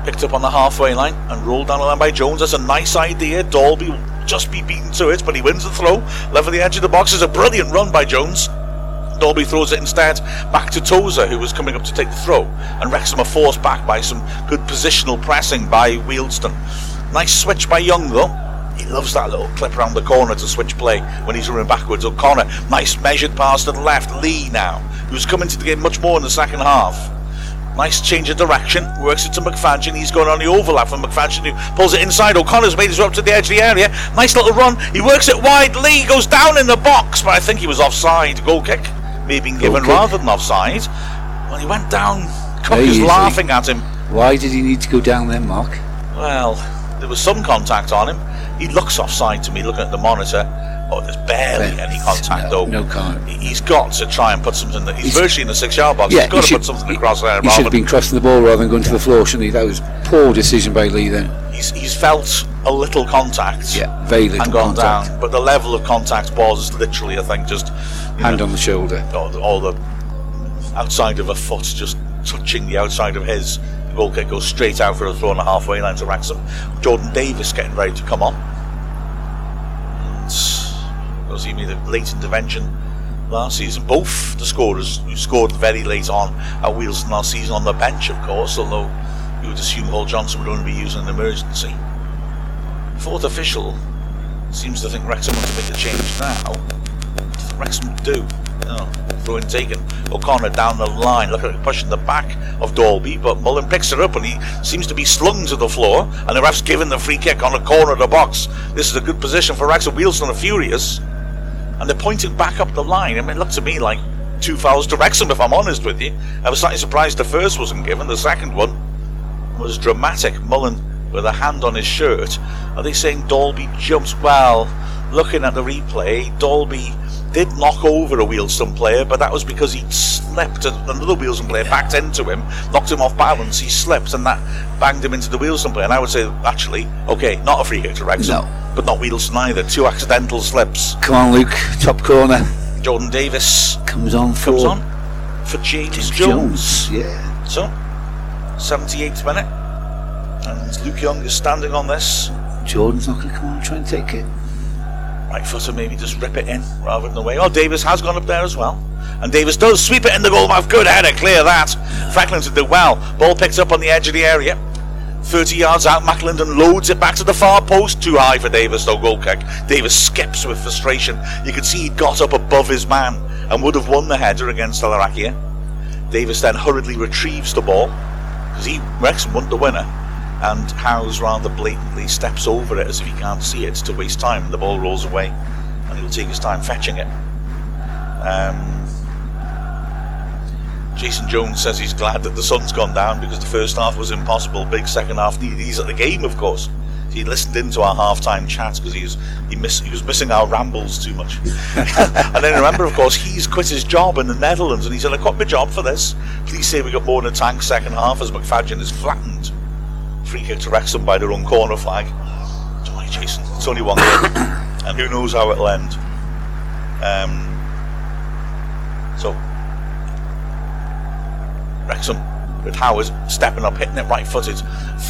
Picked up on the halfway line and rolled down the line by Jones. That's a nice idea. Dalby will just be beaten to it, but he wins the throw. Left Level the edge of the box is a brilliant run by Jones. Dalby throws it instead back to Tozer, who was coming up to take the throw, and Wrexham are forced back by some good positional pressing by Wealdstone. Nice switch by Young, though. He loves that little clip around the corner to switch play when he's running backwards. O'Connor, nice measured pass to the left. Lee now, who's come into the game much more in the second half. Nice change of direction. Works it to McFadzean. He's going on the overlap from McFadzean who pulls it inside. O'Connor's made his way up to the edge of the area. Nice little run. He works it wide. Lee goes down in the box, but I think he was offside. Goal kick. Maybe been given rather than offside. Well, he went down. Cook is laughing at him. Why did he need to go down then, Mark? Well, there was some contact on him. He looks offside to me looking at the monitor. Oh, there's barely any contact no, though. No contact. He's got to try and put something. He's, he's virtually in the six-yard box. Yeah, he's got to should, put something across there. He should have been crossing the ball rather than going to the floor, shouldn't he? That was poor decision by Lee then. He's, he's felt a little contact. Yeah, very little and gone contact. down. But the level of contact was literally, I think, just hand know, on the shoulder. All the outside of a foot just touching the outside of his. Goal kick goes straight out for a throw on the halfway line to Wrexham. Jordan Davies getting ready to come on. Because he made a late intervention last season. Both the scorers who scored very late on at Wealdstone last season on the bench, of course, although you would assume Hall Johnson would only be using an emergency. Fourth official seems to think Wrexham want to make a change now. What does Wrexham do. Oh, throw taken. O'Connor down the line, look at it pushing the back of Dalby, but Mullin picks it up and he seems to be slung to the floor, and the ref's given the free kick on the corner of the box. This is a good position for Wrexham. Wealdstone are furious, and they're pointing back up the line. I mean, it looked to me like two fouls to Wrexham, if I'm honest with you. I was slightly surprised the first wasn't given, the second one was dramatic. Mullin with a hand on his shirt. Are they saying Dalby jumps? Well, looking at the replay, Dalby did knock over a Wealdstone player, but that was because he slipped. Another Wealdstone player backed into him, knocked him off balance. He slipped, and that banged him into the Wealdstone player. And I would say, actually, okay, not a free kick to Wrexham, no. but not Wealdstone either. Two accidental slips. Come on, Luke, top corner. Jordan Davies comes on for comes on for James, James Jones. Jones. Yeah. So, 78th minute, and Luke Young is standing on this. Jordan's not going to come on and try and take it right footer maybe just rip it in rather than away. Oh, Davies has gone up there as well. And Davies does sweep it in the goal mouth. Good header, clear that. Franklin's did well. Ball picked up on the edge of the area. 30 yards out, McAlinden loads it back to the far post. Too high for Davies, though, goal kick. Davies skips with frustration. You could see he got up above his man and would have won the header against Allarakhia. Davies then hurriedly retrieves the ball because he, Wrexham, won the winner and Howes rather blatantly steps over it as if he can't see it to waste time. The ball rolls away, and he'll take his time fetching it. Um, Jason Jones says he's glad that the sun's gone down because the first half was impossible. Big second half. He's at the game, of course. He listened into our half-time chats because he was he, miss, he was missing our rambles too much. and then remember, of course, he's quit his job in the Netherlands, and he said, "I quit my job for this. Please say we got more in the tank second half as McFadzean is flattened." Free kick to Wrexham by their own corner flag. Sorry, Jason. It's only one game, and who knows how it'll end. Um, so, Wrexham with Howard stepping up, hitting it right footed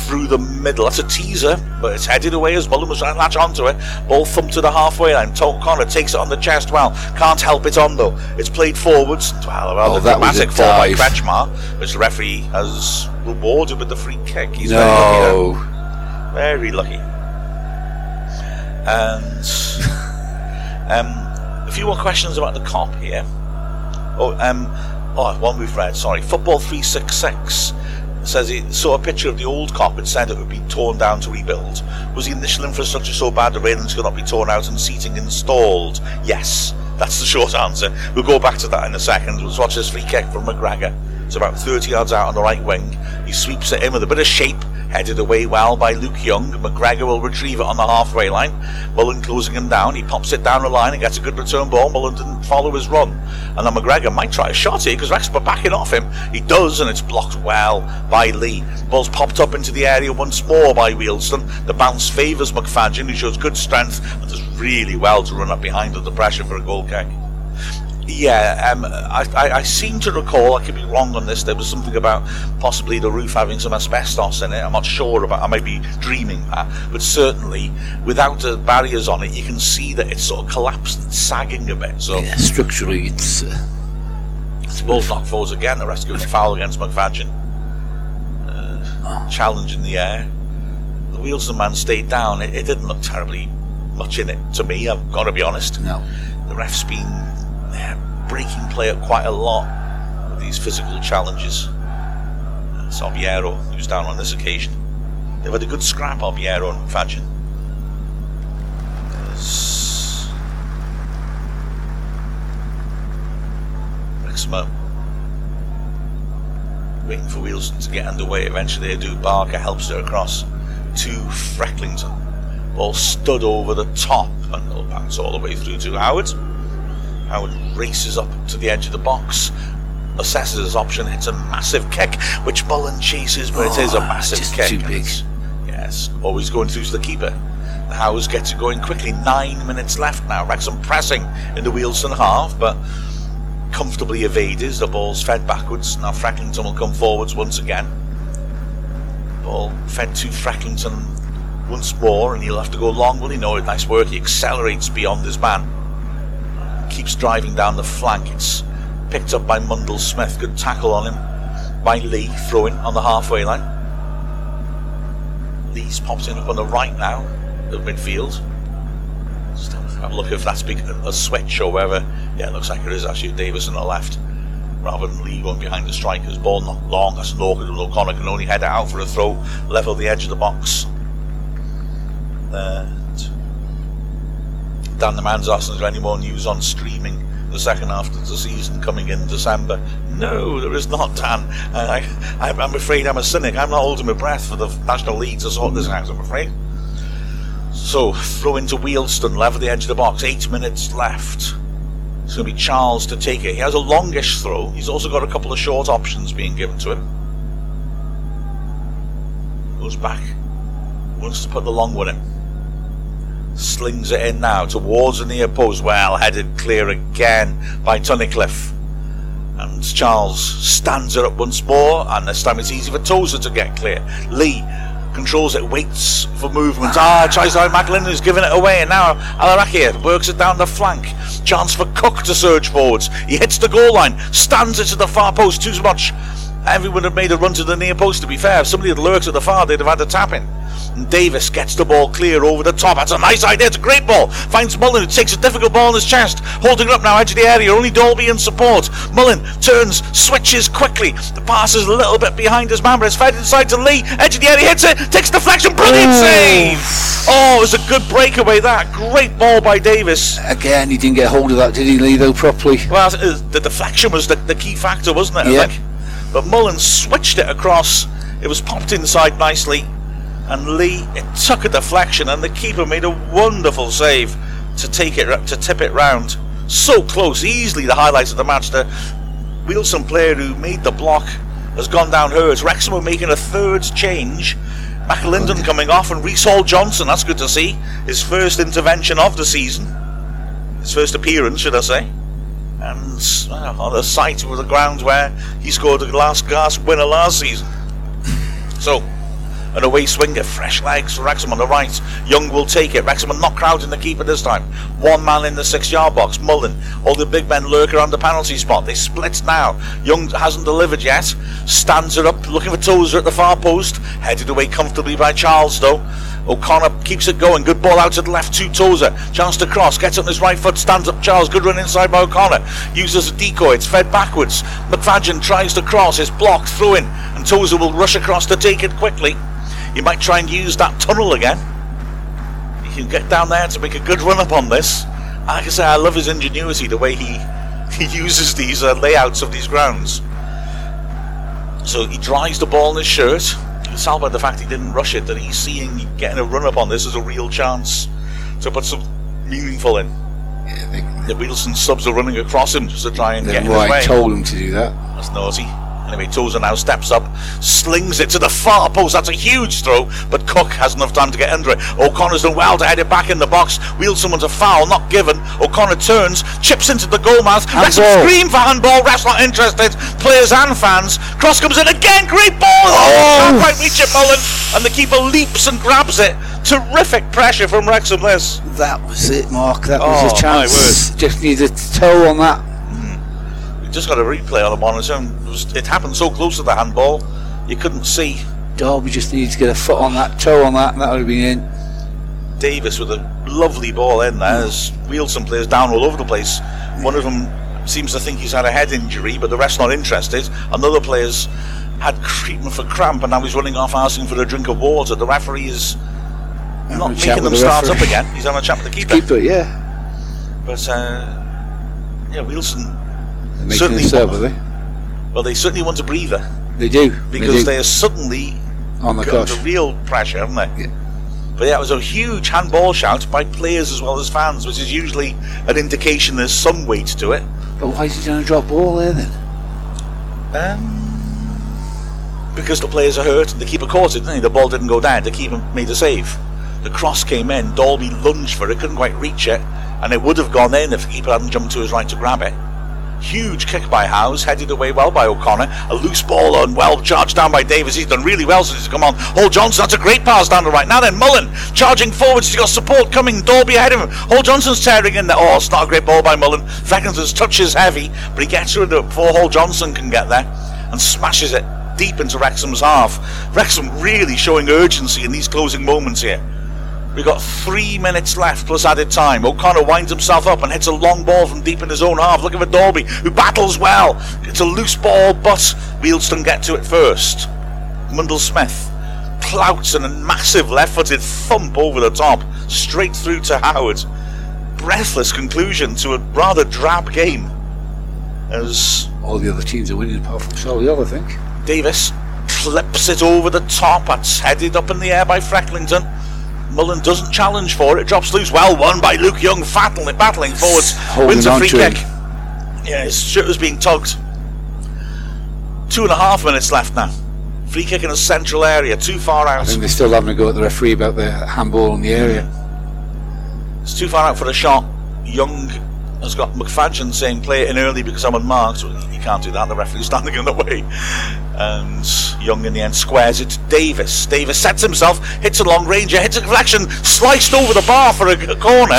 through the middle. That's a teaser, but it's headed away as Mullin was trying to latch onto it. Ball thumped to the halfway line. Tom Connor takes it on the chest well. Can't help it on though. It's played forwards. Well, rather oh, dramatic fall by Kretzschmar, which the referee has rewarded with the free kick. He's no. very lucky. Very lucky. And um, a few more questions about the Kop here. Oh, um, oh, one we've read. Sorry, football three six six says he saw a picture of the old Kop and said it would be torn down to rebuild. Was the initial infrastructure so bad the railings could not be torn out and seating installed? Yes, that's the short answer. We'll go back to that in a second. Let's watch this free kick from McGregor. About 30 yards out on the right wing. He sweeps it in with a bit of shape, headed away well by Luke Young. McGregor will retrieve it on the halfway line. Mullin closing him down. He pops it down the line and gets a good return ball. Mullin didn't follow his run. And then McGregor might try a shot here because Wrexham are backing off him. He does, and it's blocked well by Lee. Ball's popped up into the area once more by Wealdstone. The bounce favours McFadzean, who shows good strength and does really well to run up behind under the pressure for a goal kick. Yeah, um, I, I, I, seem to recall, I could be wrong on this, there was something about possibly the roof having some asbestos in it. I'm not sure about I may be dreaming that. But certainly, without the barriers on it, you can see that it's sort of collapsed and sagging a bit. So yeah, Structurally, it's. Uh, it's forwards again, the rescue is foul against McFadzean. Uh, challenge in the air. The Wealdstone man stayed down. It, it didn't look terribly much in it to me, I've got to be honest. No. The ref's been breaking play up quite a lot with these physical challenges. Uh, who's down on this occasion. They've had a good scrap, Obiero and McFadzean. Wrexham waiting for Wealdstone to get underway. Eventually they do. Barker helps her across to Frecklington. Ball stood over the top and it'll bounce all the way through to Howard. Howard races up to the edge of the box, assesses his option, hits a massive kick, which Mullin chases, but oh, it is a oh, massive just kick. Too big. Yes, always going through to the keeper. The Howes gets it going quickly. Nine minutes left now. Wrexham pressing in the Wealdstone half, but comfortably evaded. The ball's fed backwards. Now Frecklington will come forwards once again. Ball fed to Frecklington once more, and he'll have to go long. Will he? know No, nice work. He accelerates beyond his man keeps driving down the flank. It's picked up by Mundle Smith. Good tackle on him by Lee, throwing on the halfway line. Lee's pops in up on the right now of midfield. Just have a look if that's a switch or whether. Yeah, it looks like it is actually Davies on the left. Rather than Lee going behind the strikers. Ball not long. That's an awkward and O'Connor can only head it out for a throw, level the edge of the box. There. Dan the Man's asking, is there any more news on streaming the second half of the season coming in December? No, there is not, Dan. I, I, I'm afraid I'm a cynic. I'm not holding my breath for the National League to sort this out, I'm afraid. So, throw into Wealdstone, level the edge of the box. Eight minutes left. It's going to be Charles to take it. He has a longish throw. He's also got a couple of short options being given to him. Goes back. Wants to put the long one in slings it in now towards the near post. Well, headed clear again by Tunnicliffe. And Charles stands it up once more, and this time it's easy for Tozer to get clear. Lee controls it, waits for movement. Ah, tries out McAlinden is giving it away, and now Allarakhia works it down the flank. Chance for Cook to surge forwards. He hits the goal line, stands it to the far post too much. Everyone had made a run to the near post, to be fair. If somebody had lurked at the far, they'd have had a tap in. And Davies gets the ball clear over the top. That's a nice idea. It's a great ball. Finds Mullin, who takes a difficult ball in his chest. Holding it up now, edge of the area. Only Dalby in support. Mullin turns, switches quickly. The pass is a little bit behind his man, but it's fed inside to Lee. Edge of the area, hits it, takes deflection. Brilliant Ooh. save. Oh, it was a good breakaway, that. Great ball by Davies. Again, he didn't get hold of that, did he, Lee, though, properly? Well, the deflection was the, the key factor, wasn't it? Yeah. But Mullin switched it across. It was popped inside nicely. And Lee it took a deflection and the keeper made a wonderful save to take it to tip it round. So close easily the highlights of the match. The Wealdstone player who made the block has gone down hers. Wrexham are making a third change. McAlinden coming off and Reece Hall Johnson that's good to see. His first intervention of the season. His first appearance should I say and well, on the site of the ground where he scored the last gasp winner last season. So an away swinger, fresh legs for Wrexham on the right. Young will take it. Wrexham not crowding the keeper this time. One man in the six yard box. Mullin. All the big men lurk around the penalty spot. They split now. Young hasn't delivered yet. Stands it up, looking for Tozer at the far post. Headed away comfortably by Charles though. O'Connor keeps it going. Good ball out to the left to Tozer. Chance to cross. Gets on his right foot. Stands up Charles. Good run inside by O'Connor. Uses a decoy. It's fed backwards. McFadzean tries to cross. It's blocked. Through in. And Tozer will rush across to take it quickly. You might try and use that tunnel again. You can get down there to make a good run up on this. Like I say, I love his ingenuity, the way he, he uses these uh, layouts of these grounds. So he dries the ball in his shirt. Tell by the fact he didn't rush it that he's seeing getting a run up on this as a real chance to put some meaningful in. Yeah, the Wealdstone subs are running across him just to try and get in his way. told him to do that. That's naughty. Anyway, Tozer now steps up, slings it to the far post. That's a huge throw, but Cook has enough time to get under it. O'Connor's done well to head it back in the box. Wheels someone's a foul, not given. O'Connor turns, chips into the goal mouth. That's a scream for handball. Ref's not interested. Players and fans. Cross comes in again. Great ball. Oh. oh, can't quite reach it, Mullin. And the keeper leaps and grabs it. Terrific pressure from Wrexham. This. That was it, Mark. That Oh, was a chance. Just needed a toe on that. Just got a replay on the monitor. And it, was, it happened so close to the handball, you couldn't see. Derby just needed to get a foot on that, toe on that, and that would have been in. Davies with a lovely ball in there as Wealdstone plays down all over the place. One of them seems to think he's had a head injury, but the rest not interested. Another player's had treatment for cramp and now he's running off asking for a drink of water. The referee is not a chat making them the start up again. He's having a chat with the keeper. Keeper, yeah. But uh, yeah, making certainly a serve, they? well, they certainly want a breather They do. because they, they are suddenly on the under real pressure, haven't they? Yeah. But yeah, it was a huge handball shout by players as well as fans, which is usually an indication there's some weight to it. But why is he trying to drop ball there then? Um, because the players are hurt, the keeper caught it, didn't he? The ball didn't go down, the keeper made a save. The cross came in, Dalby lunged for it, couldn't quite reach it, and it would have gone in if the keeper hadn't jumped to his right to grab it. Huge kick by Howes, headed away well by O'Connor. A loose ball on, well charged down by Davies. He's done really well since he's come on. Hall Johnson, that's a great pass down the right. Now then, Mullin charging forwards. He's got support coming. Dalby ahead of him. Hall Johnson's tearing in there. Oh, it's not a great ball by Mullin. Feckinson's touch is heavy, but he gets rid of it before Hall Johnson can get there and smashes it deep into Wrexham's half. Wrexham really showing urgency in these closing moments here. We've got three minutes left plus added time. O'Connor winds himself up and hits a long ball from deep in his own half. Looking for Dalby, who battles well. It's a loose ball, but Wealdstone get to it first. Mundle Smith clouts and a massive left footed thump over the top, straight through to Howard. Breathless conclusion to a rather drab game. As All the other teams are winning apart from Solihull, I think. Davies clips it over the top. It's headed up in the air by Frecklington. Mullin doesn't challenge for it. Drops loose. Well won by Luke Young. Battling, battling forwards. Holding Wins a free kick. him. Yeah, his shirt was being tugged. Two and a half minutes left now. Free kick in a central area. Too far out. I think they're still having a go at the referee about the handball in the area. It's too far out for a shot. Young has got McFadzean saying play it in early because I'm unmarked. Well, you can't do that. The referee's standing in the way. And Young in the end squares it to Davies. Davies sets himself, hits a long ranger, hits a deflection, sliced over the bar for a, a corner.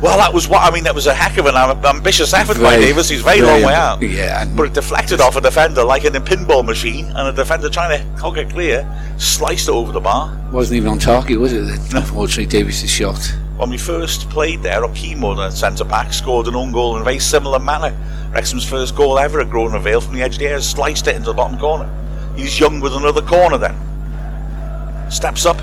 Well, that was what I mean. That was a heck of an ambitious effort by Davies. He's very, very long way out. yeah, and- but it deflected off a defender like in a pinball machine, and a defender trying to hog it clear, sliced it over the bar. Wasn't even on target, was it? Unfortunately, Davies' shot. When we first played there, Okimo, the centre back, scored an own goal in a very similar manner. Wrexham's first goal ever at Grosvenor Vale from the edge of the area, sliced it into the bottom corner. He's young with another corner then. Steps up,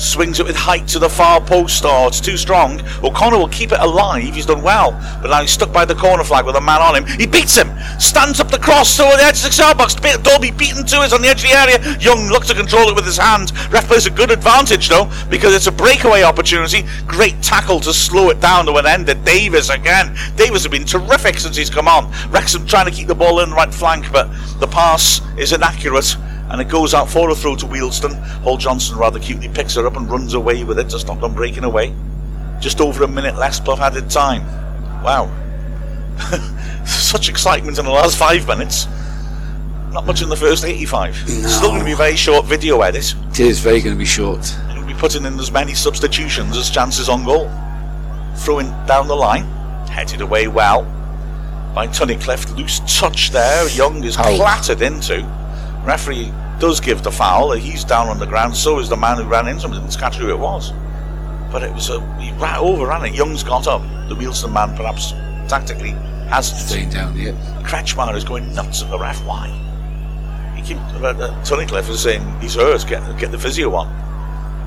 swings it with height to the far post. Oh, it's too strong. O'Connor will keep it alive. He's done well, but now he's stuck by the corner flag with a man on him. He beats him, stands up the cross over the edge of the six-yard box. Dalby beaten to it on the edge of the area. Young looks to control it with his hand. Ref plays a good advantage though because it's a breakaway opportunity. Great tackle to slow it down to an end. And Davies again. Davies has been terrific since he's come on. Wrexham trying to keep the ball in the right flank, but the pass is inaccurate and it goes out for a throw to Wealdstone. Hall Johnson rather cutely picks her up and runs away with it to stop them breaking away. Just over a minute less plus added time. Wow. Such excitement in the last five minutes. Not much in the first 85. Still going to be a very short video edit. It is very going to be short. He'll be putting in as many substitutions as chances on goal. Throwing down the line, headed away well by Tunnicliffe. Loose touch there. Young is clattered into. Referee does give the foul. He's down on the ground. So is the man who ran into him. Didn't catch who it was. But it was a he ran, overran it. Young's got up. The Wealdstone man perhaps tactically hasn't. Staying down here. Kretzschmar is going nuts at the ref. Why? He keep, uh, uh, Tunnicliffe is saying he's hurt. Get get the physio on.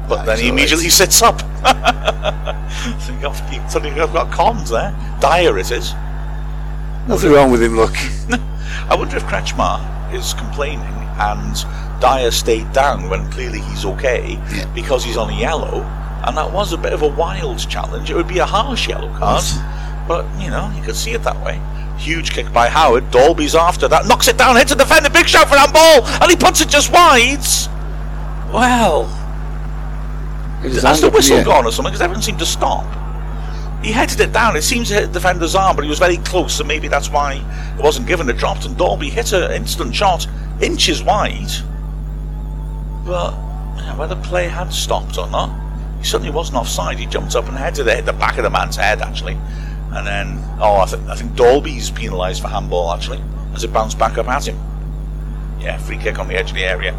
But Ah, then he all right. immediately sits up. I think I've, he- Tunnicliffe got comms there. Dyer it is. Nothing wrong with him, look. I wonder if Kretzschmar is complaining and Dyer stayed down when clearly he's okay Yeah. because he's on a yellow. And that was a bit of a wild challenge. It would be a harsh yellow card. But, you know, you could see it that way. Huge kick by Howard. Dalby's after that. Knocks it down, hits a defender. Big shot for that ball, And he puts it just wide. Well, has the whistle gone or something? Because everyone seemed to stop. He headed it down. It seems to hit the defender's arm, but he was very close, so maybe that's why it wasn't given. It dropped, and Dalby hit an instant shot, inches wide. But whether play had stopped or not, he certainly wasn't offside. He jumped up and headed it, hit the back of the man's head, actually. And then, oh, I, th- I think Dalby's penalised for handball, actually, as it bounced back up at him. Yeah, free kick on the edge of the area.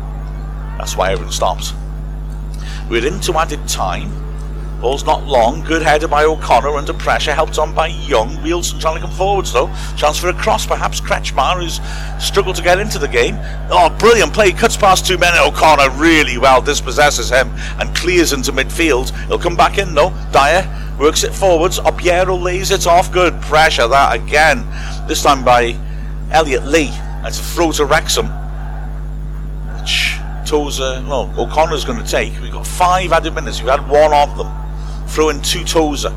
That's why everyone stopped. We're into added time. Ball's not long. Good header by O'Connor under pressure. Helped on by Young. Wilson trying to come forwards though. Chance for a cross perhaps. Kretzschmar who's struggled to get into the game. Oh, brilliant play. Cuts past two men. O'Connor really well dispossesses him and clears into midfield. He'll come back in though. Dyer works it forwards. Obiero lays it off. Good pressure that again. This time by Elliot Lee. That's a throw to Wrexham. Which Tozer, well, O'Connor's going to take. We've got five added minutes. We've had one of them. Throwing two Tozer.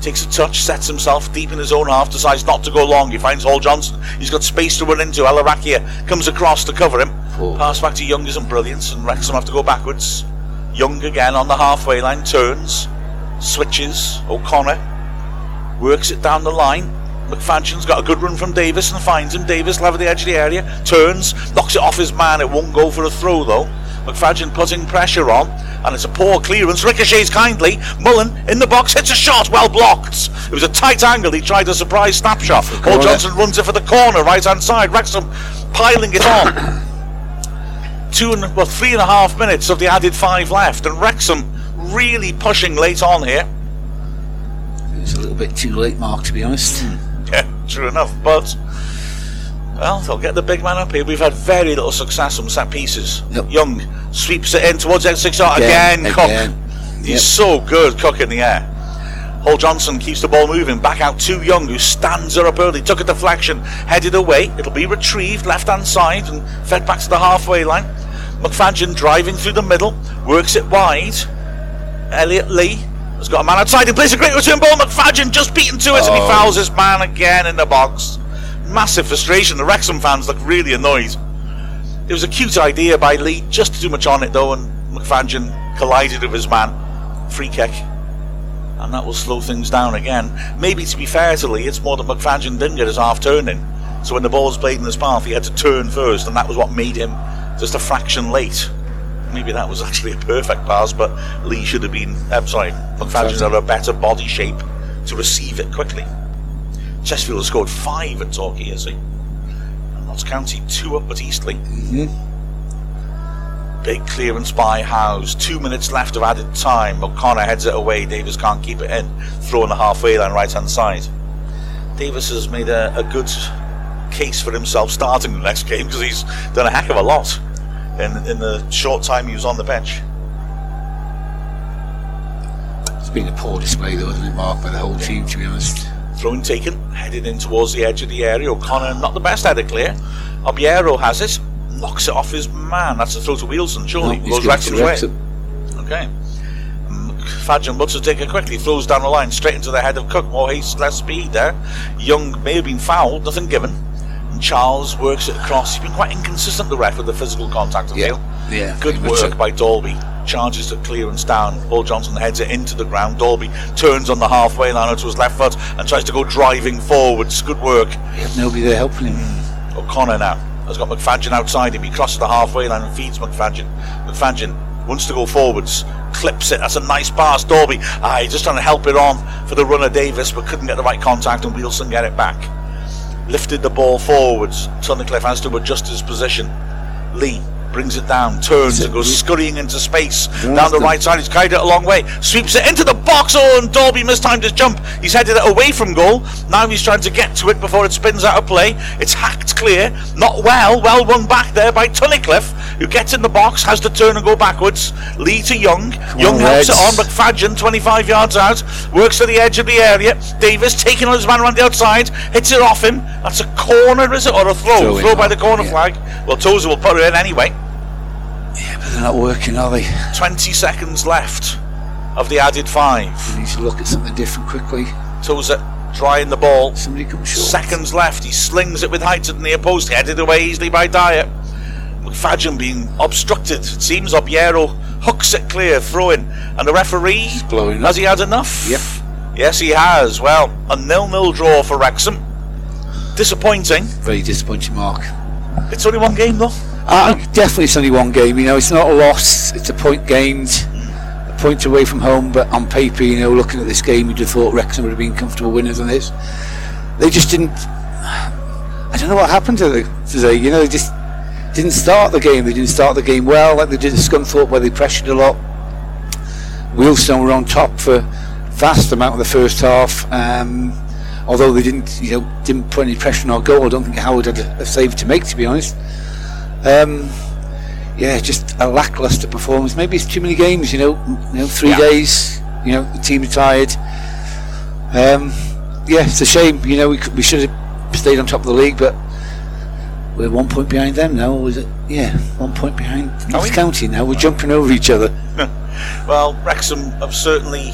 Takes a touch, sets himself deep in his own half, decides not to go long. He finds Hall Johnson. He's got space to run into. Allarakhia uh, comes across to cover him. Oh. Pass back to Young isn't brilliant, and Wrexham have to go backwards. Young again on the halfway line, turns, switches. O'Connor works it down the line. McFadzean's got a good run from Davies and finds him. Davies level the edge of the area, turns, knocks it off his man. It won't go for a throw though. McFadzean putting pressure on, and it's a poor clearance. Ricochets kindly. Mullin in the box hits a shot, well blocked. It was a tight angle. He tried a surprise snapshot. Paul Johnson runs it for the corner, right hand side. Wrexham piling it on. Two and well, three and a half minutes of the added five left, and Wrexham really pushing late on here. It's a little bit too late, Mark, to be honest. Mm. Yeah, true enough. But well, they'll get the big man up here. We've had very little success on set pieces. Yep. Young sweeps it in towards X six again. again. Cook. He's yep. so good, Cook in the air. Hall Johnson keeps the ball moving. Back out to Young, who stands her up early. Took a deflection, headed away. It'll be retrieved left hand side and fed back to the halfway line. McFadzean driving through the middle, works it wide. Elliot Lee has got a man outside. He plays a great return ball. McFadzean just beaten to it, oh. and he fouls his man again in the box. Massive frustration. The Wrexham fans look really annoyed. It was a cute idea by Lee, just too much on it though, and McFadzean collided with his man. Free kick. And that will slow things down again. Maybe to be fair to Lee, it's more that McFadzean didn't get his half turn in. So when the ball was played in his path, he had to turn first, and that was what made him just a fraction late maybe that was actually a perfect pass, but Lee should have been. I'm sorry, McFadzean had a better body shape to receive it quickly. Chesterfield has scored five at Torquay, has he? And Notts County two up at Eastleigh. Mm-hmm. Big clearance by Howes. Two minutes left of added time. O'Connor heads it away. Davies can't keep it in. Throwing the halfway line right hand side. Davies has made a, a good case for himself starting the next game because he's done a heck of a lot in, in the short time he was on the bench. It's been a poor display, though, hasn't it, Mark, by the whole team, to be honest. Throwing taken, headed in towards the edge of the area. O'Connor, not the best header clear. Obiero has it, knocks it off his man. That's a throw to Wilson, surely. No, Goes Wrexham's way. Okay. Fadjan Butcher take it quickly, throws down the line straight into the head of Cook. More haste, less speed there. Young may have been fouled, nothing given. Charles works it across. He's been quite inconsistent, the ref, with the physical contact, I yeah. feel. Yeah. Good work by Dalby. Charges the clearance down. Paul Johnson heads it into the ground. Dalby turns on the halfway line onto his left foot and tries to go driving forwards. Good work. Nobody there helping him. Hmm. O'Connor now has got McFadzean outside him. He crosses the halfway line and feeds McFadzean. McFadzean wants to go forwards, clips it. That's a nice pass, Dalby. Ah, he's just trying to help it on for the runner Davies, but couldn't get the right contact, and Wilson get it back lifted the ball forwards. Tunnicliffe has to adjust his position. Lee brings it down, turns and goes scurrying into space down the right side. He's carried it a long way, sweeps it into the box. Oh, and Dalby mistimed his jump. He's headed it away from goal. Now he's trying to get to it before it spins out of play. It's hacked clear. Not well. Well run back there by Tunnicliffe, who gets in the box, has to turn and go backwards. Lee to Young. Come Young on, helps Reds. it on. McFadzean, 25 yards out, works to the edge of the area. Davies taking on his man around the outside, hits it off him. That's a corner, is it, or a throw? Throw, throw by the corner yeah. flag. Well, Tozer will put it in anyway. They're not working, are they? 20 seconds left of the added five. We need to look at something different quickly. Tozer drying the ball. Somebody come short. Seconds left. He slings it with height to the near post, headed away easily by Dyer. McFadzean being obstructed. It seems Obiero hooks it clear, throwing. And the referee, blowing has he had enough? Yep. Yes, he has. Well, a nil-nil draw for Wrexham. Disappointing. Very disappointing, Mark. It's only one game, though. Uh, definitely, it's only one game. You know, it's not a loss. It's a point gained, a point away from home. But on paper, you know, looking at this game, you'd have thought Wrexham would have been comfortable winners on this. They just didn't. I don't know what happened to the, today. You know, they just didn't start the game. They didn't start the game well, like they did at Scunthorpe, where they pressured a lot. Wealdstone were on top for vast amount of the first half. Um, although they didn't, you know, didn't put any pressure on our goal. I don't think Howard had a, a save to make, to be honest. Um, yeah, just a lackluster performance. Maybe it's too many games, you know. You know, three Yeah. days. You know, the team retired. Um, yeah, it's a shame. You know, we could, we should have stayed on top of the league, but we're one point behind them now. Or was it? Yeah, one point behind Notts? County now. We're jumping over each other. Well, Wrexham have certainly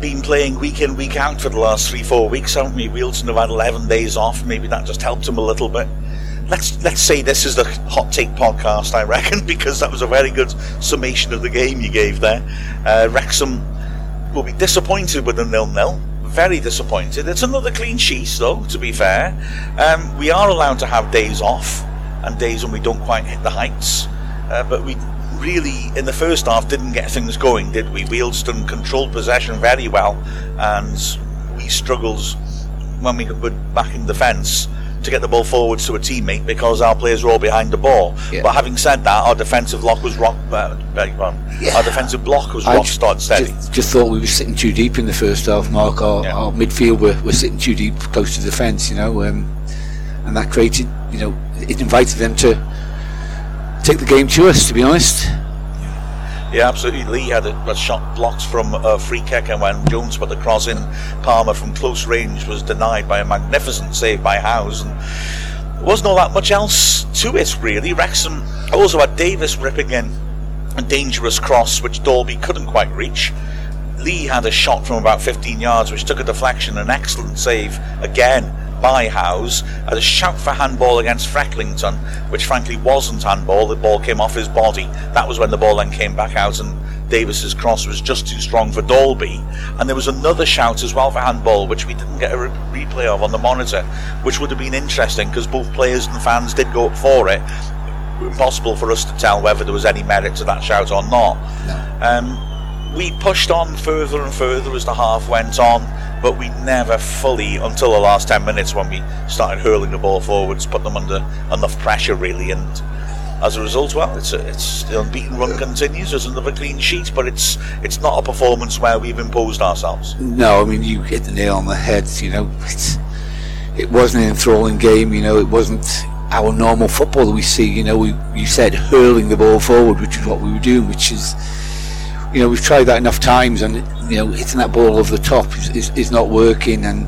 been playing week in, week out for the last three, four weeks, haven't we? Wealdstone have had 11 days off. Maybe that just helped him a little bit. Let's let's say this is the hot take podcast, I reckon, because that was a very good summation of the game you gave there. Uh, Wrexham will be disappointed with a nil-nil. Very disappointed. It's another clean sheet, though. To be fair, um, we are allowed to have days off and days when we don't quite hit the heights. Uh, but we really, in the first half, didn't get things going, did we? Wealdstone controlled possession very well, and we struggled when we were back in defence to get the ball forwards to a teammate because our players were all behind the ball. Yeah. But having said that, our defensive lock was rock. Uh, beg your pardon. Yeah. Our defensive block was rock start steady. Just, just thought we were sitting too deep in the first half, Mark. Our, Yeah. our midfield were, were sitting too deep, close to the fence, you know, um, and that created, you know, it invited them to take the game to us. To be honest, Yeah, absolutely. Lee had a, a shot blocked from a free kick, and when Jones put the cross in, Palmer from close range was denied by a magnificent save by Howes. And there wasn't all that much else to it, really. Wrexham also had Davies ripping in a dangerous cross, which Dalby couldn't quite reach. Lee had a shot from about 15 yards, which took a deflection, an excellent save again by Howes. Had a shout for handball against Frecklington, which frankly wasn't handball. The ball came off his body. That was when the ball then came back out, and Davies's cross was just too strong for Dalby. And there was another shout as well for handball, which we didn't get a re- replay of on the monitor, which would have been interesting because both players and fans did go up for it. Impossible for us to tell whether there was any merit to that shout or not. Um, we pushed on further and further as the half went on, but we never fully, until the last 10 minutes when we started hurling the ball forwards, put them under enough pressure, really. And as a result, well, it's, a, it's the unbeaten run continues. There's another clean sheet, but it's it's not a performance where we've imposed ourselves. no, I mean you hit the nail on the head. You know, it's, it wasn't an enthralling game. You know, it wasn't our normal football that we see. You know, we you said hurling the ball forward, which is what we were doing, which is you know we've tried that enough times, and you know hitting that ball over the top is, is, is not working, and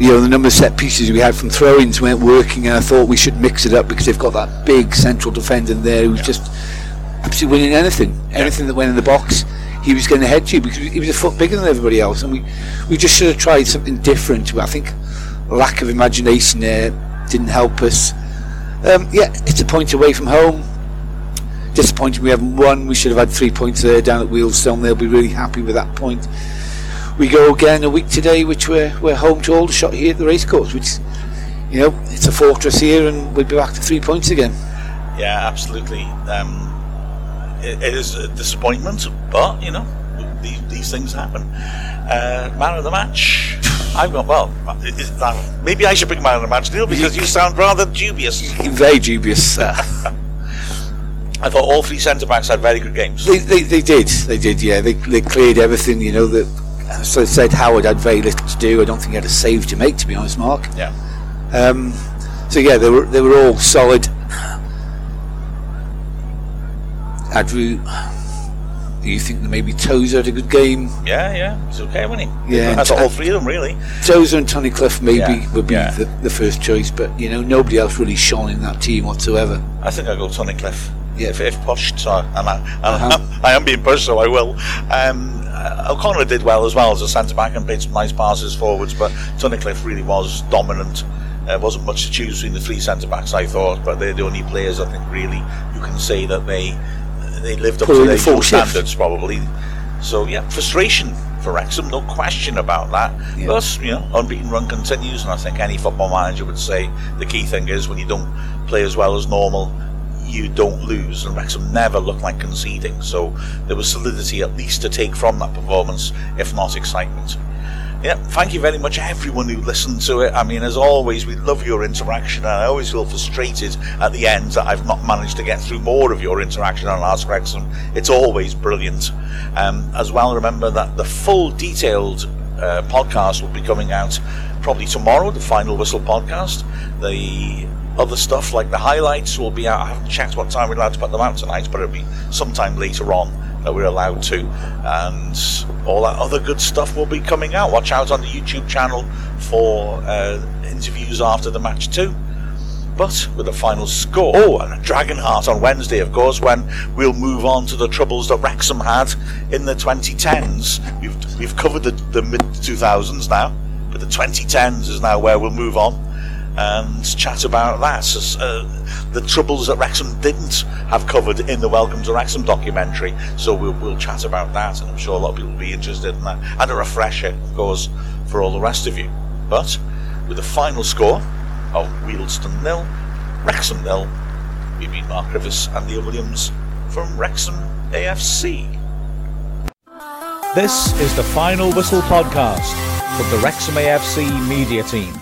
you know the number of set pieces we had from throw-ins weren't working, and I thought we should mix it up because they've got that big central defender there who's just absolutely winning anything, anything that went in the box. He was going to head you because he was a foot bigger than everybody else, and we we just should have tried something different. I think lack of imagination there didn't help us. Um, yeah, it's a point away from home. Disappointing we haven't won. We should have had three points there down at Wealdstone. They'll be really happy with that point. We go again a week today, which we're we're home to Aldershot here at the racecourse, which you know it's a fortress here, and we'll be back to three points again. Yeah, absolutely. Um, it, it is a disappointment, but you know these, these things happen. Uh, man of the match. I've got well. Is, uh, maybe I should pick man of the match, Neil, because you sound rather dubious. Very dubious. I thought all three centre backs had very good games. They, they, they did, they did, yeah. They, they cleared everything, you know. That so I said Howard had very little to do. I don't think he had a save to make, to be honest, Mark. Yeah. Um, so yeah, they were they were all solid. Andrew, do you think that maybe Tozer had a good game? Yeah, yeah, it's okay, wasn't he? Yeah, that's thought all three of them really. Tozer and Tunnicliffe maybe Yeah, would be yeah. the, the first choice, but you know nobody else really shone in that team whatsoever. I think I'll go Tunnicliffe. Yeah. If, if pushed, so and I, and Uh-huh. I am being pushed, so I will. Um, uh, O'Connor did well as well as a centre back and played some nice passes forwards, but Tunnicliffe really was dominant. There uh, wasn't much to choose between the three centre backs, I thought, but they're the only players I think really you can say that they they lived up to their full standards, probably. So yeah, frustration for Wrexham, no question about that. Yeah. But you know, unbeaten run continues, and I think any football manager would say the key thing is when you don't play as well as normal, you don't lose. And Wrexham never looked like conceding, so there was solidity at least to take from that performance, if not excitement yeah, thank you very much, everyone who listened to it. I mean, as always, we love your interaction, and I always feel frustrated at the end that I've not managed to get through more of your interaction on Ask Wrexham. It's always brilliant. Um, as well, remember that the full detailed uh, podcast will be coming out probably tomorrow, the Final Whistle podcast. The other stuff like the highlights will be out. I haven't checked what time we're allowed to put them out tonight, but it'll be sometime later on that we're allowed to. And all that other good stuff will be coming out. Watch out on the YouTube channel for uh, interviews after the match too. But with a final score, oh, and a Dragon Heart on Wednesday, of course, when we'll move on to the troubles that Wrexham had in the 2010s. We've, we've covered the, the mid 2000s now, but the 2010s is now where we'll move on and chat about that. Uh, the troubles that Wrexham didn't have covered in the Welcome to Wrexham documentary. So we'll, we'll chat about that, and I'm sure a lot of people will be interested in that. And a refresher, of course, for all the rest of you. But with the final score of Wealdstone nil, Wrexham nil, we meet Mark Rivers and Neil Williams from Wrexham AFC. This is the Final Whistle podcast from the Wrexham AFC media team.